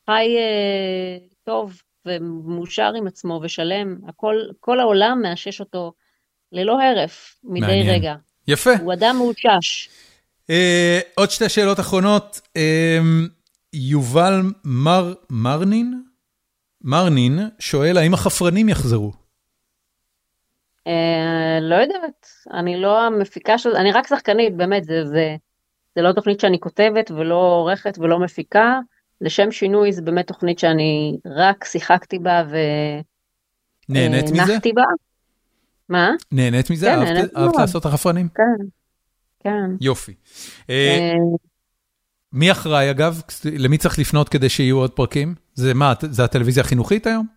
חי אה, טוב ומאושר עם עצמו ושלם, הכל, כל העולם מאשש אותו ללא הרף, מדי מעניין. רגע. יפה. הוא אדם מאושש. אה, עוד שתי שאלות אחרונות. אה, יובל מר, מרנין? מרנין שואל, האם החפרנים יחזרו? אה, לא יודעת, אני לא המפיקה של, אני רק שחקנית, באמת, זה, זה, זה לא תוכנית שאני כותבת ולא עורכת ולא מפיקה. לשם שינוי זה באמת תוכנית שאני רק שיחקתי בה ונחתי בה. מה? נהנית מזה? כן, נהנית אהבת לעשות החפרנים? כן, כן. יופי. אה, מי אחראי אגב? למי צריך לפנות כדי שיהיו עוד פרקים? זה מה, זה הטלוויזיה החינוכית היום?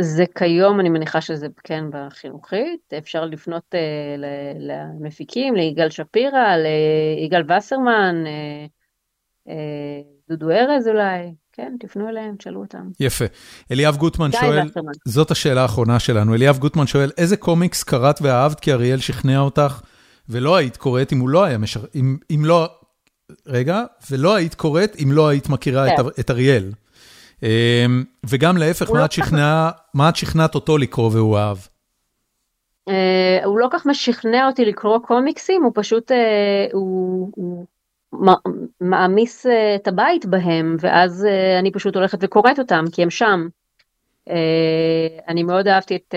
זה כיום, אני מניחה שזה כן בחינוכית, אפשר לפנות uh, למפיקים, ליגאל שפירא, ליגאל וסרמן, uh, uh, דודו ארז אולי, כן, תפנו אליהם, תשאלו אותם. יפה. אליאב גוטמן שואל, זאת השאלה האחרונה שלנו, אליאב גוטמן שואל, איזה קומיקס קראת ואהבת כי אריאל שכנע אותך ולא היית קוראת אם הוא לא היה משר... אם, אם לא, רגע, ולא היית קוראת אם לא היית מכירה כן. את, את אריאל. אמ, וגם להפך, מה, לא את שכנע, מה את שכנעת אותו לקרוא והוא אהב? Uh, הוא לא כך משכנע אותי לקרוא קומיקסים, הוא פשוט, uh, הוא, הוא מעמיס אה, את הבית בהם, ואז אה, אני פשוט הולכת וקוראת אותם, כי הם שם. אה, אני מאוד אהבתי את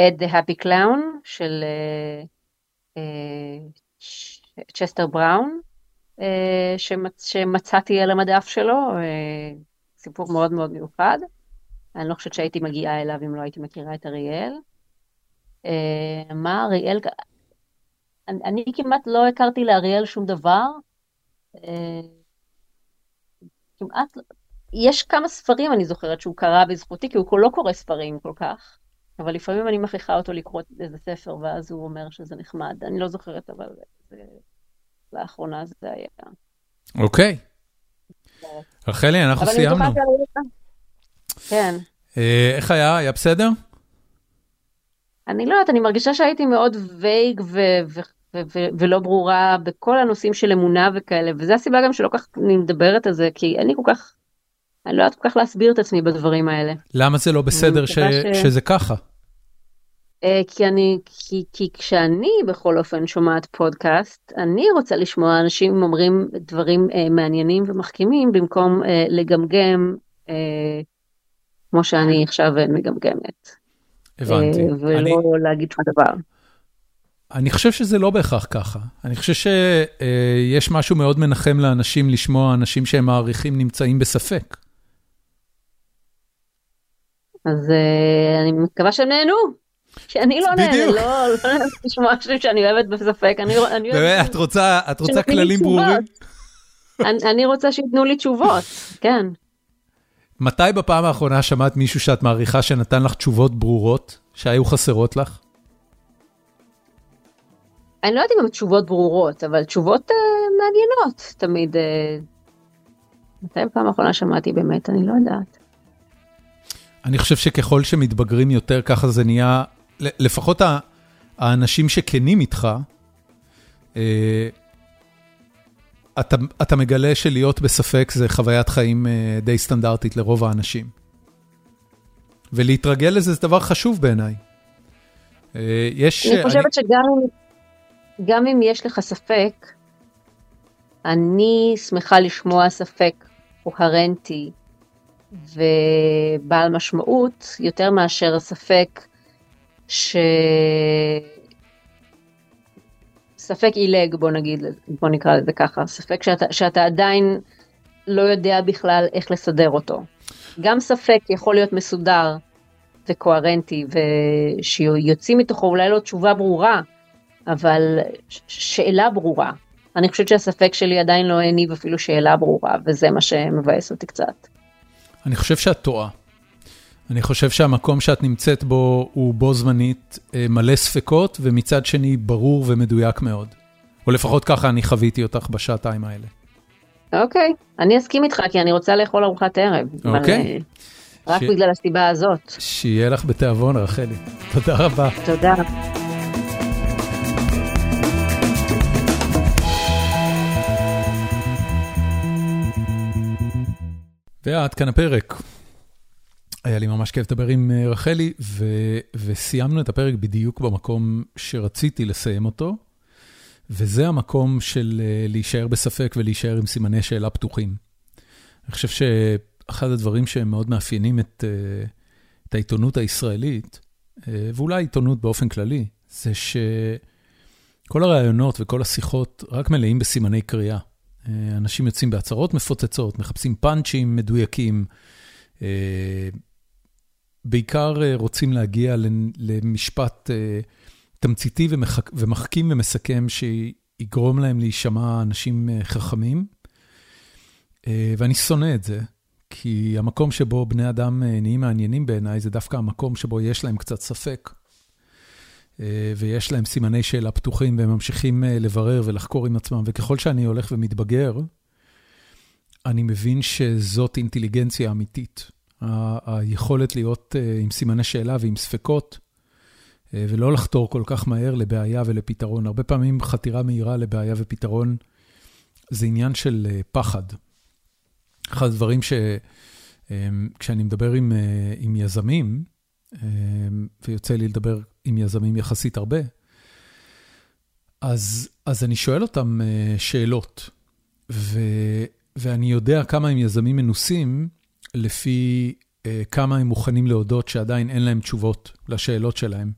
Ed the Happy Clown של צ'סטר בראון, שמצאתי על המדף שלו, סיפור מאוד מאוד מיוחד. אני לא חושבת שהייתי מגיעה אליו אם לא הייתי מכירה את אריאל. מה אריאל, אני, אני כמעט לא הכרתי לאריאל שום דבר. אה, כמעט, יש כמה ספרים אני זוכרת שהוא קרא בזכותי, כי הוא לא קורא ספרים כל כך, אבל לפעמים אני מכריחה אותו לקרוא איזה ספר, ואז הוא אומר שזה נחמד. אני לא זוכרת, אבל זה, לאחרונה זה היה. אוקיי. רחלי, אנחנו סיימנו. כן. אה, איך היה? היה בסדר? אני לא יודעת, אני מרגישה שהייתי מאוד וייג ולא ברורה בכל הנושאים של אמונה וכאלה, וזו הסיבה גם שלא כך אני מדברת על זה, כי אין לי כל כך, אני לא יודעת כל כך להסביר את עצמי בדברים האלה. למה זה לא בסדר. שזה ככה? אה, כי אני, כי, כי כשאני בכל אופן שומעת פודקאסט, אני רוצה לשמוע אנשים אומרים דברים אה, מעניינים ומחכימים במקום אה, לגמגם אה, כמו שאני עכשיו מגמגמת. הבנתי. אה, ולא אני... להגיד שום דבר. אני חושב שזה לא בהכרח ככה. אני חושב שיש משהו מאוד מנחם לאנשים לשמוע אנשים שהם מעריכים נמצאים בספק. אז אני מקווה שהם נהנו. שאני לא נהנה, לא, לא לשמוע שאני אוהבת בספק, אני אוהבת... את רוצה, את רוצה כללים ברורים? אני, אני רוצה שייתנו לי תשובות, כן. מתי בפעם האחרונה שמעת מישהו שאת מעריכה שנתן לך תשובות ברורות, שהיו חסרות לך? אני לא יודעת אם הן תשובות ברורות, אבל תשובות uh, מעניינות תמיד. Uh, מתי בפעם האחרונה שמעתי באמת? אני לא יודעת. אני חושב שככל שמתבגרים יותר, ככה זה נהיה, לפחות האנשים שכנים איתך, אה, אתה, אתה מגלה שלהיות בספק זה חוויית חיים אה, די סטנדרטית לרוב האנשים. ולהתרגל לזה זה דבר חשוב בעיניי. אה, יש... אני חושבת אני... שגם גם אם יש לך ספק, אני שמחה לשמוע ספק קוהרנטי ובעל משמעות, יותר מאשר הספק ש... ספק עילג, בוא נגיד, בוא נקרא לזה ככה, ספק שאתה, שאתה עדיין לא יודע בכלל איך לסדר אותו. גם ספק יכול להיות מסודר וקוהרנטי, ושיוצאים מתוכו אולי לא תשובה ברורה, אבל שאלה ברורה. אני חושבת שהספק שלי עדיין לא הניב אפילו שאלה ברורה, וזה מה שמבאס אותי קצת. אני חושב שאת טועה. אני חושב שהמקום שאת נמצאת בו הוא בו זמנית אה, מלא ספקות, ומצד שני ברור ומדויק מאוד. או לפחות ככה אני חוויתי אותך בשעתיים האלה. אוקיי, אני אסכים איתך, כי אני רוצה לאכול ארוחת ערב. אוקיי. אבל, רק ש... בגלל הסיבה הזאת. שיהיה לך בתיאבון, רחלי. תודה רבה. תודה. ועד כאן הפרק. היה לי ממש כיף לדבר עם אה, רחלי, ו, וסיימנו את הפרק בדיוק במקום שרציתי לסיים אותו, וזה המקום של אה, להישאר בספק ולהישאר עם סימני שאלה פתוחים. אני חושב שאחד הדברים שהם מאוד מאפיינים את, אה, את העיתונות הישראלית, ואולי עיתונות באופן כללי, זה שכל הראיונות וכל השיחות רק מלאים בסימני קריאה. אנשים יוצאים בהצהרות מפוצצות, מחפשים פאנצ'ים מדויקים, בעיקר אה, רוצים להגיע למשפט אה, תמציתי ומחכים ומסכם שיגרום להם להישמע אנשים אה, חכמים. ואני שונא את זה, כי המקום שבו בני אדם נהיים מעניינים בעיניי זה דווקא המקום שבו יש להם קצת ספק. ויש להם סימני שאלה פתוחים והם ממשיכים לברר ולחקור עם עצמם. וככל שאני הולך ומתבגר, אני מבין שזאת אינטליגנציה אמיתית. היכולת להיות אה, עם סימני שאלה ועם ספקות, אה, ולא לחתור כל כך מהר לבעיה ולפתרון. הרבה פעמים חתירה מהירה לבעיה ופתרון זה עניין של אה, פחד. אחד הדברים שכשאני מדבר עם, עם יזמים, ויוצא לי לדבר עם יזמים יחסית הרבה, אז, אז אני שואל אותם שאלות, ו, ואני יודע כמה הם יזמים מנוסים, לפי uh, כמה הם מוכנים להודות שעדיין אין להם תשובות לשאלות שלהם.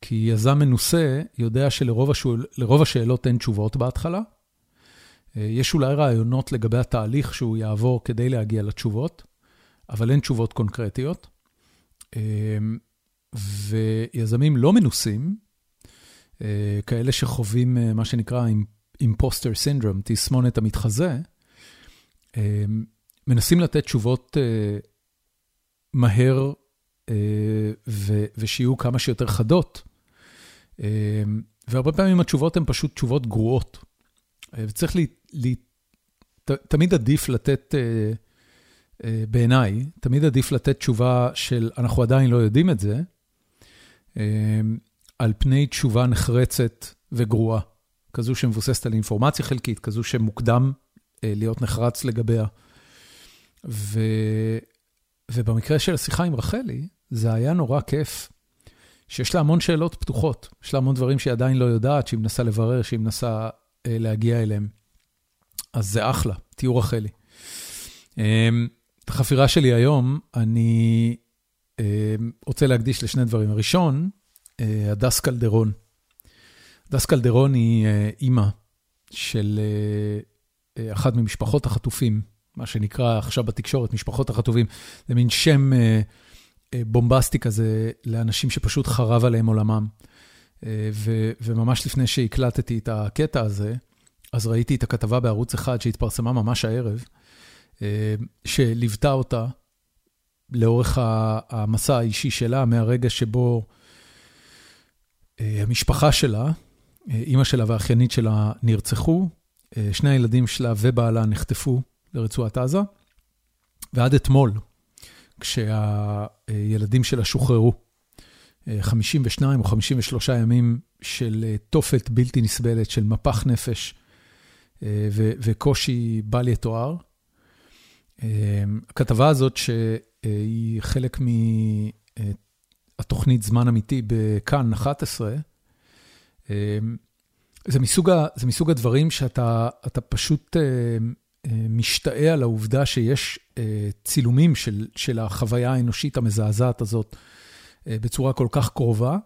כי יזם מנוסה יודע שלרוב השואל, השאלות אין תשובות בהתחלה. Uh, יש אולי רעיונות לגבי התהליך שהוא יעבור כדי להגיע לתשובות, אבל אין תשובות קונקרטיות. Uh, ויזמים לא מנוסים, uh, כאלה שחווים uh, מה שנקרא אימפוסטר סינדרום, תסמונת המתחזה, uh, מנסים לתת תשובות uh, מהר ו- ושיהיו כמה שיותר חדות, uh, והרבה פעמים התשובות הן פשוט תשובות גרועות. וצריך לי, לי, ת, תמיד עדיף לתת, בעיניי, תמיד עדיף לתת תשובה של אנחנו עדיין לא יודעים את זה, על פני תשובה נחרצת וגרועה. כזו שמבוססת על אינפורמציה חלקית, כזו שמוקדם להיות נחרץ לגביה. ו... ובמקרה של השיחה עם רחלי, זה היה נורא כיף, שיש לה המון שאלות פתוחות. יש לה המון דברים שהיא עדיין לא יודעת, שהיא מנסה לברר, שהיא מנסה אה, להגיע אליהם. אז זה אחלה, תהיו רחלי. אה, החפירה שלי היום, אני אה, רוצה להקדיש לשני דברים. הראשון, אה, הדס קלדרון. הדס קלדרון היא אה, אימא של אה, אה אחת ממשפחות החטופים מה שנקרא עכשיו בתקשורת, משפחות החטופים, זה מין שם uh, בומבסטי כזה לאנשים שפשוט חרב עליהם עולמם. ו, וממש לפני שהקלטתי את הקטע הזה, אז ראיתי את הכתבה בערוץ אחד שהתפרסמה ממש הערב, שליוותה אותה לאורך המסע האישי שלה, מהרגע שבו המשפחה שלה, אימא שלה והאחיינית שלה נרצחו, שני הילדים שלה ובעלה נחטפו לרצועת עזה, ועד אתמול, כשהילדים שלה שוחררו. 52 או 53 ימים של תופת בלתי נסבלת, של מפח נפש וקושי בל יתואר. הכתבה הזאת, שהיא חלק מהתוכנית זמן אמיתי בכאן 11, זה מסוג, זה מסוג הדברים שאתה פשוט משתאה על העובדה שיש צילומים של, של החוויה האנושית המזעזעת הזאת בצורה כל כך קרובה,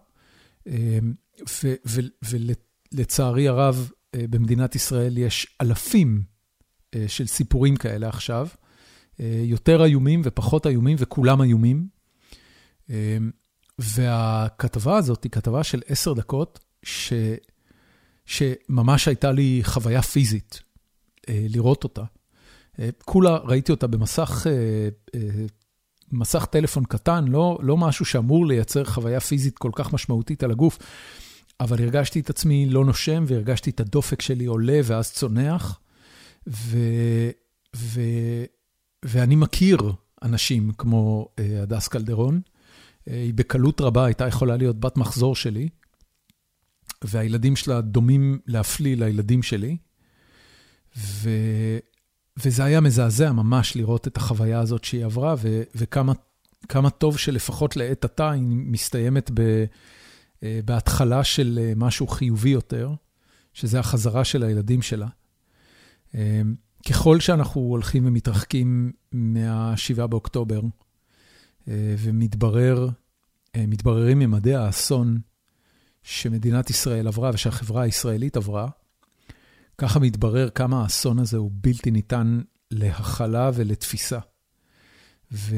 ולצערי הרב, במדינת ישראל יש אלפים של סיפורים כאלה עכשיו, יותר איומים ופחות איומים, וכולם איומים. והכתבה הזאת היא כתבה של עשר דקות, ש... שממש הייתה לי חוויה פיזית לראות אותה. כולה ראיתי אותה במסך מסך טלפון קטן, לא, לא משהו שאמור לייצר חוויה פיזית כל כך משמעותית על הגוף, אבל הרגשתי את עצמי לא נושם, והרגשתי את הדופק שלי עולה ואז צונח, ו, ו, ואני מכיר אנשים כמו הדס קלדרון, היא בקלות רבה הייתה יכולה להיות בת מחזור שלי, והילדים שלה דומים להפליא לילדים שלי, ו... וזה היה מזעזע ממש לראות את החוויה הזאת שהיא עברה, ו... וכמה טוב שלפחות לעת עתה היא מסתיימת ב... בהתחלה של משהו חיובי יותר, שזה החזרה של הילדים שלה. ככל שאנחנו הולכים ומתרחקים מה-7 באוקטובר, ומתבררים ממדי האסון, שמדינת ישראל עברה ושהחברה הישראלית עברה, ככה מתברר כמה האסון הזה הוא בלתי ניתן להכלה ולתפיסה. ו,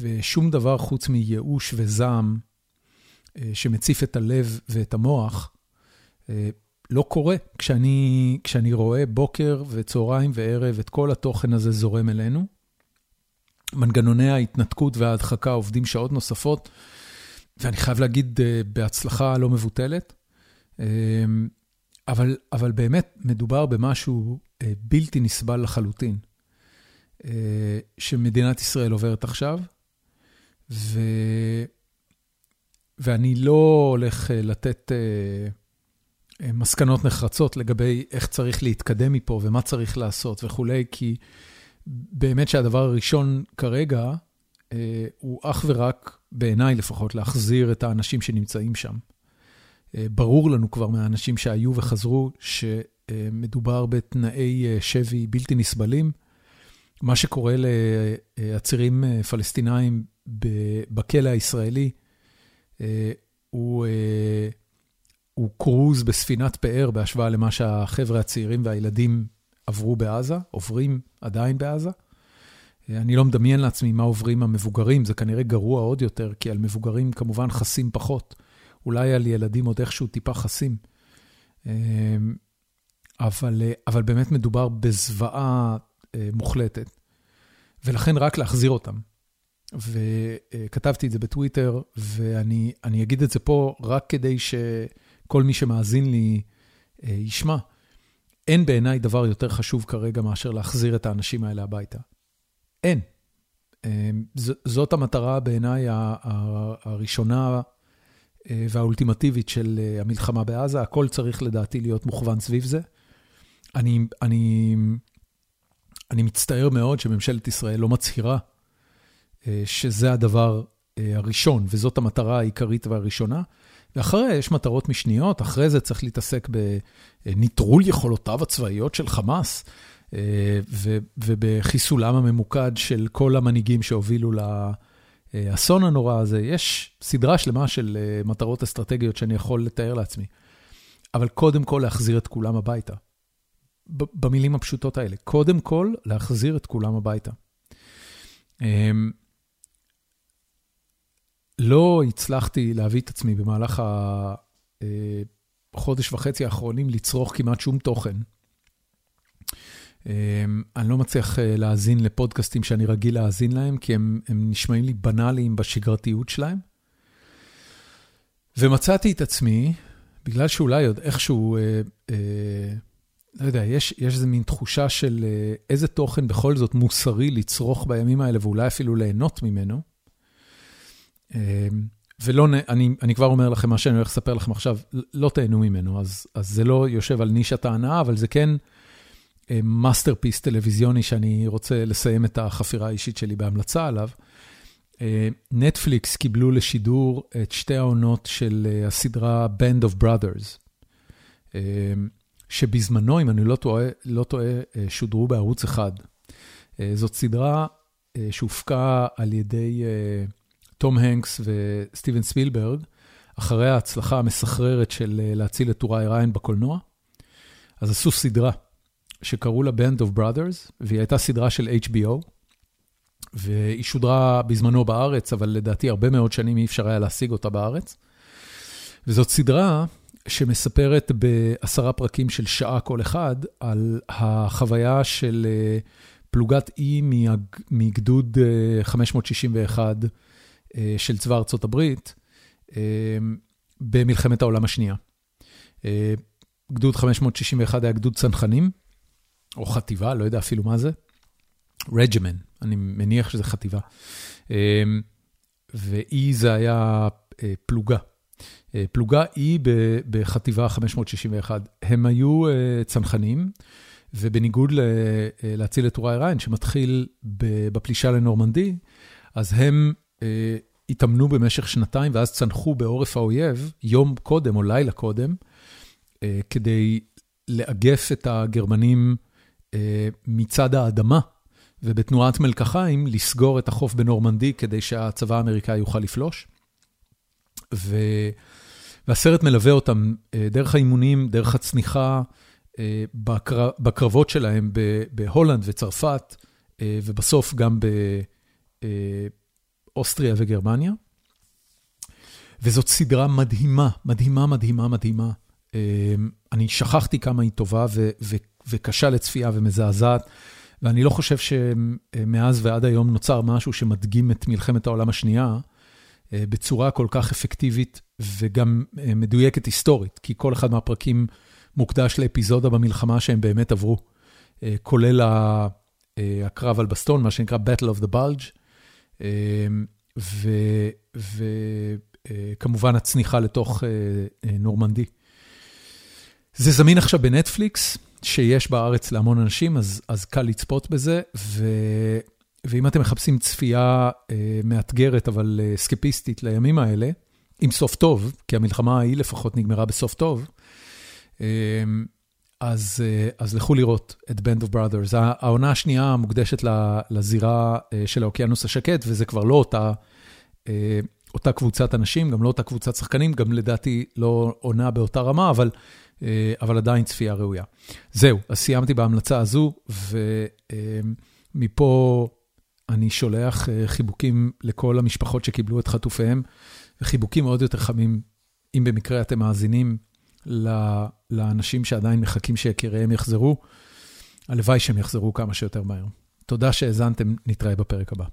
ושום דבר חוץ מייאוש וזעם שמציף את הלב ואת המוח, לא קורה כשאני, כשאני רואה בוקר וצהריים וערב את כל התוכן הזה זורם אלינו. מנגנוני ההתנתקות וההדחקה עובדים שעות נוספות. ואני חייב להגיד, בהצלחה לא מבוטלת. אבל, אבל באמת מדובר במשהו בלתי נסבל לחלוטין, שמדינת ישראל עוברת עכשיו, ו... ואני לא הולך לתת מסקנות נחרצות לגבי איך צריך להתקדם מפה ומה צריך לעשות וכולי, כי באמת שהדבר הראשון כרגע הוא אך ורק בעיניי לפחות, להחזיר את האנשים שנמצאים שם. ברור לנו כבר מהאנשים שהיו וחזרו, שמדובר בתנאי שבי בלתי נסבלים. מה שקורה לעצירים פלסטינאים בכלא הישראלי, הוא, הוא קרוז בספינת פאר בהשוואה למה שהחבר'ה הצעירים והילדים עברו בעזה, עוברים עדיין בעזה. אני לא מדמיין לעצמי מה עוברים המבוגרים, זה כנראה גרוע עוד יותר, כי על מבוגרים כמובן חסים פחות. אולי על ילדים עוד איכשהו טיפה חסים. אבל, אבל באמת מדובר בזוועה מוחלטת, ולכן רק להחזיר אותם. וכתבתי את זה בטוויטר, ואני אגיד את זה פה רק כדי שכל מי שמאזין לי ישמע. אין בעיניי דבר יותר חשוב כרגע מאשר להחזיר את האנשים האלה הביתה. אין. זאת המטרה בעיניי הראשונה והאולטימטיבית של המלחמה בעזה. הכל צריך לדעתי להיות מוכוון סביב זה. אני, אני, אני מצטער מאוד שממשלת ישראל לא מצהירה שזה הדבר הראשון, וזאת המטרה העיקרית והראשונה. ואחרי, יש מטרות משניות, אחרי זה צריך להתעסק בניטרול יכולותיו הצבאיות של חמאס. ובחיסולם הממוקד של כל המנהיגים שהובילו לאסון הנורא הזה. יש סדרה שלמה של מטרות אסטרטגיות שאני יכול לתאר לעצמי. אבל קודם כל להחזיר את כולם הביתה. במילים הפשוטות האלה. קודם כל להחזיר את כולם הביתה. לא הצלחתי להביא את עצמי במהלך החודש וחצי האחרונים לצרוך כמעט שום תוכן. אני לא מצליח להאזין לפודקאסטים שאני רגיל להאזין להם, כי הם, הם נשמעים לי בנאליים בשגרתיות שלהם. ומצאתי את עצמי, בגלל שאולי עוד איכשהו, אה, אה, לא יודע, יש, יש איזה מין תחושה של אה, איזה תוכן בכל זאת מוסרי לצרוך בימים האלה, ואולי אפילו ליהנות ממנו. אה, ולא, אני, אני כבר אומר לכם מה שאני הולך לספר לכם עכשיו, לא תהנו ממנו, אז, אז זה לא יושב על נישת ההנאה, אבל זה כן מאסטרפיס טלוויזיוני שאני רוצה לסיים את החפירה האישית שלי בהמלצה עליו. נטפליקס קיבלו לשידור את שתי העונות של אה, הסדרה Band of Brothers, אה, שבזמנו, אם אני לא טועה, לא טועה, אה, שודרו בערוץ אחד. זאת סדרה שהופקה על ידי תום הנקס וסטיבן ספילברג, אחרי ההצלחה המסחררת של להציל את טוראי ריין בקולנוע. אז עשו סדרה שקראו לה Band of Brothers, והיא הייתה סדרה של HBO. והיא שודרה בזמנו בארץ, אבל לדעתי הרבה מאוד שנים אי אפשר היה להשיג אותה בארץ. וזאת סדרה שמספרת בעשרה פרקים של שעה כל אחד, על החוויה של אה, פלוגת אי מגדוד 561 אה, אה, של צבא ארצות הברית במלחמת העולם השנייה. גדוד 561 היה גדוד צנחנים, או חטיבה, לא יודע אפילו מה זה. רג'מן, אני מניח שזה חטיבה. אמ, ואי זה היה אה, פלוגה. אה, פלוגה אי בחטיבה 561. הם היו אה, צנחנים, ובניגוד להציל את טוראי ריין, שמתחיל בפלישה לנורמנדי, אז הם התאמנו במשך שנתיים, ואז צנחו בעורף האויב, יום קודם או לילה קודם, כדי לאגף את הגרמנים מצד האדמה. ובתנועת מלקחיים לסגור את החוף בנורמנדי כדי שהצבא האמריקאי יוכל לפלוש. ו... והסרט מלווה אותם אה, דרך האימונים, דרך הצניחה, אה, בקר... בקרבות שלהם בהולנד וצרפת, אה, ובסוף גם באוסטריה וגרמניה. וזאת סדרה מדהימה, מדהימה, מדהימה, מדהימה. אני שכחתי כמה היא טובה ו... וקשה לצפייה ומזעזעת. ואני לא חושב שמאז ועד היום נוצר משהו שמדגים את מלחמת העולם השנייה אה, בצורה כל כך אפקטיבית וגם אה, מדויקת היסטורית, כי כל אחד מהפרקים מוקדש לאפיזודה במלחמה שהם באמת עברו, אה, כולל הקרב על בסטון, מה שנקרא Battle of the Bulge, וכמובן הצניחה לתוך נורמנדי. זה זמין עכשיו בנטפליקס. שיש בארץ להמון אנשים, אז, אז קל לצפות בזה. ו, ואם אתם מחפשים צפייה אה, מאתגרת, אבל אה, סקפיסטית לימים האלה, עם סוף טוב, כי המלחמה ההיא לפחות נגמרה בסוף טוב, אה, אז, אה, אז לכו לראות את Band of Brothers. העונה השנייה מוקדשת לזירה אה, של האוקיינוס השקט, וזה כבר לא אותה, אה, אותה קבוצת אנשים, גם לא אותה קבוצת שחקנים, גם לדעתי לא עונה באותה רמה, אבל... אה, אבל עדיין צפייה ראויה. זהו, אז סיימתי בהמלצה הזו, ומפה אני שולח אה, חיבוקים לכל המשפחות שקיבלו את חטופיהם, וחיבוקים עוד יותר חמים, אם במקרה אתם מאזינים לאנשים שעדיין מחכים שיקיריהם יחזרו. הלוואי שהם יחזרו כמה שיותר מהר. תודה שהאזנתם, נתראה בפרק הבא.